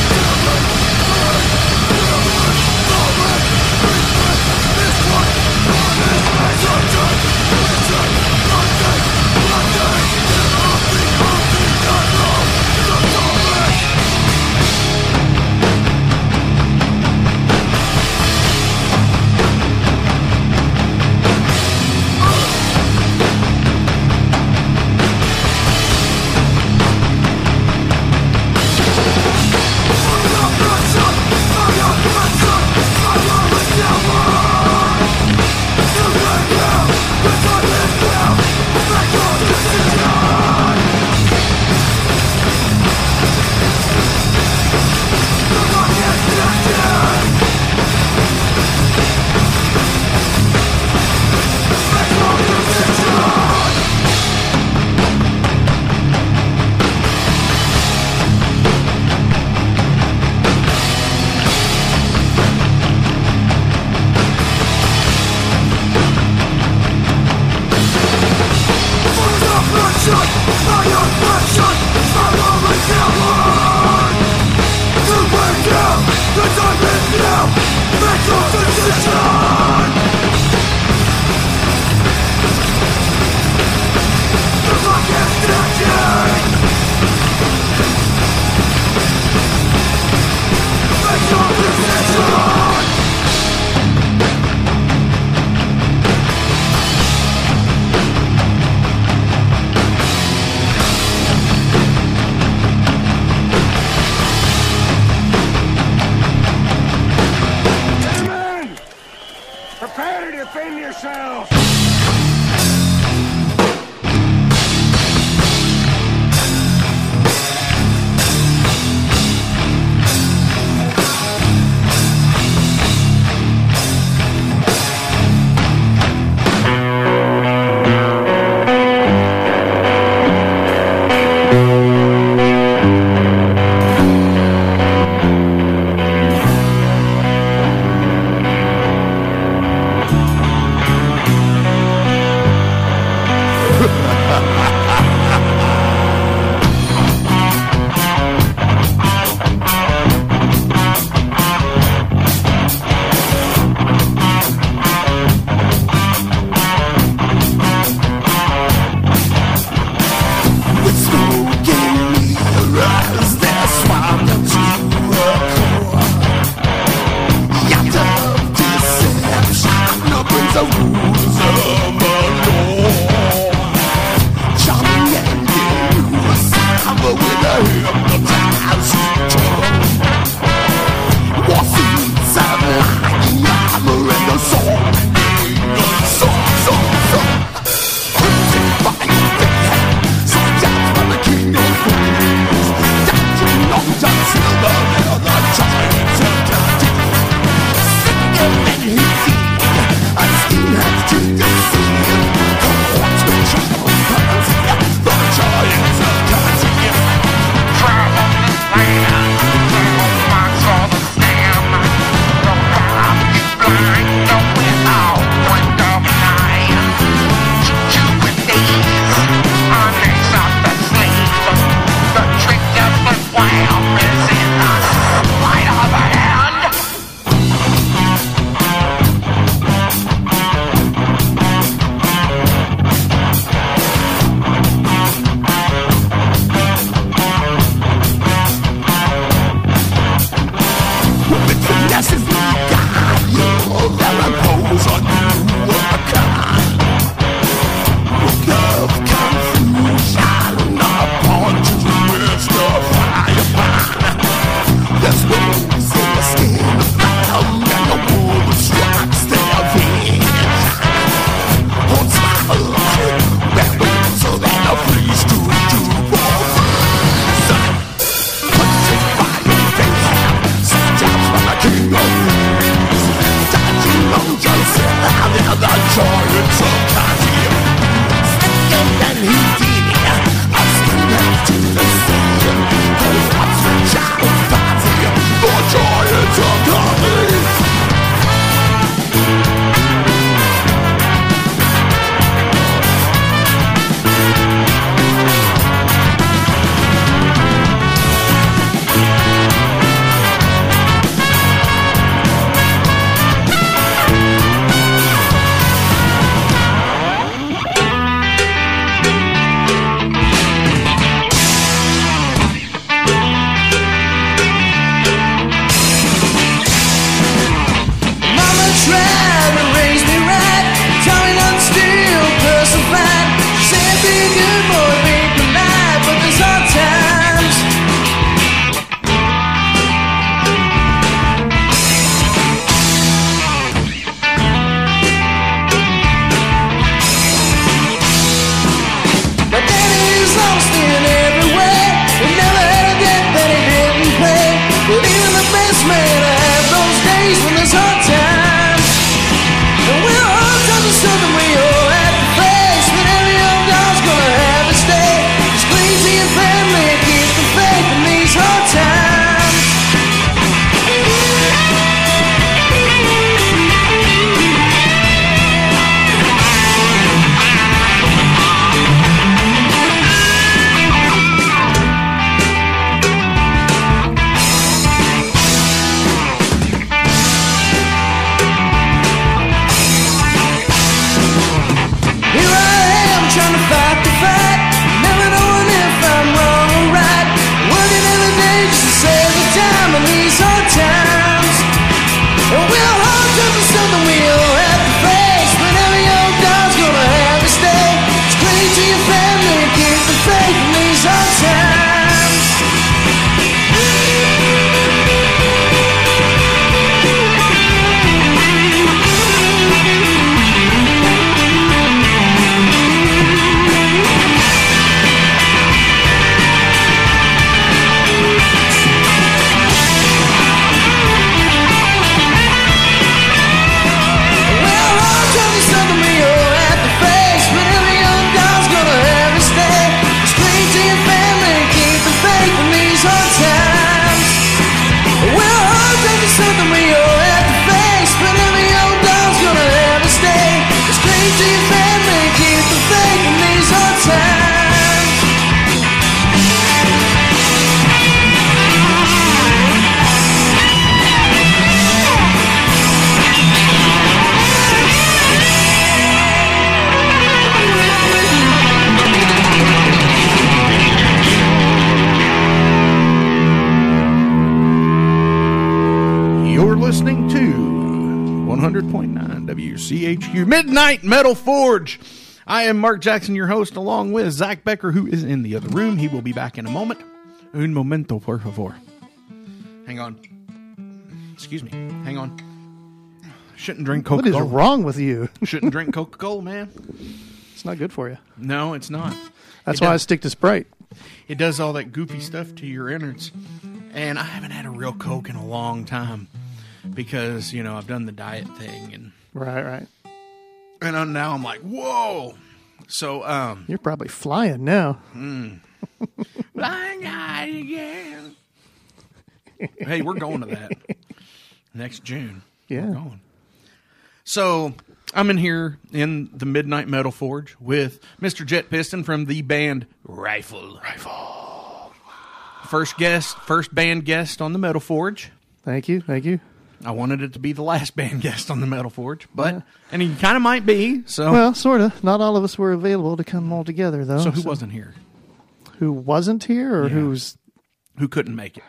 Metal Forge. I am Mark Jackson, your host, along with Zak Becher, who is in the other room. He will be back in a moment. Un momento, por favor. Hang on. Excuse me. Hang on. Shouldn't drink What Coca is Cola. wrong with you? Shouldn't drink Coca Cola, man. It's not good for you. No, it's not. That's It why I stick to Sprite. It does all that goofy stuff to your innards. And I haven't had a real Coke in a long time because, you know, I've done the diet thing and Right, right. And now I'm like, whoa. So, um, You're probably flying now. flying high again. hey, we're going to that next June. Yeah. We're going. So I'm in here in the Midnight Metal Forge with Mr. Jet Piston from the band Rifle. Rifle. First guest, first band guest on the Metal Forge. Thank you, thank you. I wanted it to be the last band guest on the Metal Forge, but and he kind of might be. So, Well, sort of. Not all of us were available to come all together, though. so who wasn't here? Who wasn't here, or Yeah. who's Who couldn't make it?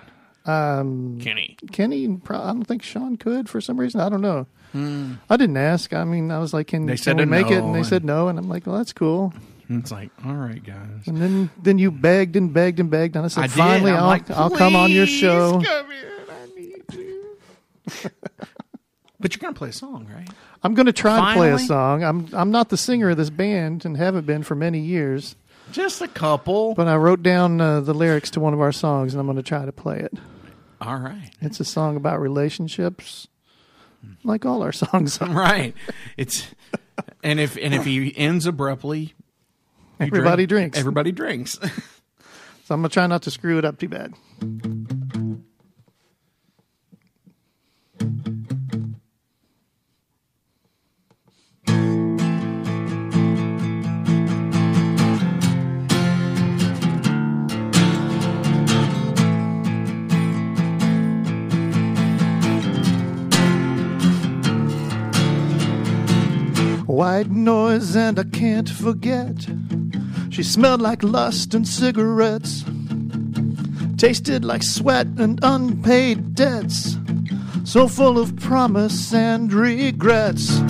um, Kenny. Kenny? Pro- I don't think Sean could for some reason. I don't know. I didn't ask. I mean, I was like, "Can, They can said we a make it?" And they and- said no, and I'm like, "Well, that's cool." It's like, all right, guys. And then then you begged and begged and begged, and I said, I "Finally, I'm I'll like, I'll come on your show." come here. I need you. but you're gonna play a song, right? I'm going to try to play a song. I'm I'm not the singer of this band and haven't been for many years. Just a couple. But I wrote down uh, the lyrics to one of our songs, and I'm going to try to play it. All right. It's a song about relationships, like all our songs. are. right. It's and if and if he ends abruptly, Everybody drink. drinks. Everybody drinks. So I'm going to try not to screw it up too bad. White noise and I can't forget. She smelled like lust and cigarettes. Tasted like sweat and unpaid debts. So full of promise and regrets.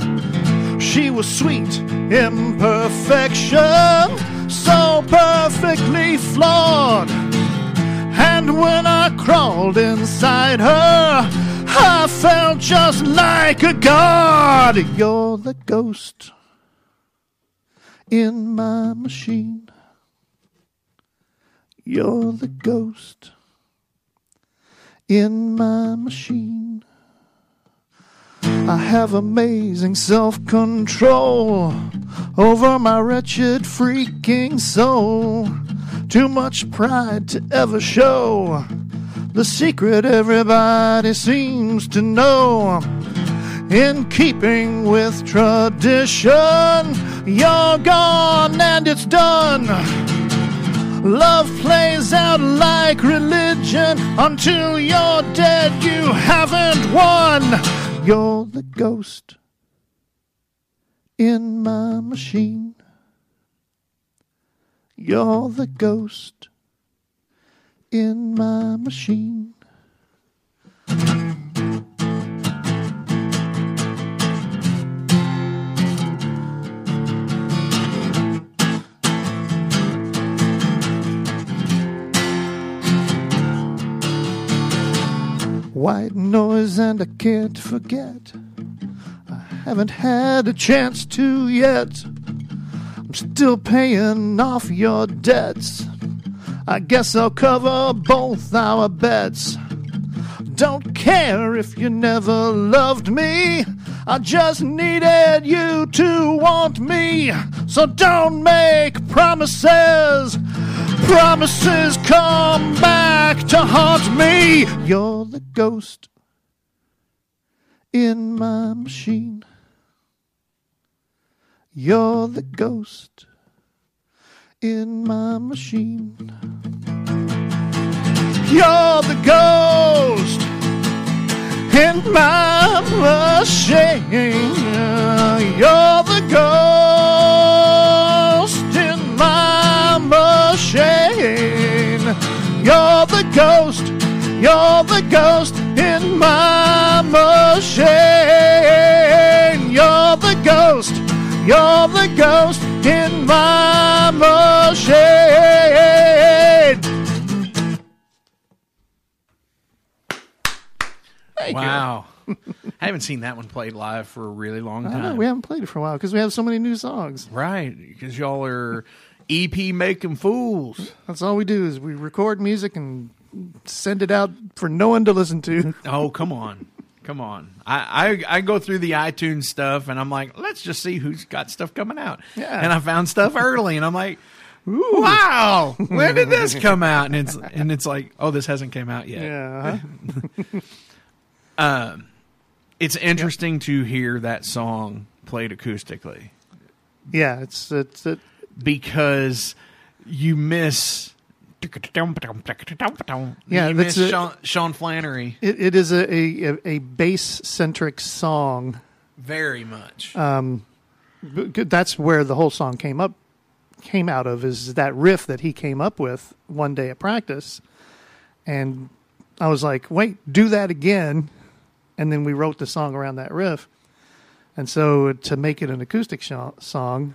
She was sweet imperfection. So perfectly flawed. And when I crawled inside her, I felt just like a god. You're the ghost in my machine. You're the ghost in my machine. I have amazing self control over my wretched freaking soul. Too much pride to ever show. The secret everybody seems to know. In keeping with tradition, you're gone and it's done. Love plays out like religion. Until you're dead, you haven't won. You're the ghost in my machine. You're the ghost in my machine. White noise and I can't forget. I haven't had a chance to yet. I'm still paying off your debts. I guess I'll cover both our beds. Don't care if you never loved me. I just needed you to want me. So don't make promises. Promises come back to haunt me. You're the ghost in my machine. You're the ghost in my machine. You're the ghost in my machine. You're the ghost in my machine. You're the ghost. You're the ghost in my machine. You're the ghost. You're the ghost in my machine. Wow. I haven't seen that one played live for a really long I don't know, time. we haven't played it for a while because we have so many new songs. Right, because y'all are EP making fools. That's all we do is we record music and send it out for no one to listen to. Oh, come on. Come on. I, I, I go through the iTunes stuff and I'm like, let's just see who's got stuff coming out. Yeah. And I found stuff early and I'm like, wow, when did this come out? And it's and it's like, oh, this hasn't came out yet. Yeah. Uh-huh. Um, it's interesting to hear that song played acoustically Yeah, it's it's it, because you miss. Yeah, you miss it. Sean, Sean Flannery it, it is a a, a bass centric song. very much. Um, that's where the whole song came up came out of is that riff that he came up with one day at practice, and I was like, "Wait, do that again," and then we wrote the song around that riff. And so to make it an acoustic sh- song,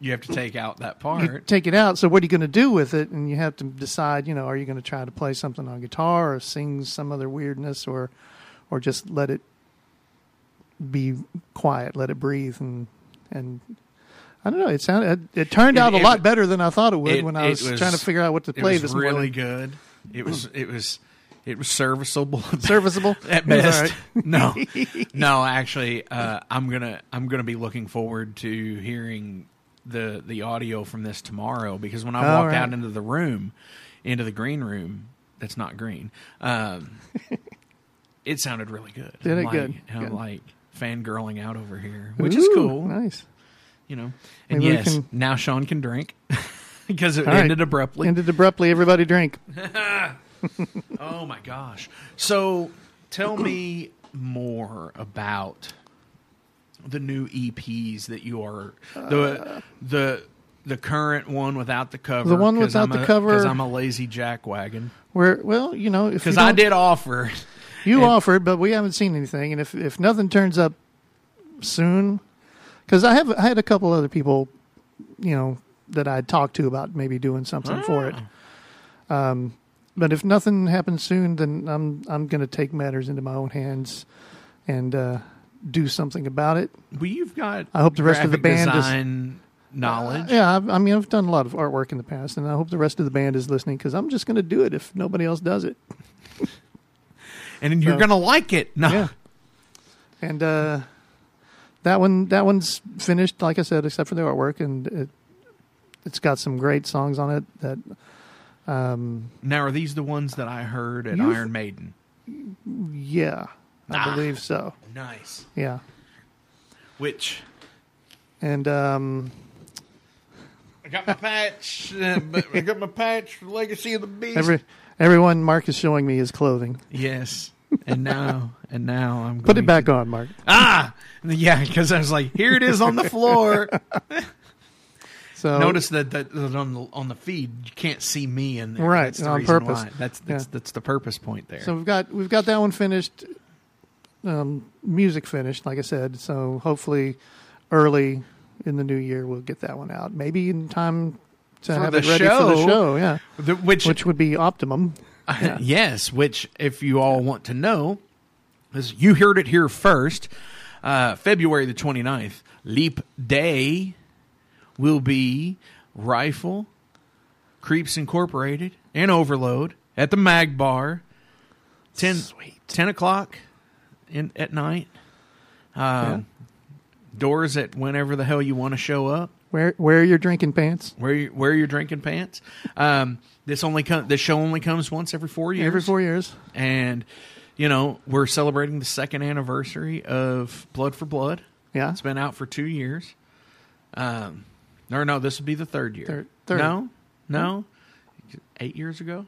you have to take out that part. take it out. So what are you going to do with it? And you have to decide. You know, are you going to try to play something on guitar or sing some other weirdness, or or just let it be quiet, let it breathe, and and I don't know. It sounded it, it turned It- out a it- lot better than I thought it would It- when I it was, trying to figure out what to it play was this really morning. good. It was it was it was serviceable. Serviceable at best. all no, no. Actually, uh, I'm gonna I'm gonna be looking forward to hearing the the audio from this tomorrow because when I All walked right. out into the room, into the green room, that's not green. Um, it sounded really good. Did it like, good? I'm Good. like fangirling out over here, which is cool. Nice. You know, and Maybe yes, can- now Sean can drink because it All right. ended abruptly. Ended abruptly. Everybody drink. Oh my gosh. So tell me more about the new EPs that you are the the the current one without the cover. The one without the cover- because I'm a lazy jackwagon. Where well, you know, Because I did offer. You And- offered, but we haven't seen anything. And if if nothing turns up soon, because I have I had a couple other people, you know, that I talked to about maybe doing something for it. Ah. Um, but if nothing happens soon, then I'm I'm going to take matters into my own hands and uh, do something about it. Well, you've got. I hope the rest of the band is- design knowledge. Yeah, I've, I mean, I've done a lot of artwork in the past, and I hope the rest of the band is listening because I'm just going to do it if nobody else does it. and you're So- gonna like it. No. Yeah. And uh, that one, that one's finished, like I said, except for the artwork, and it, it's got some great songs on it. That um, Now, are these the ones that I heard at Iron Maiden? yeah, I Ah. believe so. Nice. Yeah, Which and um, I got my patch. uh, I got my patch for Legacy of the Beast. every everyone, Mark is showing me his clothing. Yes. And now, and now I'm Put it back on, Mark. Ah, yeah, because I was like, here it is on the floor. So Notice that, that, that on the on the feed you can't see me in there. Right, that's the on purpose. why. That's that's, Yeah. that's the purpose point there. So we've got we've got that one finished, um, music finished, like I said. So hopefully, early in the new year we'll get that one out. Maybe in time to For have the it ready for the show, show. Yeah, The- which which would be optimum. Yeah. yes, which if you all want to know, is you heard it here first. Uh, February the 29th, Leap Day will be Rifle, Creeps Incorporated, and Overload at the Mag Bar. 10, 10 o'clock in, at night. Um, Doors at whenever the hell you want to show up. Wear wear your drinking pants Wear your, wear your drinking pants. Um, this only com- this show only comes once every four years. every four years. and you know we're celebrating the second anniversary of Blood for Blood. Yeah. it's been out for two years. Um, or no, this would be the third year. Third- third. No, no, eight years ago.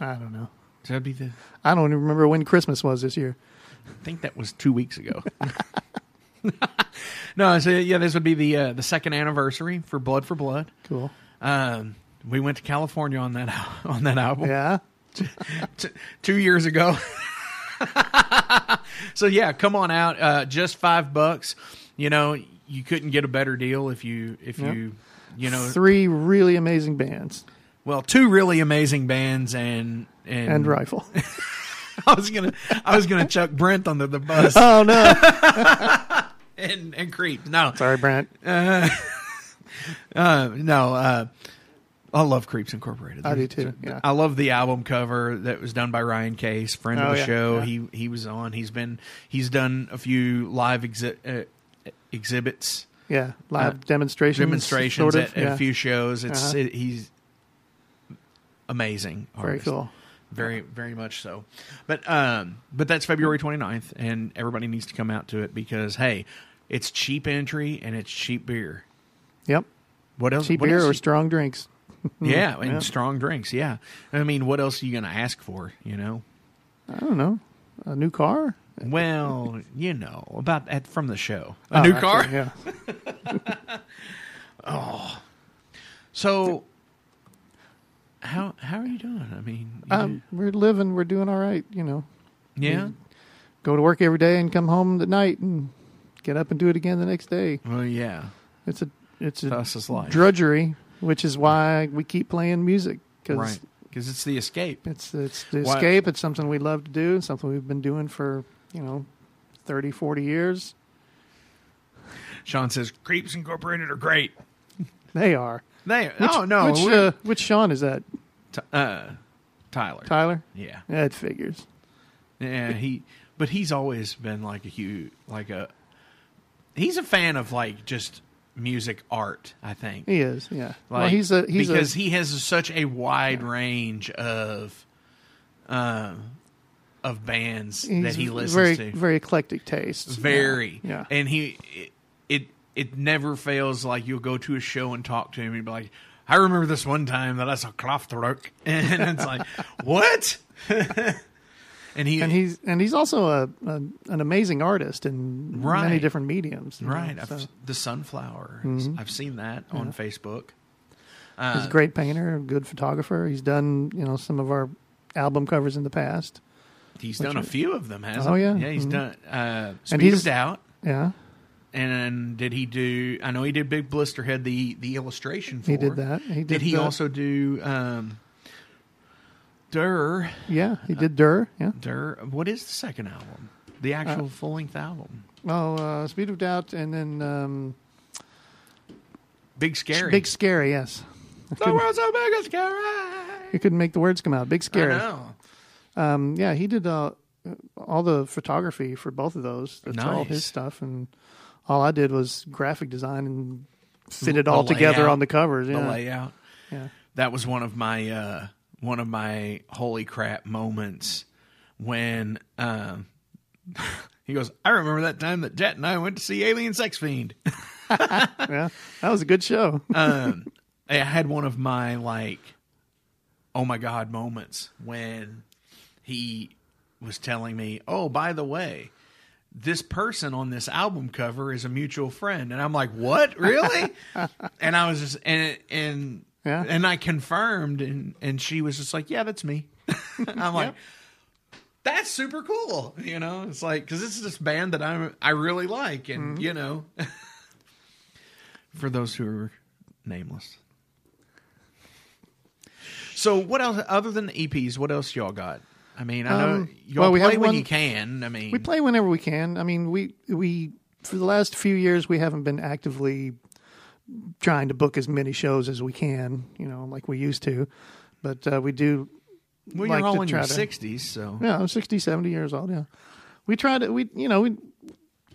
I don't know. That'd be the. I don't even remember when Christmas was this year. I think that was two weeks ago. no, so yeah, this would be the uh, the second anniversary for Blood for Blood. Cool. Um, we went to California on that on that album. Yeah. T- two years ago. so yeah, come on out. Uh, just five bucks. You know, you couldn't get a better deal if you if Yep. you you know Three really amazing bands well two really amazing bands and and, and rifle. I was gonna I was gonna chuck Brent under the bus Oh no! and and creep. No, Sorry, Brent. uh, uh, no. Uh, I love Creeps Incorporated. I do too, yeah. I love the album cover that was done by Ryan Case, friend of Oh, the yeah, show. yeah. He he was on. He's been he's done a few live exhi- uh, exhibits, Yeah, live Uh, demonstrations. demonstrations sort of, at, at a few shows. It's Uh-huh. it, he's amazing. Very cool. Very very much so. But um but that's February 29th and everybody needs to come out to it because hey, it's cheap entry and it's cheap beer. Yep. What else? Cheap what beer else or strong drinks. Yeah, and Yeah. strong drinks. Yeah, I mean, what else are you going to ask for? You know, I don't know. A new car. well, you know about at from the show, a Oh, new okay, car. Yeah. Oh, so, how how are you doing? I mean, you Um, we're living. We're doing all right. You know. do- yeah. Go to work every day and come home at night and get up and do it again the next day. Well, yeah. It's a it's a Thus is life. drudgery, which is why we keep playing music because Right, because it's the escape. it's it's the Why- escape. It's something we love to do. Something we've been doing for you know 30, 40 years. Sean says Creeps Incorporated are great. They are. They Which, oh no, which uh, which Sean is that? T- uh, Tyler. Tyler. Yeah, Yeah, it figures. yeah. He, but he's always been like a huge, like a. He's a fan of like just music art. I think He is. Yeah. Like, well, he's a he's because a he has such a wide range of, uh, of bands he's that he listens very to. very eclectic tastes. Very. Yeah. yeah. And he it, it it never fails like you'll go to a show and talk to him and be like, I remember this one time that I saw Kraftwerk and it's like, What? and he and he's and he's also a, a an amazing artist in Right. many different mediums. you know, Right. so. I've, the sunflower. Mhm. I've seen that on Facebook. He's Uh, a great painter, a good photographer. He's done you know some of our album covers in the past. He's which done a few of them, hasn't Oh, he? yeah. Yeah, he's Mhm. done uh And Speed he's- of Doubt. Yeah, And did he do? I know he did Big Blisterhead, the the illustration for. he did that. He did, Did he the- also do um, Dur? Yeah, he did Dur. Yeah. Dur. What is the second album? The Uh, actual full length album. Oh, uh, Speed of Doubt, and then um, Big Scary. Big Scary. Yes, the world's so big and scary. he couldn't make the words come out. Big Scary. I know. Um, yeah, he did uh, all the photography for both of those. That's all his stuff, and all I did was graphic design and fit it all together layout. on the covers. Yeah. The layout. Yeah. That was one of my uh, one of my holy crap moments when um, he goes. I remember that time that Jet and I went to see Alien Sex Fiend. yeah, that was a good show. um, I had one of my like, oh my god moments when he was telling me, "Oh, by the way, this person on this album cover is a mutual friend," and I'm like, "What, really?" and I was just and and Yeah. and I confirmed, and and she was just like, "Yeah, that's me." I'm like. That's super cool, you know. It's like because this is this band that I I really like, and mm-hmm. you know, for those who are nameless. So, what else other than the EPs? What else y'all got? I mean, I know Um, y'all well, we play when one- you can. I mean, We play whenever we can. I mean, we we for the last few years we haven't been actively trying to book as many shows as we can, you know, like we used to. But uh, we do well, like you're all in your sixties, so Yeah, I'm 60, 70 years old. Yeah, we try to. We you know we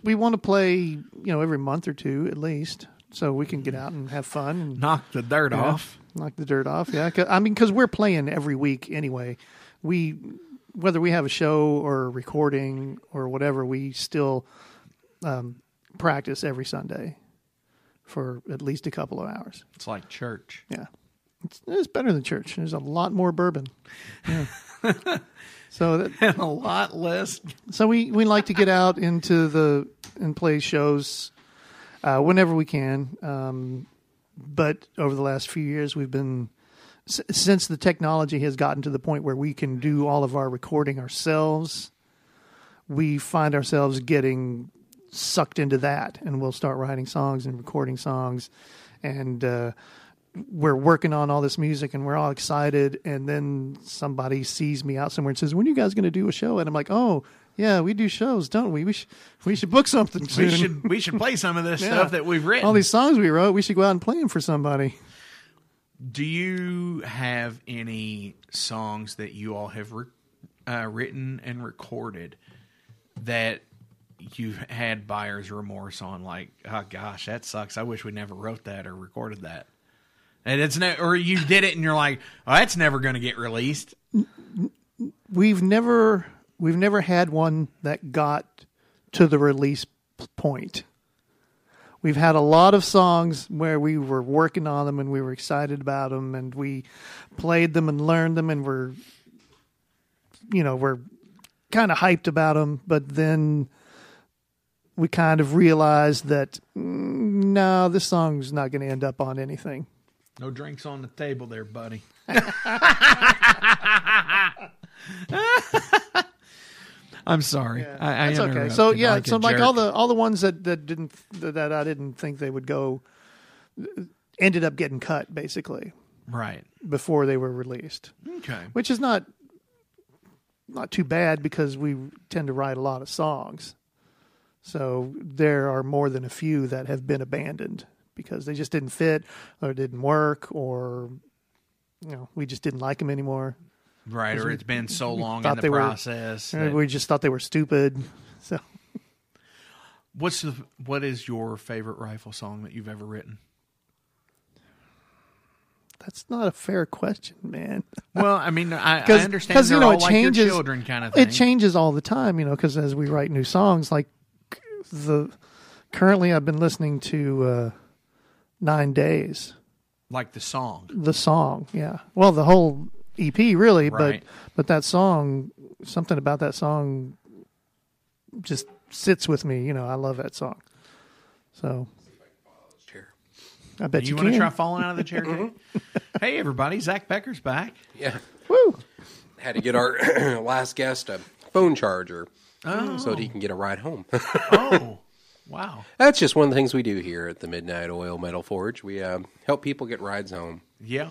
we want to play you know every month or two at least, so we can get out and have fun and knock the dirt off. knock the dirt off. Yeah, 'Cause- I mean because we're playing every week anyway. We whether we have a show or a recording or whatever, we still um, practice every Sunday for at least a couple of hours. It's like church. Yeah. It's, it's better than church. There's a lot more bourbon. Yeah. so that, and a lot less. so we, we like to get out into the and play shows uh, whenever we can. Um, but over the last few years, we've been s- since the technology has gotten to the point where we can do all of our recording ourselves. We find ourselves getting sucked into that, and we'll start writing songs and recording songs, and uh, we're working on all this music and we're all excited, and then somebody sees me out somewhere and says, "When are you guys going to do a show?" And I'm like, "Oh, yeah, we do shows, don't we? We should we should book something soon. We should we should play some of this Yeah. stuff that we've written. All these songs we wrote, we should go out and play them for somebody." Do you have any songs that you all have re- uh, written and recorded that you've had buyer's remorse on? Like, oh gosh, that sucks. I wish we never wrote that or recorded that. And it's ne- or you did it and you're like, oh, that's never going to get released. we've never we've never had one that got to the release point. We've had a lot of songs where we were working on them and we were excited about them and we played them and learned them and we're you know, we're kind of hyped about them, but then we kind of realized that mm, no, this song's not going to end up on anything. No drinks on the table there, buddy. I'm sorry. I, I That's okay. So yeah, like so like jerk. all the all the ones that that didn't that I didn't think they would go ended up getting cut basically right. before they were released, Okay. which is not not too bad because we tend to write a lot of songs. So there are more than a few that have been abandoned because they just didn't fit or didn't work or you know we just didn't like them anymore. Right, or it's been so long in the they were- process. That- we just thought they were stupid. So What's the what is your favorite rifle song that you've ever written? that's not a fair question, man. Well, I mean, I, I understand 'cause, they're you know all it like changes. your children kind of thing. It changes all the time, you know. Because as we write new songs, like the currently, I've been listening to uh, Nine Days, like the song. the song. Yeah, well, the whole EP, really, Right. but but that song, something about that song, just sits with me. You know, I love that song. So I bet you, you want to try falling out of the chair? Hey, everybody! Zak Becher's back. Yeah. Woo! Had to get our last guest a phone charger Oh. so that he can get a ride home. Oh, wow! That's just one of the things we do here at the Midnight Oil Metal Forge. We um, help people get rides home. Yeah.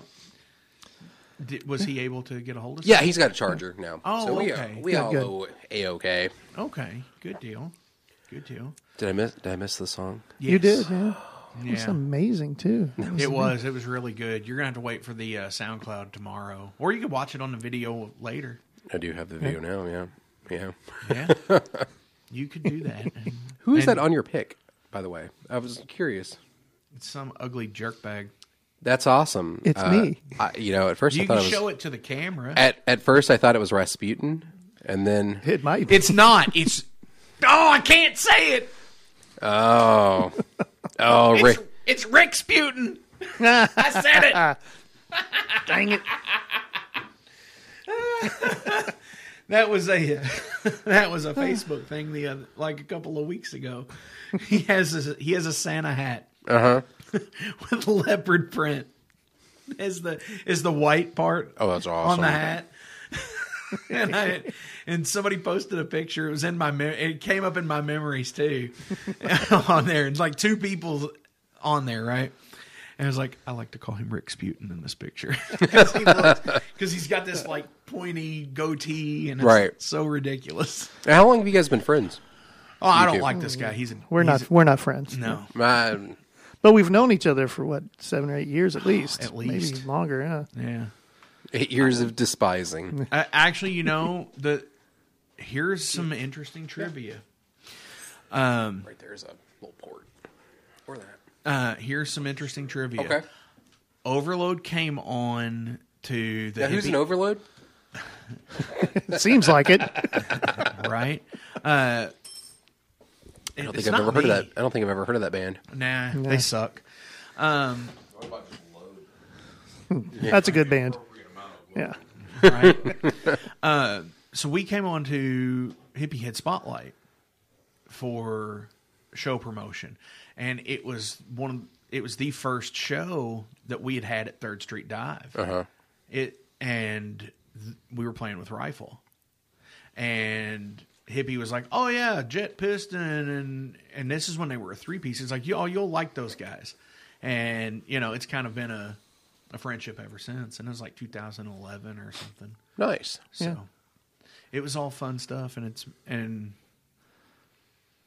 Did, was he able to get a hold of? Yeah, he's got a charger now. Oh, so we, okay. uh, we Good, all good. owe a okay. Okay, good deal. Good deal. Did I miss? Did I miss the song? You did, Yeah. It Yeah. amazing too. It was. It was really good. You're gonna have to wait for the uh, SoundCloud tomorrow, or you can watch it on the video later. I do have the video now. Yeah, yeah. Yeah, you could do that. Who is and that on your pick? By the way, I was curious. It's some ugly jerk bag. That's awesome. It's Uh, me. I, you know, at first I You thought can it was show it to the camera. at at first I thought it was Rasputin, and then It might. Be. It's not. It's. Oh, I can't say it. oh, oh, It's, Rick. it's Rick Sputin. I said it. Dang it! That was a that was a Facebook thing the other, like a couple of weeks ago. He has a, he has a Santa hat Uh huh. with leopard print. Is the is the white part Oh, that's awesome on awesome. the hat? and I and somebody posted a picture. It was in my mem- it came up in my memories too on there. It's like two people on there, right? And I was like, I like to call him Rick Sputin in this picture because he he's got this like pointy goatee and it's Right. so ridiculous. How long have you guys been friends? Oh, I don't two. like this guy. He's a, We're he's not. we're not friends. no. Man, But we've known each other for what seven or eight years at least. At least. maybe longer. Yeah. Yeah. eight years of despising. Uh, actually, you know the here's some interesting trivia. Um, Right there's a little port. Or that. uh, here's some interesting trivia. Okay. Overload came on to the Now, who's an overload? Seems like it. right? Uh, I don't think I've ever heard of that. I don't think I've ever heard of that band. Nah, they suck. Um, That's a good band. Yeah. right? uh, so we came on to Hippie Head Spotlight for show promotion, and it was one. Of, it was the first show that we had had at Third Street Dive. Uh-huh. It and th- we were playing with rifle, and Hippie was like, "Oh yeah, Jet Piston," and and this is when they were a three piece. It's like, "Oh, you'll like those guys," and you know, it's kind of been a a friendship ever since, and it was like 2011 or something. Nice. So Yeah. it was all fun stuff, and it's and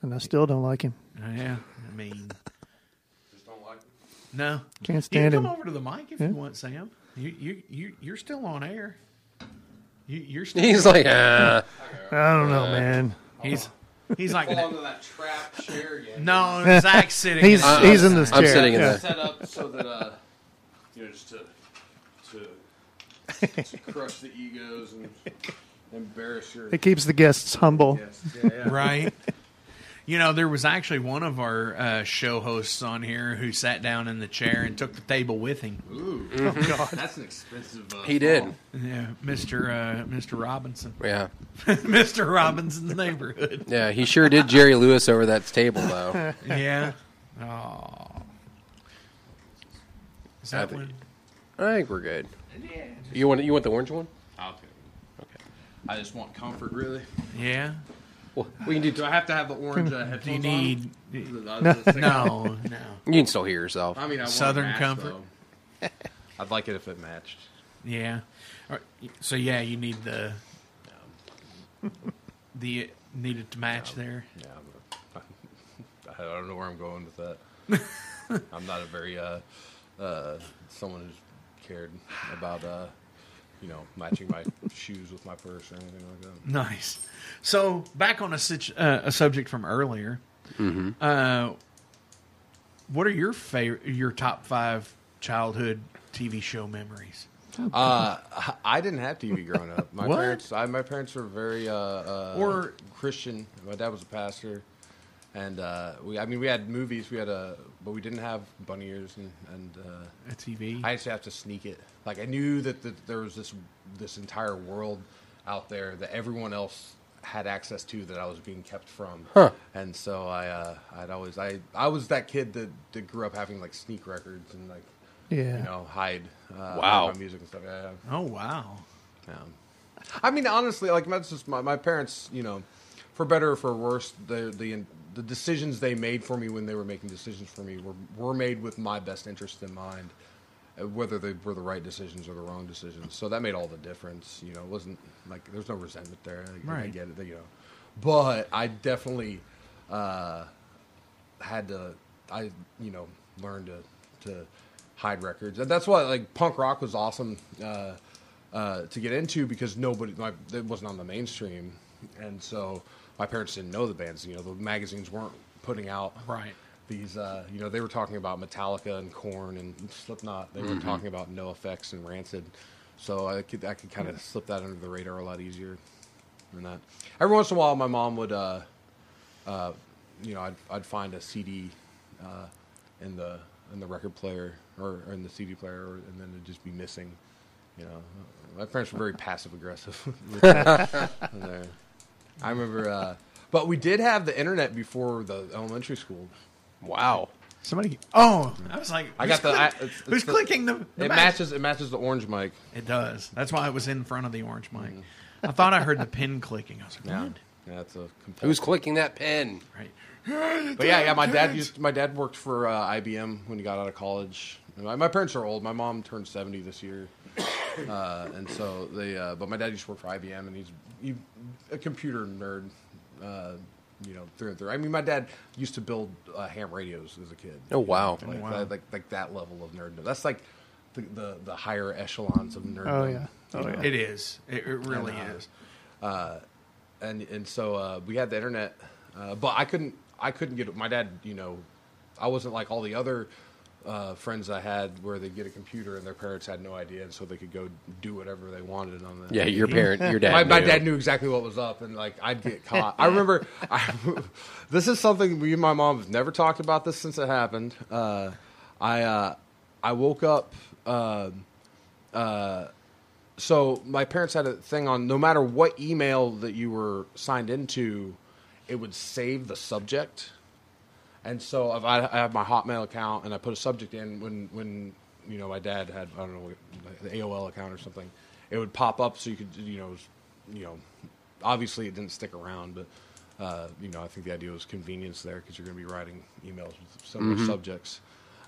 And I still don't like him. uh, yeah, I mean, just don't like him. no, Can't you stand can come him. Come over to the mic if Yeah. you want, Sam. You you you you're still on air. You, you're still. He's like, ah. I don't know, man. he's he's like that trap chair again. no. Zak's sitting. He's in- he's in this chair. I'm sitting in yeah. the- set up so that uh, you know, just to to, to crush the egos and embarrass your. It keeps the guests humble. Yes, yeah, yeah. right? You know, there was actually one of our uh, show hosts on here who sat down in the chair and took the table with him. Ooh, God. that's an expensive. Uh, He did. Yeah, Mister uh, Mister Robinson, Yeah. Mister Robinson's neighborhood. Yeah, he sure did Jerry Lewis over that table, though. Yeah. Oh. Is I think- one? I think we're good. You want you want the orange one? I'll take it. Okay. I just want comfort, really. Yeah. Well, we can do. Do I have to have the orange uh, Do you need? I was just thinking- No, no. You can still hear yourself. I mean, I want Southern a match, comfort. though. I'd like it if it matched. Yeah. All right, So yeah, you need the the needed to match there. Yeah, but I don't know where I'm going with that. I'm not a very uh, uh, someone who's cared about uh, you know matching my shoes with my purse or anything like that. Nice. So back on a situ- uh, a subject from earlier. Uh, what are your favorite, your top five childhood TV show memories? Uh, I didn't have TV growing up. My What? parents, I, my parents were very uh, uh, Or- Christian. My dad was a pastor, and uh, we. I mean, we had movies. We had a, but we didn't have bunny ears and and. Uh, A TV. I used to have to sneak it. Like I knew that, that there was this this entire world out there that everyone else had access to that I was being kept from. Huh. And so I uh, I'd always I I was that kid that, that grew up having like sneak records and like Yeah. you know hide uh, Wow. my music and stuff. Yeah, yeah. oh wow. Yeah. I mean, honestly, like that's just my, my parents. You know, for better or for worse, the the the decisions they made for me when they were making decisions for me were were made with my best interest in mind, uh, whether they were the right decisions or the wrong decisions. So that made all the difference. You know, it wasn't like there's no resentment there. I, I get it. You know, but I definitely uh, had to. I you know learned to to hide records, and that's why like punk rock was awesome. Uh, uh, to get into because nobody, my, it wasn't on the mainstream, and so my parents didn't know the bands. You know, the magazines weren't putting out Right. these. Uh, you know, they were talking about Metallica and Korn and Slipknot. They were talking about NOFX and Rancid. So I could I could kind of slip that under the radar a lot easier than that. Every once in a while, my mom would, uh, uh, you know, I'd I'd find a CD uh, in the in the record player or, or in the CD player, or, and then it'd just be missing. You know, my parents were very passive aggressive. with that. And, I remember, uh, but we did have the internet before the elementary school. Wow. Somebody. Oh, I was like, I got the. I, click- it's, it's who's the- clicking the? the It back- matches. It matches the orange mic. It does. That's why it was in front of the orange mic. I thought I heard the pin clicking. I was like, Yeah, what? yeah, it's a. compulsive- Who's clicking that pen? Right. But yeah, yeah. My dad used. My dad worked for uh, IBM when he got out of college. My, my parents are old. My mom turned seventy this year, uh, and so they. Uh, but my dad used to work for IBM, and he's he, a computer nerd. Uh, you know, through and through. I mean, my dad used to build uh, ham radios as a kid. Oh wow. Like, wow. that, like like that level of nerdom. That's like the the, the higher echelons of nerdom. Oh, yeah. Oh, know? yeah. It is. It, it really And, uh, is. and and so uh, we had the internet, uh, but I couldn't I couldn't get my dad. You know, I wasn't like all the other uh, friends I had where they get a computer and their parents had no idea, and so they could go do whatever they wanted on the Yeah, your parent, your dad. my, my knew. dad knew exactly what was up, and like I'd get caught. I remember, I, this is something me and my mom have never talked about this since it happened. Uh, I uh, I woke up. Uh, uh, so my parents had a thing on no matter what email that you were signed into, it would save the subject. And so I, I have my Hotmail account and I put a subject in when when you know my dad had I don't know the AOL account or something, it would pop up so you could you know you know obviously it didn't stick around, but uh, you know I think the idea was convenience there because you're going to be writing emails with similar subjects,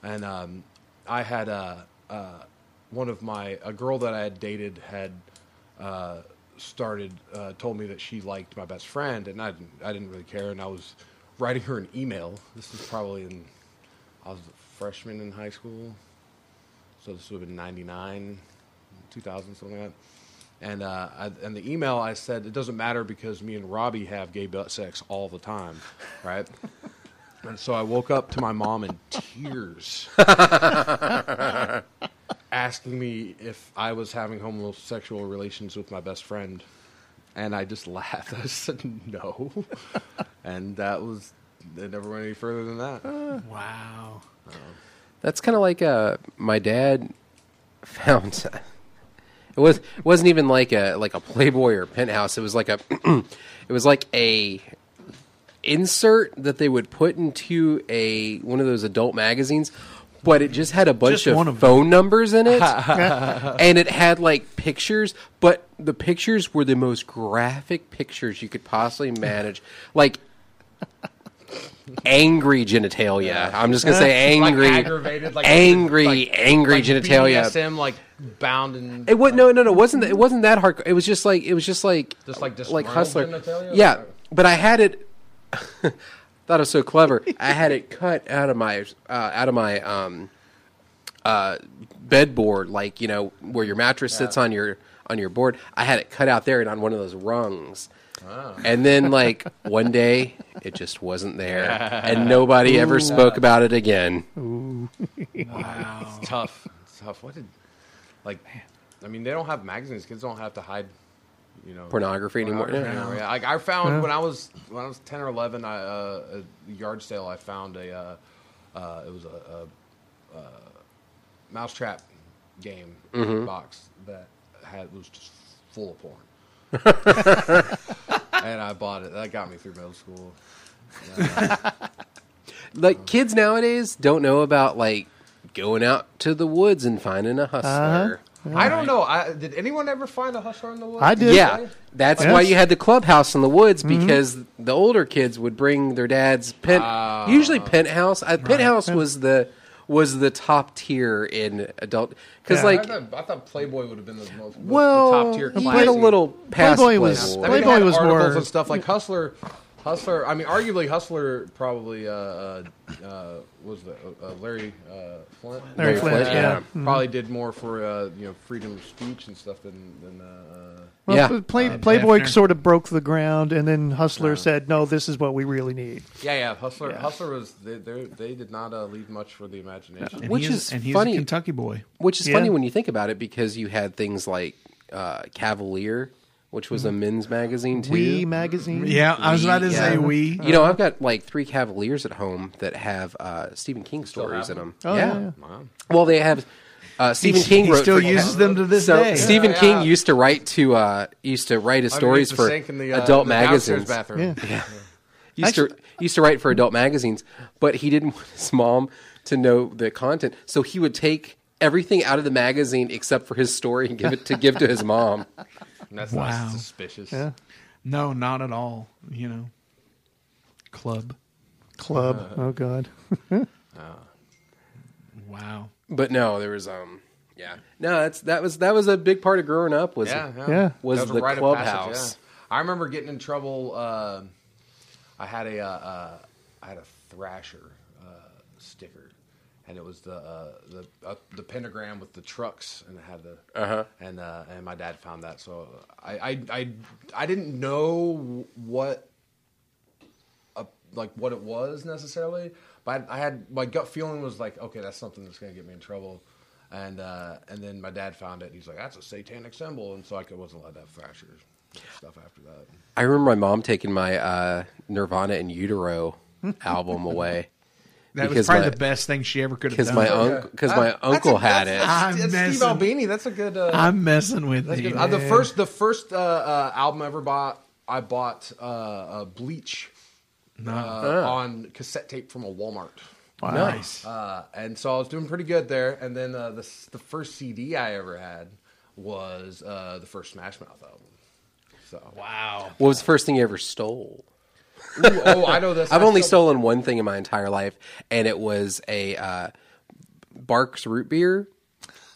and um, I had uh, uh, one of my a girl that I had dated had uh, started uh, told me that she liked my best friend, and I didn't I didn't really care, and I was writing her an email. This was probably in I was a freshman in high school, so this would have been ninety nine, two thousand something like that. And uh, I, and the email I said it doesn't matter because me and Robbie have gay butt sex all the time, right? And so I woke up to my mom in tears, asking me if I was having homosexual relations with my best friend. And I just laughed. I said no. and that was, it never went any further than that. Wow. That's kind of like uh, my dad found. It was it wasn't even like a like a Playboy or Penthouse. It was like a it was like a insert that they would put into a one of those adult magazines, but it just had a bunch Just of, one of them. phone numbers in it, and it had like pictures. But the pictures were the most graphic pictures you could possibly manage, like. Angry genitalia. I'm just gonna say Like angry, aggravated, like angry, like- angry like genitalia. BDSM, like bound and It was no, no, no. It wasn't it wasn't that hard? It was just like it was just like Just like like disgruntled hustler. genitalia? Yeah, but I had it. Thought it was so clever. I had it cut out of my uh, out of my um, uh, bedboard, like you know where your mattress sits on your on your board. I had it cut out there and on one of those rungs. And then, like one day, it just wasn't there, and nobody ever spoke about it again. Wow. It's tough. It's tough. What did like? I mean, they don't have magazines. Kids don't have to hide, you know, Pornography anymore, pornography yeah. anymore. Yeah, Like I found Yeah. when I was when I was ten or eleven, I uh, a yard sale. I found a uh, uh, it was a, a, uh mousetrap game Mm-hmm. box that had was just full of porn. and I bought it. That got me through middle school. Like kids nowadays don't know about like going out to the woods and finding a hustler. I don't know. I, did anyone ever find a hustler in the woods? I did. Yeah, that's Yes. why you had the clubhouse in the woods mm-hmm. because the older kids would bring their dad's pent. Oh. usually, penthouse. I, penthouse was the was the top tier in adult because Yeah. I like thought, I thought Playboy would have been the most well, the top tier. he classy. had a little past Playboy was- Playboy. I mean, they Playboy had was articles more- and stuff like Hustler. Hustler. I mean, arguably Hustler probably uh, uh, uh, was the uh, Larry uh, Flynt. Larry Flynt, yeah. Probably did more for uh, you know freedom of speech and stuff than than. Uh, Well, Yeah. Play, Uh, Playboy Hefner. sort of broke the ground, and then Hustler said, "No, this is what we really need." yeah, yeah. Hustler. Hustler was they they they did not uh, leave much for the imagination. And Which he is and he's funny. a Kentucky boy. which is Yeah. funny when you think about it because you had things like uh, Cavalier, which was a men's magazine too. We magazine. Yeah, I was about to Yeah. say we. You know, I've got like three Cavaliers at home that have uh, Stephen King stories in them. Oh, yeah, yeah. Wow. Well, they have uh, Stephen King he wrote still for- uses them to this so day. Stephen Yeah, King used to write to uh, used to write his stories Underneath the for the, uh, adult the downstairs magazines. Bathroom. Yeah. Used to used to write for adult magazines, but he didn't want his mom to know the content, so he would take everything out of the magazine except for his story and give it to give to his mom. And that's Wow. not suspicious. Yeah. No, not at all. You know, club. Club. Oh God. Wow. But no, there was um yeah no that's that was that was a big part of growing up was Yeah, yeah. Yeah. was That a the rite of clubhouse. passage, yeah. I remember getting in trouble. Uh, I had a uh, uh, I had a Thrasher uh, sticker, and it was the uh, the uh, the pentagram with the trucks, and it had the Uh-huh. and uh, and my dad found that. So I I I, I didn't know what uh, like what it was necessarily, but I, had my gut feeling was like, okay, that's something that's going to get me in trouble. And uh, and then my dad found it. and He's like, "That's a satanic symbol," and so I wasn't allowed to have thrashers stuff after that. I remember my mom taking my uh, Nirvana In Utero album away That Because was probably my- the best thing she ever could have because done. my uncle because my That's uncle had it. I'm That's, that's Steve Albini. That's a good. Uh, I'm messing with that's you. good. Uh, the man. first, the first uh, uh, album I ever bought, I bought uh, uh, Bleach uh, on cassette tape from a Walmart. Nice. Uh, and so I was doing pretty good there. And then uh, the s- the first CD I ever had was uh, the first Smash Mouth album. So wow. What was the first thing you ever stole? Ooh, oh, I know this. I've I only still- stolen one thing in my entire life, and it was a uh, Barq's root beer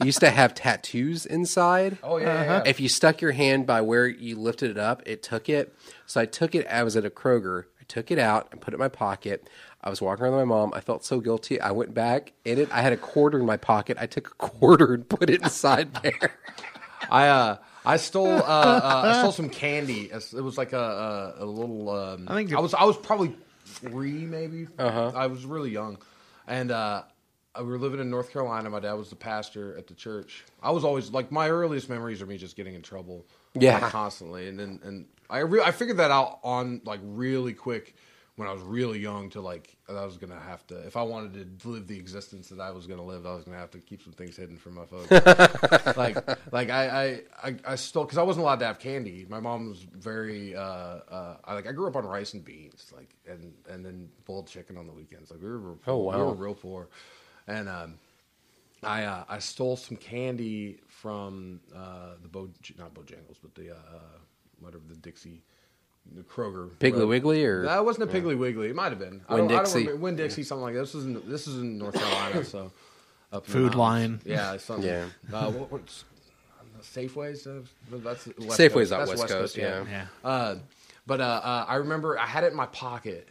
used to have tattoos inside. Oh, yeah, yeah, yeah. If you stuck your hand by where you lifted it up, it took it. So I took it. I was at a Kroger. I took it out and put it in my pocket. I was walking around with my mom. I felt so guilty. I went back in it. I had a quarter in my pocket. I took a quarter and put it inside there. I uh I stole uh, uh I stole some candy. It was like a a, a little. Um, I think I was I was probably three maybe. Uh-huh. I was really young, and uh, we were living in North Carolina. My dad was the pastor at the church. I was always like my earliest memories are me just getting in trouble. Yeah. like, constantly, and then and I re- I figured that out on like really quick when I was really young to like I was gonna have to if I wanted to live the existence that I was gonna live, I was gonna have to keep some things hidden from my folks. like like I I I, I stole because I wasn't allowed to have candy. My mom was very uh, uh I like I grew up on rice and beans like and and then boiled chicken on the weekends. Like we were Oh, wow we were real poor, and um. I uh, I stole some candy from uh, the Bo not Bojangles, but the uh, whatever the Dixie, the Kroger. Piggly whatever. Wiggly or that wasn't a Piggly Wiggly. It might have been. I don't- Winn-Dixie. remember- Winn-Dixie, something like that. This is in, this is in North Carolina, so up Food Lion. Yeah, something. Yeah. Uh, what, what's Safeways? Uh, that's West Safeway's Coast. out That's West Coast, yeah. Yeah. Uh, but uh, uh, I remember I had it in my pocket,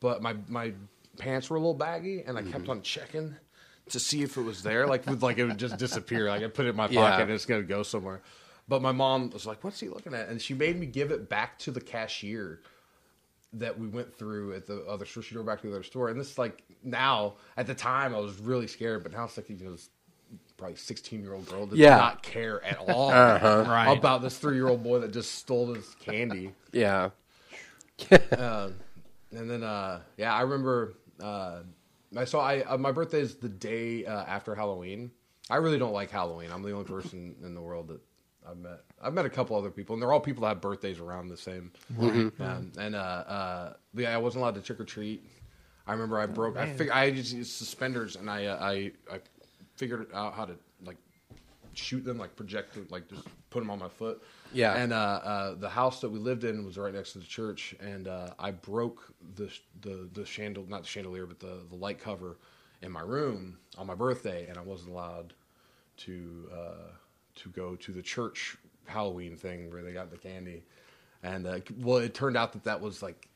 but my my pants were a little baggy, and I Mm-hmm. kept on checking to see if it was there. Like like it would just disappear. Like I put it in my pocket Yeah. and it's gonna go somewhere. But my mom was like, "What's he looking at?" And she made me give it back to the cashier that we went through at the other store. She drove back to the other store, and this like now at the time I was really scared, but now it's like you know. This, Probably sixteen year old girl did Yeah. not care at all Right. about this three year old boy that just stole this candy. yeah. Uh, and then, uh, yeah, I remember. Uh, I saw. I uh, my birthday is the day uh, after Halloween. I really don't like Halloween. I'm the only person in the world that I've met. I've met a couple other people, and they're all people that have birthdays around the same. Um, and uh, uh, yeah, I wasn't allowed to trick or treat. I remember I broke. I fig- I just used suspenders, and I uh, I I figured out how to like shoot them, like project them, like just put them on my foot. Yeah. And uh, uh, the house that we lived in was right next to the church, and uh, I broke the the the chandelier, not the chandelier, but the the light cover in my room on my birthday, and I wasn't allowed to uh, to go to the church Halloween thing where they got the candy. And uh, well, it turned out that that was like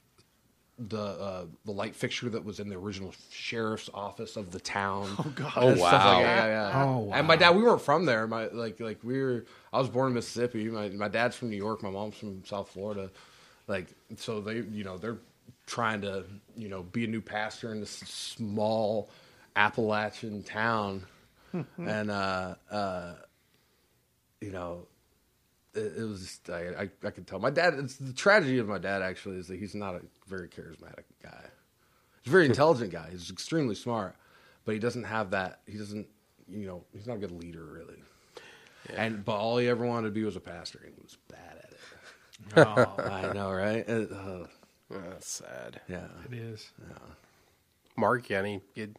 the uh, the light fixture that was in the original sheriff's office of the town. Oh god! Oh, wow. yeah, yeah. Oh, And my dad, we weren't from there. My like like we were. I was born in Mississippi. My my dad's from New York. My mom's from South Florida. Like so, they you know they're trying to you know be a new pastor in this small Appalachian town, and uh, uh, you know it, it was just, I, I I could tell my dad. It's the tragedy of my dad actually is that he's not a very charismatic guy. He's a very intelligent guy. He's extremely smart, but he doesn't have that. He doesn't, you know, he's not a good leader really. And but all he ever wanted to be was a pastor, and he was bad at it. Oh, I know, right? It- uh, That's sad. yeah. it is. Yeah. Mark, you got any good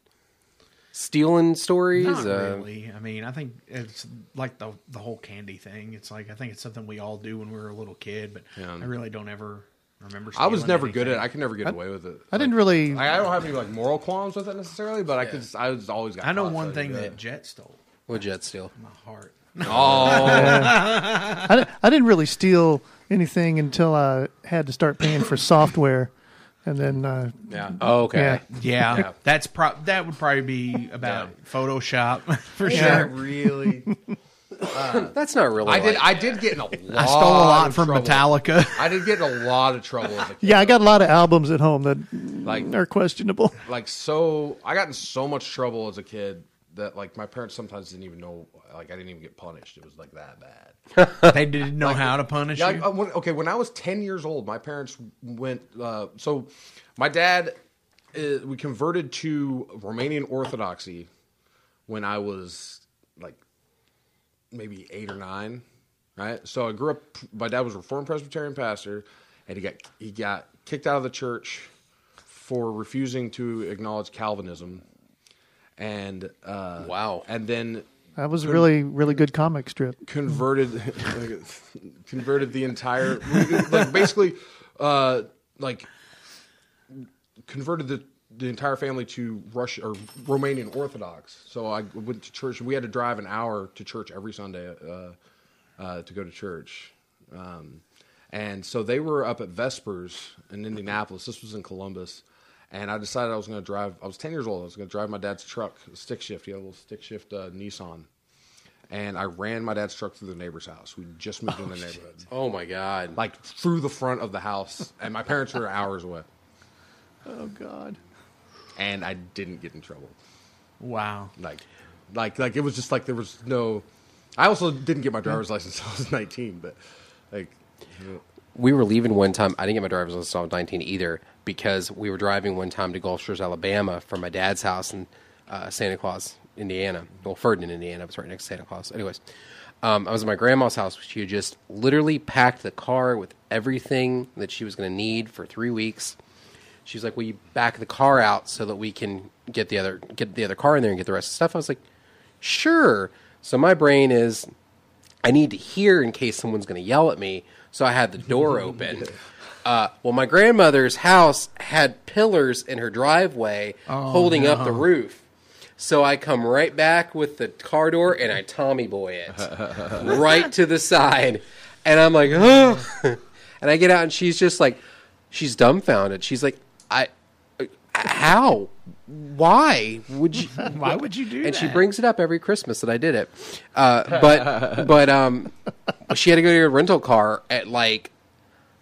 stealing stories? Not Uh, really. I mean, I think it's like the the whole candy thing. It's like I think it's something we all do when we were a little kid, but Yeah. I really don't ever remember. I was stealing never good at. it. I could never get away with it. I didn't really. I, I don't have any like moral qualms with it necessarily, but I could. Just, I was always got. I know one thing that Jet stole. what jet steal? My heart. Oh, I, I didn't really steal anything until I had to start paying for software, and then uh, yeah. Oh, okay. yeah, Yeah, Yeah. that's pro- that would probably be about Photoshop for Yeah, sure. really. That's not really. I did. like- I did get in a lot. I stole a lot from trouble. Metallica. I did get in a lot of trouble as a kid. yeah. I got a lot of albums at home that Like- are questionable. like so I got in so much trouble as a kid that like my parents sometimes didn't even know like I didn't even get punished. It was like that bad. they didn't know how to punish Yeah, you. like, uh, when, okay, when I was 10 years old, my parents went uh, so my dad uh, we converted to Romanian Orthodoxy when I was like maybe 8 or 9, right? So I grew up my dad was a Reformed Presbyterian pastor and he got he got kicked out of the church for refusing to acknowledge Calvinism. And uh, Wow. and then That was a really, really good comic strip. converted converted the entire like basically uh like converted the the entire family to Russia or Romanian Orthodox. So I went to church. We had to drive an hour to church every Sunday uh, uh, to go to church. Um, and so they were up at Vespers in Indianapolis. This was in Columbus. And I decided I was going to drive. I was 10 years old. I was going to drive my dad's truck, stick shift. He had a little stick shift uh, Nissan. And I ran my dad's truck through the neighbor's house. We just moved in the neighborhood. Oh my god! Like through the front of the house. And my parents were hours away. Oh God. And I didn't get in trouble. Wow. Like, like, like it was just like there was no. I also didn't get my driver's license until I was 19, but like, we were leaving one time. I didn't get my driver's license until I was 19 either because we were driving one time to Gulf Shores, Alabama from my dad's house in uh, Santa Claus, Indiana. Well, Ferdinand, Indiana. Was right next to Santa Claus. Anyways, um, I was at my grandma's house. She had just literally packed the car with everything that she was going to need for three weeks. She's like, "Will you back the car out so that we can get the other get the other car in there and get the rest of the stuff?" I was like, "Sure." So my brain is, I need to hear in case someone's going to yell at me. So I had the door open. Uh, well, my grandmother's house had pillars in her driveway holding up the roof. So I come right back with the car door and I Tommy boy it right to the side. And I'm like, oh. And I get out and she's just like, she's dumbfounded. She's like, I, how? Why would you? Why would you do that? and she brings it up every Christmas that I did it. Uh, but but um, she had to go to a rental car at like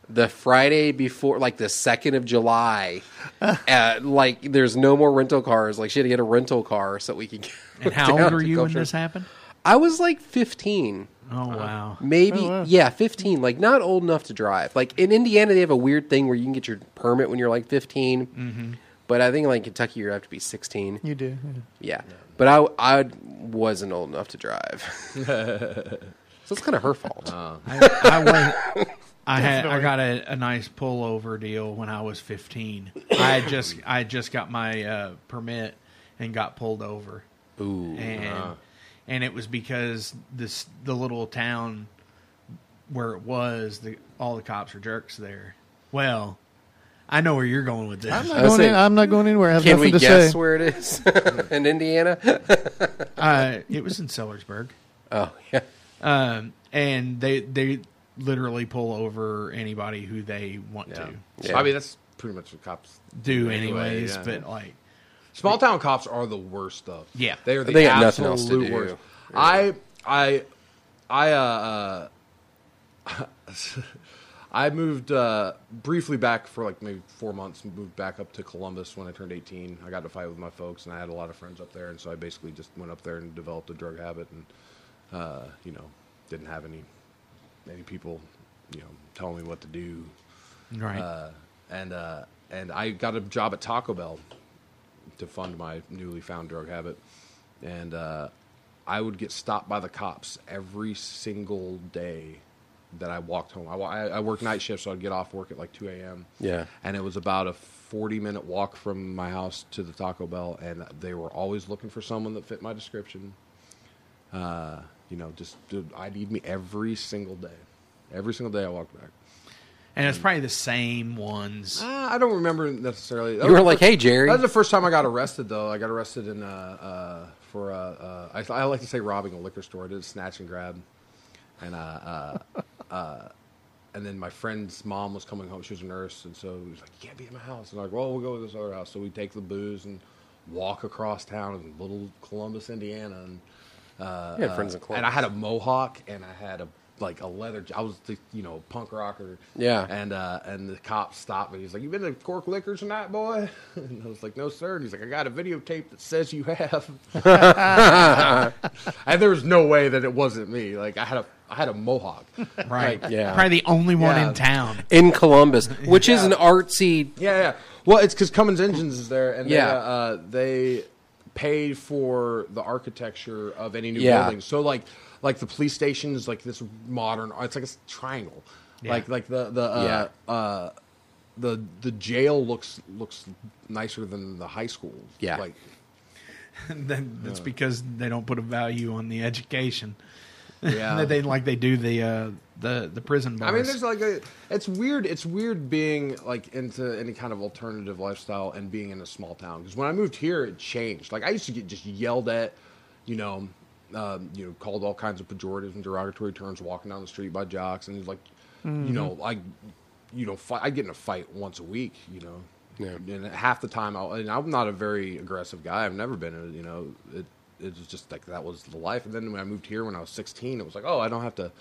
the Friday before, like the second of July. Uh, like there's no more rental cars. Like she had to get a rental car so we could. Get And how down old were you Gulf when this happened? I was like 15. Oh wow. Maybe, Oh, wow. yeah, 15. Like, not old enough to drive. Like, in Indiana, they have a weird thing where you can get your permit when you're like 15. Mm-hmm. But I think, like, Kentucky, you have to be 16. You do. Yeah. But I, I wasn't old enough to drive. so it's kind of her fault. I, I went. I had I got a, a nice pullover deal when I was 15. I had just I had just got my uh, permit and got pulled over. Ooh. and and it was because this the little town where it was the all the cops are jerks there. Well, I know where you're going with this. I'm not going. saying, in, I'm not going anywhere. I have Can nothing we to guess say. where it is in Indiana? uh, it was in Sellersburg, oh, yeah. um, and they they literally pull over anybody who they want yeah. to Yeah. I mean, that's pretty much what cops do anyway, anyways. yeah. But like, Small town cops are the worst stuff. Yeah. they are the They got absolute nothing else to do. worst. I, I, I, uh, uh I moved uh, briefly back for like maybe four months. Moved back up to Columbus when I turned eighteen. I got to fight with my folks, and I had a lot of friends up there, and so I basically just went up there and developed a drug habit, and uh, you know, didn't have any any people, you know, telling me what to do. right? Uh, and uh, and I got a job at Taco Bell to fund my newly found drug habit, and uh, I would get stopped by the cops every single day that I walked home. I, wa- I, I worked night shift, so I'd get off work at like two a.m. Yeah. and it was about a forty-minute walk from my house to the Taco Bell, and they were always looking for someone that fit my description. Uh, you know, just I need me every single day. Every single day I walked back. and it's probably the same ones. Uh, I don't remember necessarily. That You were like, first- "Hey, Jerry." That was the first time I got arrested, though. I got arrested in uh, uh, for uh, uh, I, I like to say robbing a liquor store. I did a snatch and grab, and uh, uh, uh, and then my friend's mom was coming home. She was a nurse, and so he was like, "You can't be in my house." And I'm like, "Well, we'll go to this other house." So we take the booze and walk across town in little Columbus, Indiana, and uh, You had uh, friends in and I had a mohawk, and I had a like a leather. I was the you know punk rocker. Yeah. And uh, and the cop stopped me. He's like, "You been to Cork Liquor tonight, boy?" And I was like, "No, sir." And he's like, "I got a videotape that says you have." and there was no way that it wasn't me. Like I had a I had a mohawk. Right? Like, Yeah. Probably the only one Yeah. in town. In Columbus, which is an artsy. Yeah, yeah. Well, it's because Cummins Engines is there, and Yeah. they, uh, uh, they pay for the architecture of any new Yeah. building. So, like, like the police station is like this modern. It's like a triangle. Yeah. Like, like the the uh, uh, the the jail looks looks nicer than the high school. Yeah. Like, then that's because they don't put a value on the education. Yeah. they like they do the uh, the the prison bars. I mean, there's like a. It's weird. It's weird being like into any kind of alternative lifestyle and being in a small town. Because when I moved here, it changed. Like I used to get just yelled at, you know, um, you know, called all kinds of pejoratives and derogatory terms walking down the street by jocks, and it's like, you know, Mm-hmm. like, you know, fight, I get in a fight once a week. You know, Yeah. and half the time, I'll, and I'm not a very aggressive guy. I've never been. A, you know, it it was just like that was the life. And then when I moved here when I was 16, it was like, oh, I don't have to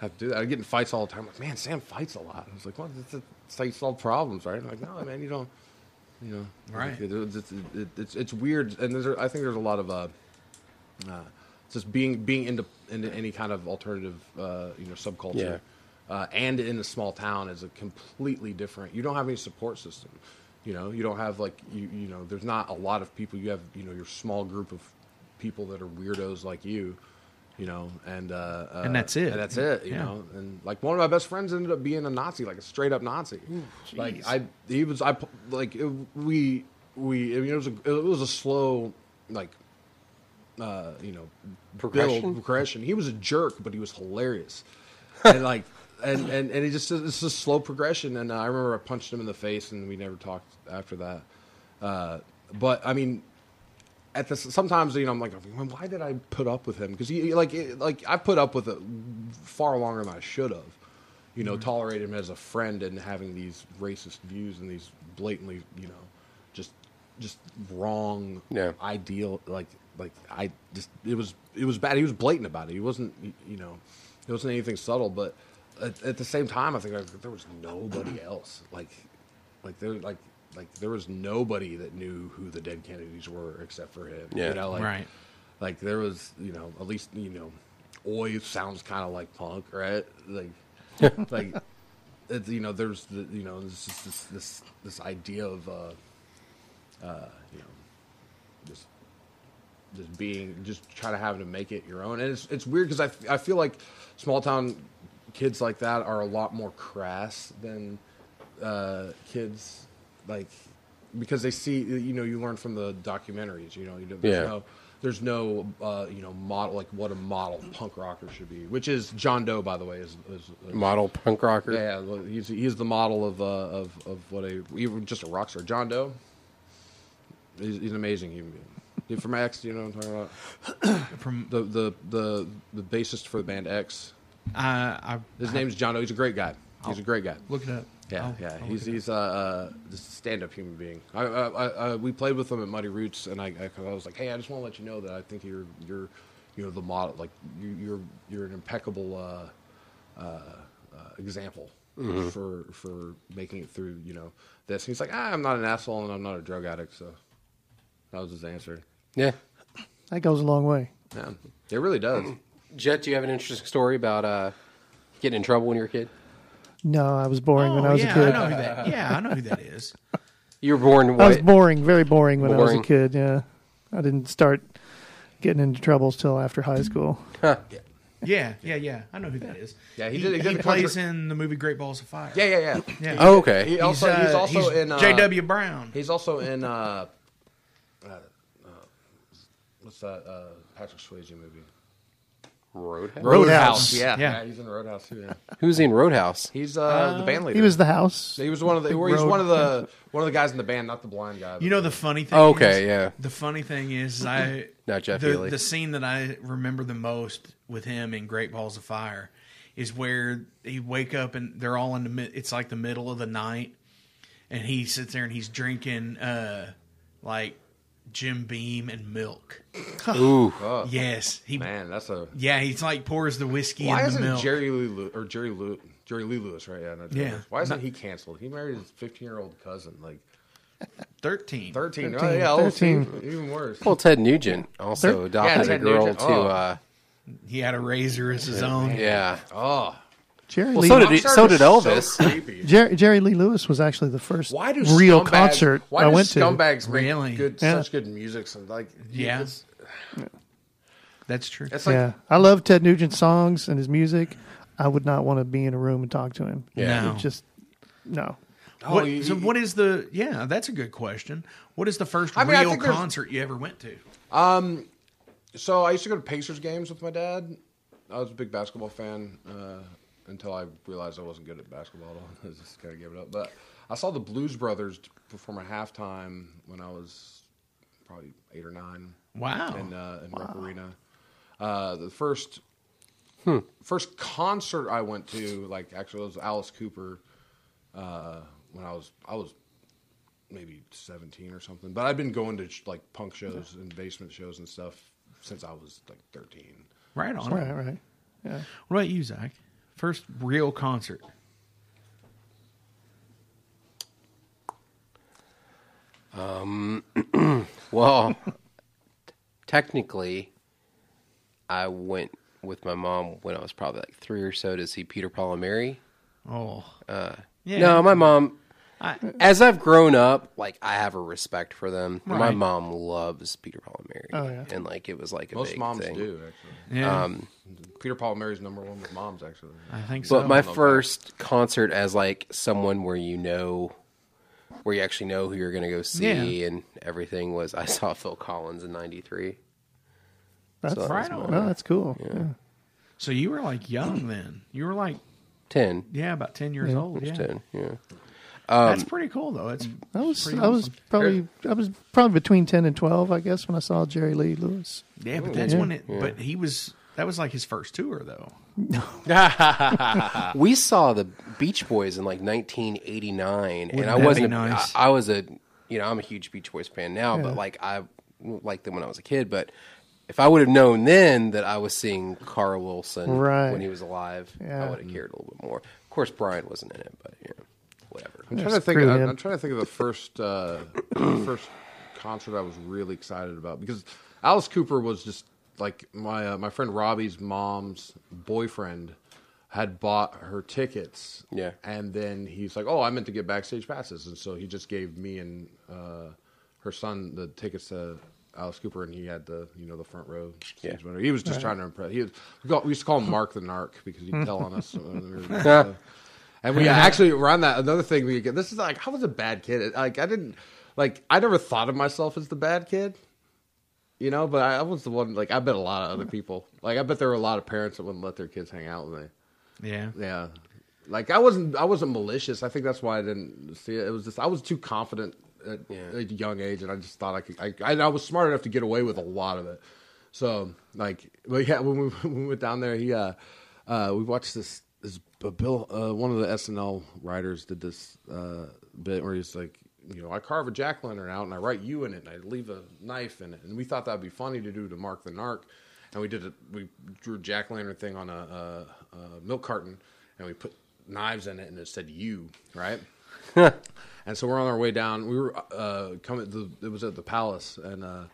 have to do that. I get in fights all the time. Like, man, Sam fights a lot. I was like, well, it's, how you solve problems, right? I'm like, no, man, you don't. You know, Right. It, it's, it's, it's it's weird, and there's I think there's a lot of uh, uh just being being into into any kind of alternative uh, you know subculture, uh, and in a small town is a completely different. You don't have any support system. You know, you don't have like you you know. There's not a lot of people. You have you know your small group of people that are weirdos like you. You know, and uh, uh, And that's it. And that's it. You Yeah. know, and like one of my best friends ended up being a Nazi, like a straight up Nazi. like I, he was I like it, we we. I mean, it was a it was a slow like uh, you know, Progression? build, progression. He was a jerk, but he was hilarious, and like, and and and he just it's a slow progression. And uh, I remember I punched him in the face, and we never talked after that. Uh, but I mean, at the sometimes you know I'm like, why did I put up with him? Because he like it, like I put up with it far longer than I should have. You know, mm-hmm. tolerate him as a friend and having these racist views and these blatantly, you know, just just wrong Yeah. ideal like like I just it was it was bad. He was blatant about it. He wasn't you know it wasn't anything subtle, but at, at the same time, I think like, there was nobody else like like there like like there was nobody that knew who the dead Kennedys were except for him. Yeah. you know, like Right. like there was you know at least you know oi sounds kind of like punk, right? Like like it's, you know there's the you know this this this this, this idea of uh uh you know just just being just try to have to make it your own and it's it's weird because I, I feel like small town kids like that are a lot more crass than uh kids like because they see you know you learn from the documentaries you know you know there's Yeah. no there's no uh, you know model like what a model punk rocker should be which is John Doe by the way is, is, is Model punk rocker. yeah, yeah, he's he's the model of uh, of of what a even just a rock star. John Doe. He's, he's an amazing human being. He from X, you know what I'm talking about? From The the the the bassist for the band X. I, I His name's John Doe. He's a great guy. He's a great guy. look it up. Yeah, I'll- yeah. I'll He's he's uh, uh a stand-up human being. I, I, I, I we played with him at Muddy Roots, and I, I, I was like, hey, I just want to let you know that I think you're you're you know the model, like you, you're you're an impeccable uh, uh, uh, example for for making it through you know this. And he's like, ah, I'm not an asshole, and I'm not a drug addict, so that was his answer. Yeah. That goes a long way. Yeah, it really does. Jet, do you have an interesting story about uh, getting in trouble when you were a kid? No, I was boring when Oh, I was yeah, a kid. I know who that. Yeah, I know who that is. You were born I was boring, very boring when I was a kid. Yeah, I didn't start getting into troubles till after high school. Yeah, yeah, yeah. I know who that is. Yeah, he did- he did the plays country- in the movie Great Balls of Fire. Yeah, yeah, yeah. Yeah. Oh, okay. He also he's, uh, also he's in uh, J.W. Brown. He's also in uh, uh, uh, what's that uh, Patrick Swayze movie? Roadhouse. Roadhouse. Yeah, Yeah. yeah, he's in Roadhouse too. Yeah, Who's in Roadhouse? he's uh, the band leader. He was the house. He was one of the. Or he's Road- one of the one of the guys in the band, not the blind guy. but You know the- the funny thing. Oh, okay, is- yeah. The funny thing is, I Not Jeff the, Healey. the scene that I remember the most with him in Great Balls of Fire is where he wake up and they're all in the mid. It's like the middle of the night, and he sits there and he's drinking uh like Jim Beam and milk. Ooh. Oh, Yes, he. man, that's a. Yeah, he's like pours the whiskey Why in isn't milk. Jerry Lee Lew- or Jerry Lew- Jerry Lee Lewis right? Yeah, not Jerry Yeah. Lewis. Why isn't he canceled? He married his 15 year old cousin, like Thirteen. 13. Oh 13, yeah, oh, see, 13. even worse. Well, Ted Nugent also adopted Yeah, a girl Nugent. to. Oh. Uh, He had a razor as his own. yeah. Oh, Jerry Well, Lee. so did he, so did Elvis. So. Jerry, Jerry Lee Lewis was actually the first Why do real scumbags- concert why I do went to. Scumbags make Really? good, Yeah. such good music. So like, Yeah. it's, That's true. it's like yeah, I love Ted Nugent's songs and his music. I would not want to be in a room and talk to him. Yeah. No. Just no. oh, What, you- so what is the? Yeah, that's a good question. What is the first I mean, real think concert you ever went to? Um, So I used to go to Pacers games with my dad I was a big basketball fan uh, until I realized I wasn't good at basketball. I just kind of gave it up. But I saw the Blues Brothers perform a halftime when I was probably eight or nine. Wow. In uh, in Rec Arena. Uh, the first Hmm. first concert I went to, like actually, it was Alice Cooper. Uh, when I was I was maybe seventeen or something, but I've been going to like punk shows and basement shows and stuff since I was like thirteen. Right on. Right, right. Yeah. What about you, Zak? First real concert. Um, well, technically, I went with my mom when I was probably like three or so to see Peter Paul and Mary. Oh. Uh, Yeah. No, my mom. I- as I've grown up, like I have a respect for them. My Right. mom loves Peter Paul and Mary, Oh, yeah. and like it was like a big thing. Most big moms thing. do actually. Yeah. Um, Peter Paul and Mary's number one with moms actually. I think so. but my I love first concert as like someone where you know, where you actually know who you're going to go see Yeah. and everything was I saw Phil Collins in '93. That's So that right was on. my- Well, that's cool. Yeah. So you were like young then. You were like Ten. yeah, about ten years Yeah. old. Yeah. Ten. Yeah. That's Um, pretty cool though. It's I was I was awesome. probably I was probably between ten and twelve, I guess, when I saw Jerry Lee Lewis. Yeah, but that's Yeah. when it. But he was. That was like his first tour though. we saw the Beach Boys in like 1989, Wouldn't and I wasn't. be nice? I, I was a, you know, I'm a huge Beach Boys fan now, Yeah. but like I liked them when I was a kid. But if I would have known then that I was seeing Carl Wilson Right. when he was alive, Yeah. I would have cared a little bit more. Of course, Brian wasn't in it, but you know, whatever. I'm trying to think. I'm. I'm trying to think of the first uh, the first concert I was really excited about because Alice Cooper was just like my uh, my friend Robbie's mom's boyfriend had bought her tickets. Yeah. and then he's like, "Oh, I meant to get backstage passes," and so he just gave me and uh, her son the tickets to. Alice Cooper and he had the you know the front row. Yeah. stage winner. He was just trying to impress. He was, we, we used to call him Mark the Narc because he'd tell on us. When we were, and we actually around that another thing we get. This is like I was a bad kid. Like I didn't like I never thought of myself as the bad kid. You know, but I, I was the one. Like I bet a lot of other people. Like I bet there were a lot of parents that wouldn't let their kids hang out with me. Yeah. Yeah, like I wasn't. I wasn't malicious. I think that's why I didn't see it. It was just I was too confident at Yeah. a young age, and I just thought I could. I, I, I was smart enough to get away with a lot of it. So like, well, yeah, when we, when we went down there, he uh, uh, we watched this. This uh, Bill, uh, one of the SNL writers, did this uh, bit where he's like, you know, I carve a jack lantern out and I write you in it and I leave a knife in it, and we thought that'd be funny to do to Mark the Narc, and we did it. We drew a jack lantern thing on a, a, a milk carton, and we put knives in it, and it said "you," right? and so we're on our way down. We were uh, coming. The, it was at the palace, and uh,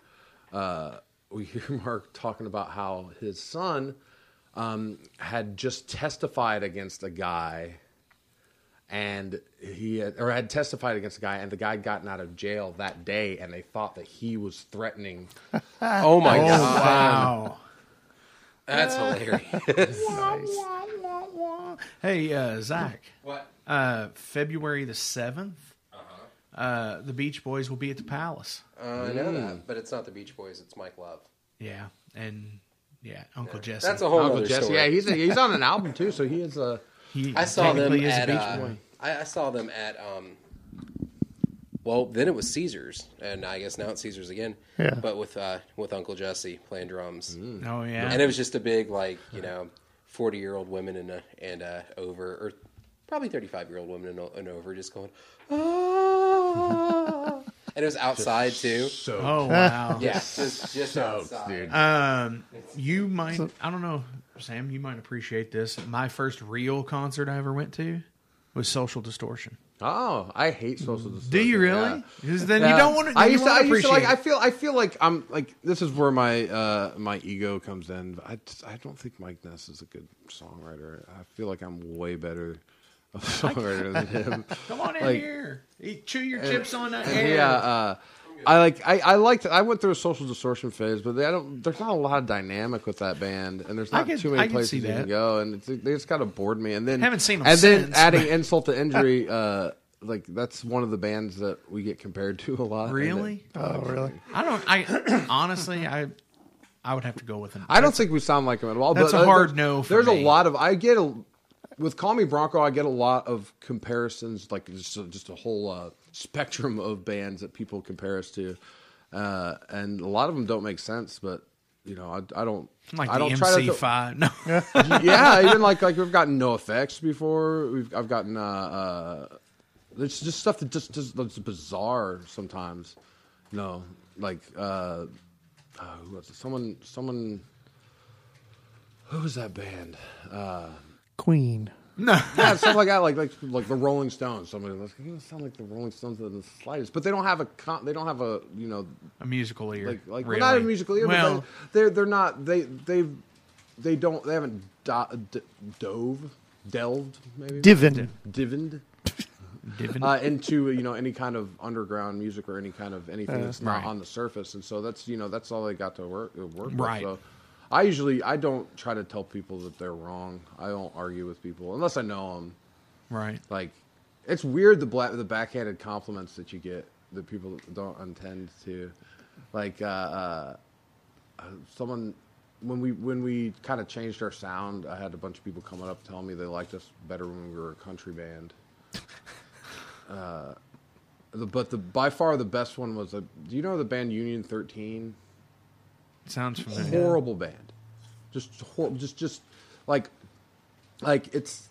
uh, we hear Mark talking about how his son um, had just testified against a guy, and he had, or had testified against a guy, and the guy had gotten out of jail that day, and they thought that he was threatening. Oh my Oh, god, wow. that's hilarious. Hey, uh, Zak. what? Uh, February the 7th, uh, the Beach Boys will be at the Palace. Uh, I know that, but it's not the Beach Boys. It's Mike Love. Yeah, and yeah, Uncle Jesse. That's a whole Uncle other Jesse, story. yeah, he's a, he's on an album too, so he is a. He I saw them technically is a at. Beach uh, I, I saw them at. Um, well, then it was Caesars, and I guess now it's Caesars again. Yeah. But with uh, with Uncle Jesse playing drums, Oh yeah, and it was just a big like you know, forty year old women and uh, and uh, over or probably thirty five year old women and, and over just going. Ah. And it was outside too. So oh wow. Yeah, just just outside. dude. Um, you might. I don't know, Sam. You might appreciate this. My first real concert I ever went to was Social Distortion. Oh, I hate social distortion. Do you really? Yeah. 'Cause then Yeah. you don't want to. I used to. I used to like. appreciate I feel. I feel like I'm like. This is where my uh my ego comes in. I just- I don't think Mike Ness is a good songwriter. I feel like I'm way better of than him. Come on in Like- here. Eat, chew your And- chips on that and air. Yeah. Uh, I like. I, I liked. I went through a social distortion phase, but they, I don't. There's not a lot of dynamic with that band, and there's not could- too many could places see you can go, and it's, they just kind of bored me. And then Haven't seen 'em and then adding but- insult to injury. Uh, like that's one of the bands that we get compared to a lot. Really? it- Oh, really? I don't. I honestly, I, I would have to go with an. I don't think we sound like him at all. That's but a hard there's- no for There's me. a lot of I get a with Call Me Bronco. I get a lot of comparisons, like just a, just a whole uh, spectrum of bands that people compare us to, uh, and a lot of them don't make sense. But you know, I, I don't like I the don't try to. MC5. No, yeah, even like like we've gotten NOFX before. We've I've gotten uh, uh it's just stuff that just just that's bizarre sometimes. You know, like uh, uh who was it? someone someone who was that band? Uh Queen. no. yeah, stuff like that, like like like the Rolling Stones. Somebody like you don't sound like the Rolling Stones in the slightest, but they don't have a con- they don't have a you know a musical ear. like like really. well, not a musical ear, Well, but they, they're they're not they they they don't they haven't do, d- dove delved maybe Divin. divined uh, into you know any kind of underground music or any kind of anything that's not Right. on the surface, and so that's you know that's all they got to work uh, work Right. with. So I usually I don't try to tell people that they're wrong. I don't argue with people unless I know them. right. Like it's weird the black the backhanded compliments that you get that people don't intend to. Like uh, uh, someone when we when we kind of changed our sound, I had a bunch of people coming up telling me they liked us better when we were a country band. uh, the, but the by far the best one was a. Do you know the band Union Thirteen? Sounds familiar. horrible band. Just hor- just just like like it's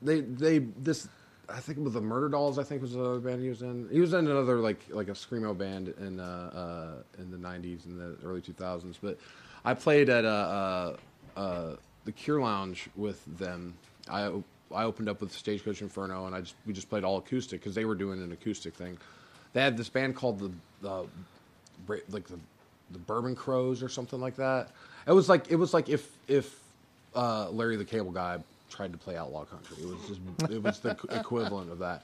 they they this I think it was the Murder Dolls. I think was the other band he was in. He was in another like like a screamo band in uh, uh, in the '90s and the early 2000s. But I played at uh, uh, uh, the Cure Lounge with them. I I opened up with Stagecoach Inferno, and I just we just played all acoustic because they were doing an acoustic thing. They had this band called the the like the the Bourbon Crows or something like that. It was like it was like if if uh, Larry the Cable Guy tried to play outlaw country. It was just it was the equivalent of that.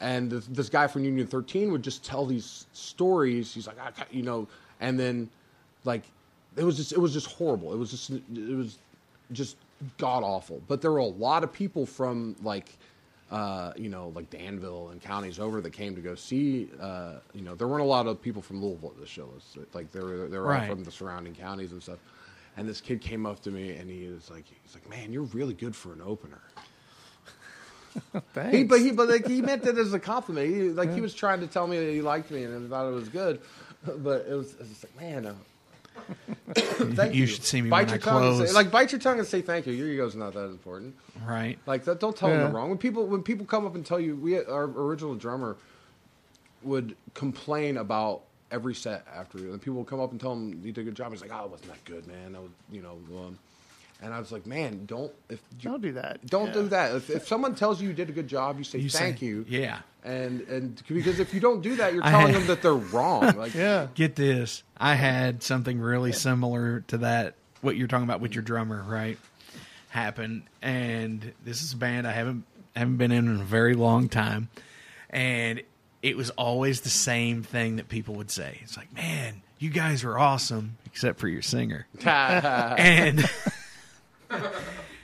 And this, guy from Union 13 would just tell these stories. He's like, you know, and then like it was just it was just horrible. It was just it was just god awful. But there were a lot of people from like uh, you know like Danville and counties over that came to go see. Uh, you know, there weren't a lot of people from Louisville at the show. It's Like they were they were Right. all from the surrounding counties and stuff. And this kid came up to me and he was like, he's like, man, you're really good for an opener. Thanks. He, but he, but like he meant it as a compliment. He, like he was trying to tell me that he liked me and thought it was good. But it was, it was like, man, uh, thank You you. should see me bite your I tongue and. Say, like bite your tongue and say thank you. Your ego's not that important. Right. Like that, don't tell them Yeah. they're wrong. When people when people come up and tell you, we our original drummer would complain about every set after, and people would come up and tell him he did a good job. He's like, oh, it wasn't that good, man. I was, you know. Um, and I was like, man, don't if you, Don't do that. don't Yeah. do that. If, if someone tells you you did a good job, you say You say- thank you. yeah. And and because if you don't do that, you're telling had- them that they're wrong. Like Yeah. Get this. I had something really similar to that, what you're talking about with your drummer, right? Happen. And this is a band I haven't haven't been in in a very long time. And it was always the same thing that people would say. It's like, man, you guys are awesome, except for your singer. and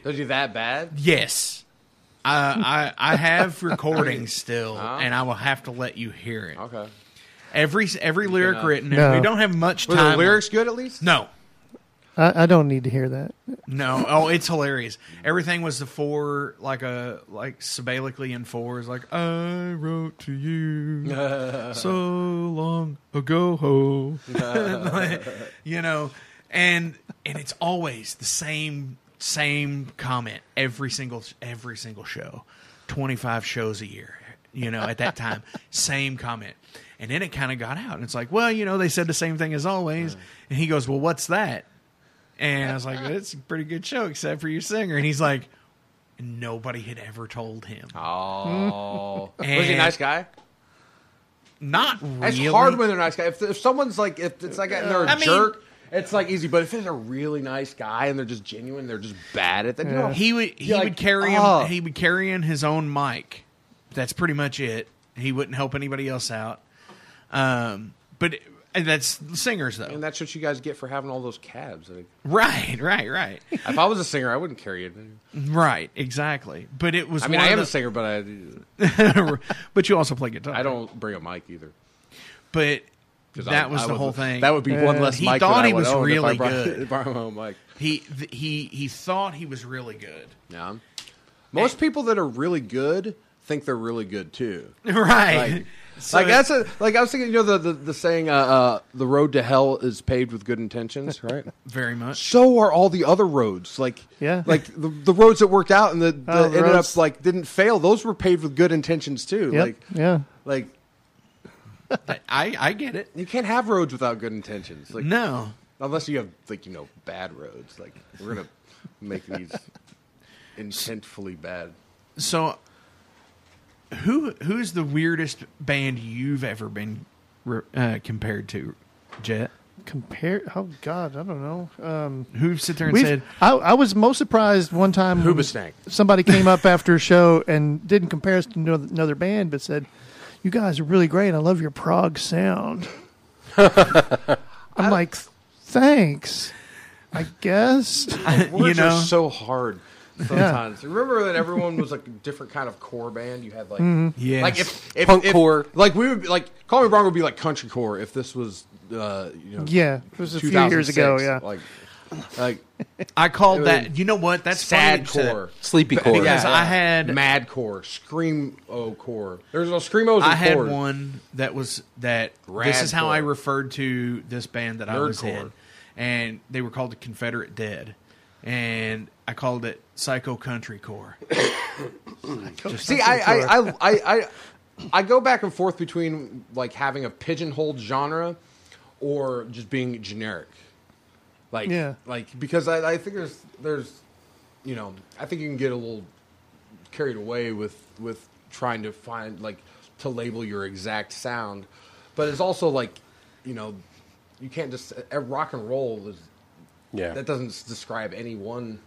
Does you that bad? yes. I, I I have recordings still, Oh. and I will have to let you hear it. okay, Every every lyric written, No. we don't have much were time. the lyrics good at least? No, I, I don't need to hear that. No, oh, it's hilarious. Everything was the four, like a like syllabic in fours, like I wrote to you so long ago, ho. Like, you know, and and it's always the same same comment every single every single show, twenty five shows a year. You know, at that time, same comment. And then it kind of got out, and it's like, well, you know, they said the same thing as always. And he goes, well, what's that? And I was like, it's a pretty good show, except for your singer. And he's like, nobody had ever told him. Oh, was he a nice guy? Not really. It's hard when they're nice guy. If, if someone's like, if it's like a, they're a I mean- jerk, it's like easy. But if it's a really nice guy and they're just genuine, they're just bad at that. You know, he would he You're would like, carry him. He would carry in his own mic. That's pretty much it. He wouldn't help anybody else out. Um, but and that's singers though. and that's what you guys get for having all those cabs. Like, Right, right, right, if I was a singer, I wouldn't carry it. right. Exactly. But it was. I mean, one I of am a singer, but I, but you also play guitar. I don't bring a mic either. but 'Cause That I- was I the would- whole thing. That would be one less He mic thought that he would was own if I really brought- good. brought my own mic. He th- he he thought he was really good. Yeah. Most people that are really good think they're really good too. Right. Like, So- like that's a like I was thinking. You know the the, the saying, uh, uh, "The road to hell is paved with good intentions." Right. Very much. so are all the other roads. Like Yeah. like the, the roads that worked out and the, the Oh, the ended roads- up like didn't fail. Those were paved with good intentions too. Yep. Like yeah. like I I get it. you can't have roads without good intentions. Like No. unless you have like you know bad roads. Like we're gonna make these intentfully bad. So, who who's the weirdest band you've ever been re- uh, compared to, Jet? Compare. Oh God, I don't know. Um, Who sit there and said, I, I was most surprised one time. Hoobastank. Somebody came up after a show and didn't compare us to another another band, but said, "You guys are really great. I love your prog sound." I'm like, thanks. I guess. Words know? are so hard sometimes. Remember that everyone was like a different kind of core band. You had like Yes. like if, if Punk if- core. Like we would be, like Call Me Bronco would be like country core if this was uh you know Yeah, it was a few years 2006. ago. Yeah. like like I called that. You know what? That's sad core. Sleepy core. Because I had- mad core, scream core. There's no screamos. I had one that was that. this is how Radcore. I referred to this band that I was Nerdcore. in, and they were called the Confederate Dead, and I called it Psycho Country Core. See, I I, I I I I go back and forth between like having a pigeonholed genre or just being generic. Like Yeah. like because I, I think there's there's you know I think you can get a little carried away with with trying to find like to label your exact sound, but it's also like you know you can't just uh, rock and roll is Yeah. that doesn't describe any one.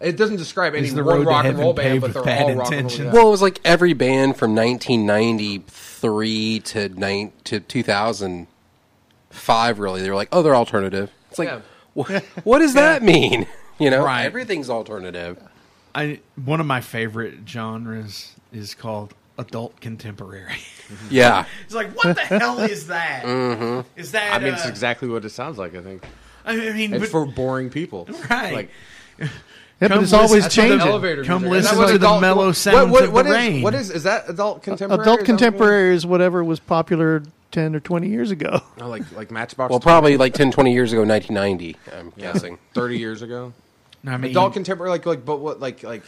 It doesn't describe any the one rock and roll band, but with they're bad all rock and roll. intentions? yeah. Well, it was like every band from 1993 to nine to 2005. Really, they were like, "Oh, they're alternative." It's like, Yeah. Wha- what does that mean? You know, Right. everything's alternative. I one of my favorite genres is called adult contemporary. Yeah, it's like what the hell is that? Mm-hmm. Is that? I mean, uh, it's exactly what it sounds like. I think I mean, it's but- for boring people, right. Like Yeah, but Come it's always listen to the changing. elevator. Come music. Is listen that what to the adult- mellow what- sounds what- of what the is- rain. What is is that adult contemporary? Adult Is that what it contemporary is whatever was popular ten or twenty years ago. Oh, like like Matchbox. well, probably like 10, 20 years ago, 1990. I'm Yeah. guessing. thirty years ago. No, I mean, adult contemporary, like like but what like like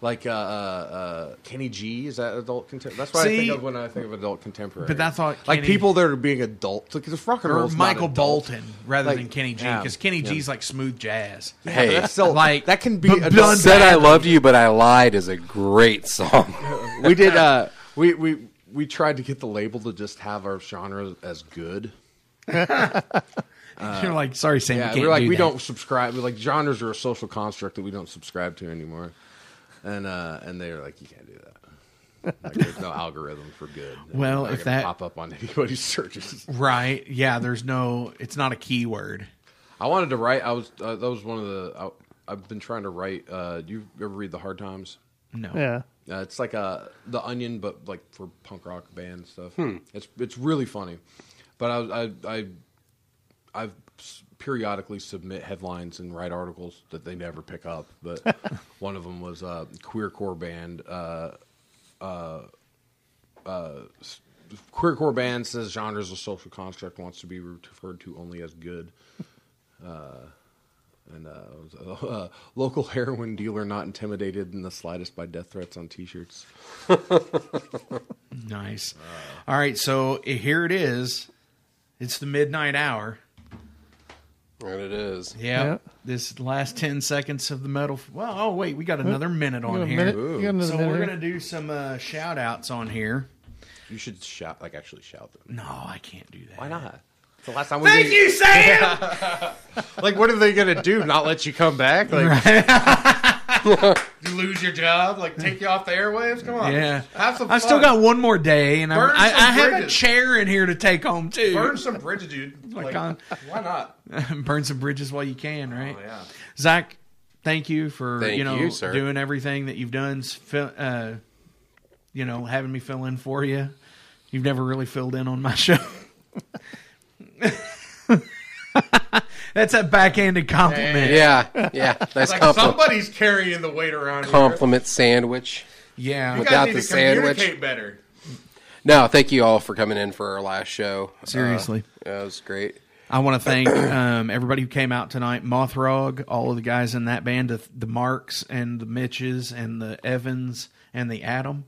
like uh, uh, uh, Kenny G is that adult contemporary? That's what I think of when I think of adult contemporary. But I thought like Kenny- people that are being adults, like because rock and roll or is Michael adult. Bolton rather Like, than Kenny G yeah, because Kenny yeah. G's like smooth jazz. Hey, That's still Like, that can be but adult. done said I loved you, but I lied is a great song. we did uh we we we tried to get the label to just have our genre as good. You're like, sorry, Sam, Uh, Yeah, you can't we're like do we that. don't subscribe. We're like genres are a social construct that we don't subscribe to anymore. And uh and they're like, you can't do that. Like, there's no algorithm for good. Well, if that- pop up on anybody's searches. Right? Yeah. There's no. It's not a keyword. I wanted to write. I was uh, that was one of the. I, I've been trying to write. Uh, do you ever read the Hard Times? No. Yeah. Uh, it's like a the Onion, but like for punk rock band stuff. It's it's really funny, but I I I I've periodically submit headlines and write articles that they never pick up. But one of them was uh, queercore band. Uh, uh, uh, s- queercore band says genres of social construct wants to be referred to only as good. And uh, was a, uh, local heroin dealer not intimidated in the slightest by death threats on T-shirts. Nice. All right. So eh, here it is. It's the midnight hour. and it is. Yeah. Yeah. This last ten seconds of the metal. Well, oh wait, we got another minute on here. minute? You got another So minute we're gonna do some uh, shout outs on here. You should shout, like actually shout them. No, I can't do that. Why not? It's the last time we Thank did- you, Sam. Like, what are they gonna do? Not let you come back? Like, you lose your job, like take you off the airwaves. Come on. Yeah. have some. I still got one more day, and I, Burn I, some I have a bridges. chair in here to take home too. burn some bridges, dude. my Like, God. why not? burn some bridges while you can, right? Oh, yeah. Zak, thank you for Thank you know you, sir. doing everything that you've done. s- fill- Uh, you know, having me fill in for you. You've never really filled in on my show, That's a backhanded compliment. Yeah, yeah. Nice like compliment. somebody's carrying the weight around here. Compliment sandwich. Yeah. You Without guys need the to sandwich. communicate better. No, thank you all for coming in for our last show. Seriously. Uh, yeah, it was great. I want to thank um, everybody who came out tonight. Mothrog, all of the guys in that band, the, the Marks and the Mitches and the Evans and the Atom.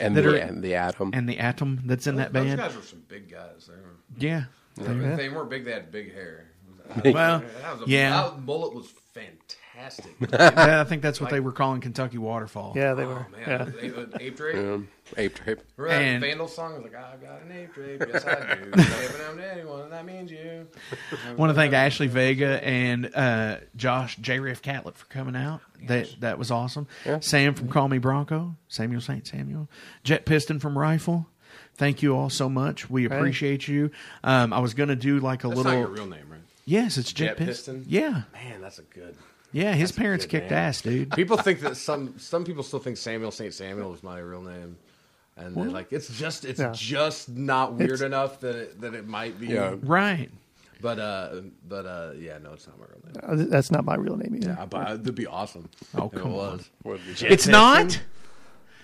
And the, are- and the Atom. and the Atom that's in that band. Those band. guys were some big guys. They were, Yeah. If they weren't big, they had big hair. Well, that was a, yeah. That mullet was fantastic. Yeah, I think that's what they were calling Kentucky Waterfall. Yeah, they were. Oh, man. Yeah. Ape, ape drape. Um, ape drape. Remember that And- Vandal song? It was like, I've got an ape drape. Yes, I do. Giving them to anyone, and that means you. I want to thank Ashley Vega and uh, Josh J. Riff Catlett for coming out. That that was awesome. Sam from Call Me Bronco, Samuel Saint Samuel, Jet Piston from Rifle. Thank you all so much. We appreciate you. Um, I was going to do like a That's little. not your real name, right? Yes, it's Jet, Jet Piston. Piston? Yeah, Man, that's a good. yeah. His parents kicked name. ass, dude. People think that some some people still think Samuel Saint Samuel is my real name, and they're like it's just it's Yeah. just not weird It's- enough that it, that it might be. Yeah. Right. But uh, but uh, yeah, no, it's not my real name. Uh, That's not my real name either. Yeah, but it'd be awesome. Oh, come it on. was. It's not.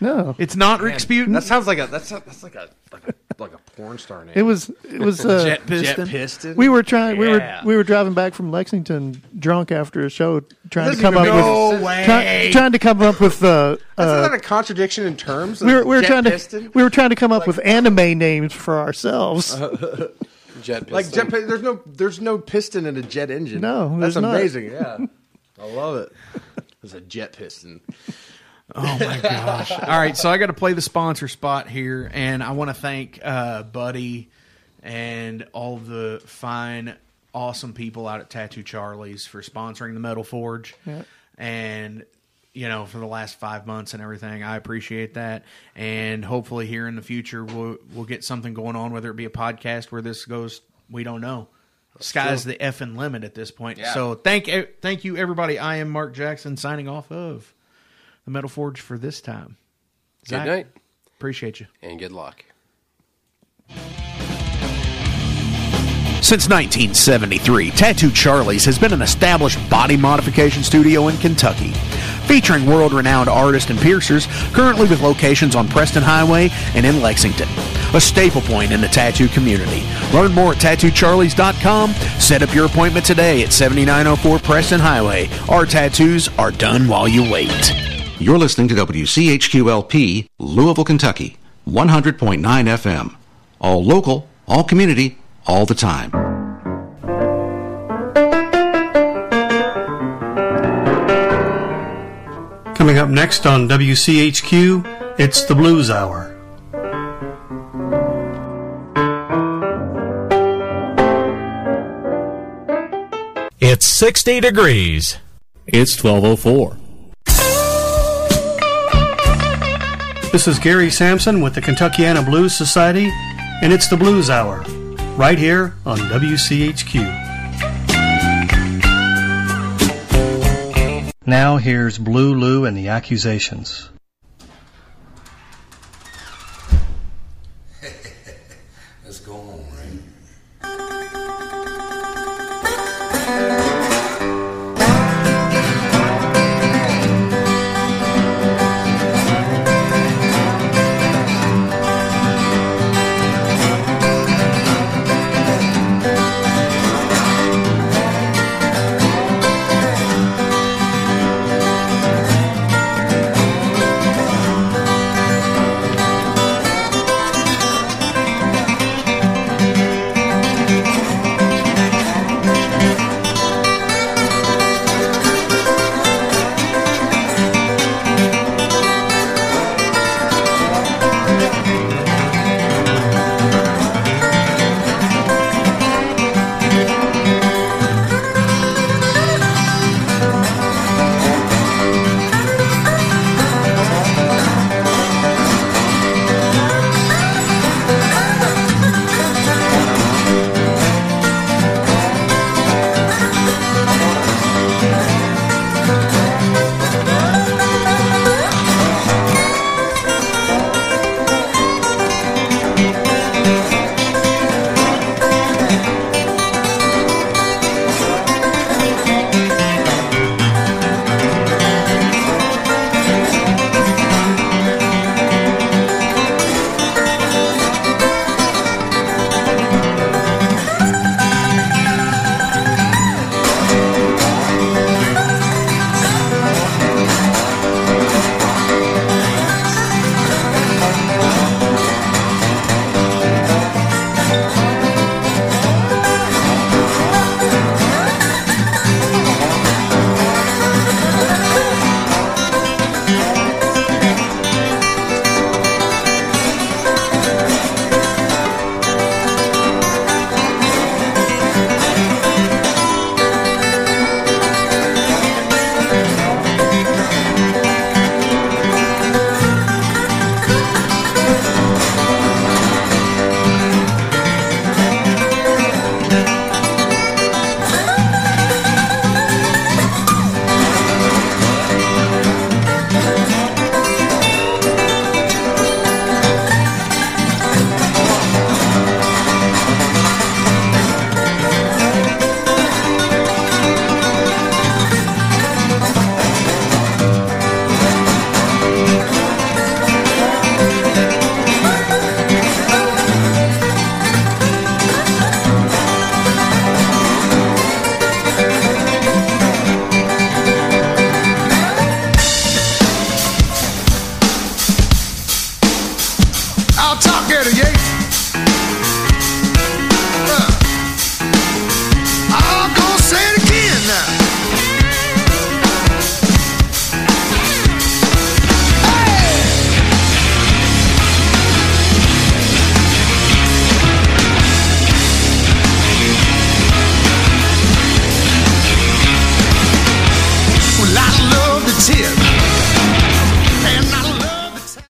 No, It's not Rick Sputin. That sounds like a that's a, that's like a like a like a porn star name. it was. It was. Uh, Jet Piston. Jet Piston. we were trying. We Yeah. were we were driving back from Lexington, drunk after a show, trying Doesn't to come even up make with sense. way. try, trying to come up with. Uh, Isn't uh, that a contradiction in terms? we were, we were Jet trying Piston? to we were trying to come up with anime names for ourselves. Jet like jet. pi- There's no there's no piston in a jet engine. No, that's there's not. amazing. Yeah, I love it. It's a jet piston. Oh my gosh! All right, so I got to play the sponsor spot here, and I want to thank uh, Buddy and all the fine, awesome people out at Tattoo Charlie's for sponsoring the Metal Forge, Yeah. and you know for the last five months and everything. I appreciate that, and hopefully here in the future we'll we'll get something going on, whether it be a podcast where this goes. We don't know. Sky's the effing limit at this point. Yeah. So thank thank you everybody. I am Mark Jackson signing off of the Metal Forge for this time. Good Zak, night Appreciate you. and good luck. Since 1973, Tattoo Charlie's has been an established body modification studio in Kentucky, featuring world-renowned artists and piercers, currently with locations on Preston Highway and in Lexington, a staple point in the tattoo community. Learn more at tattoocharlies.com. Set up your appointment today at 7904 Preston Highway. Our tattoos are done while you wait. You're listening to WCHQLP, Louisville, Kentucky, 100.9 FM. All local, all community, all the time. Coming up next on WCHQ, it's the Blues Hour. It's 60 degrees. It's 1204. This is Gary Sampson with the Kentuckiana Blues Society, and it's the Blues Hour, right here on WCHQ. Now here's Blue Lou and the Accusations.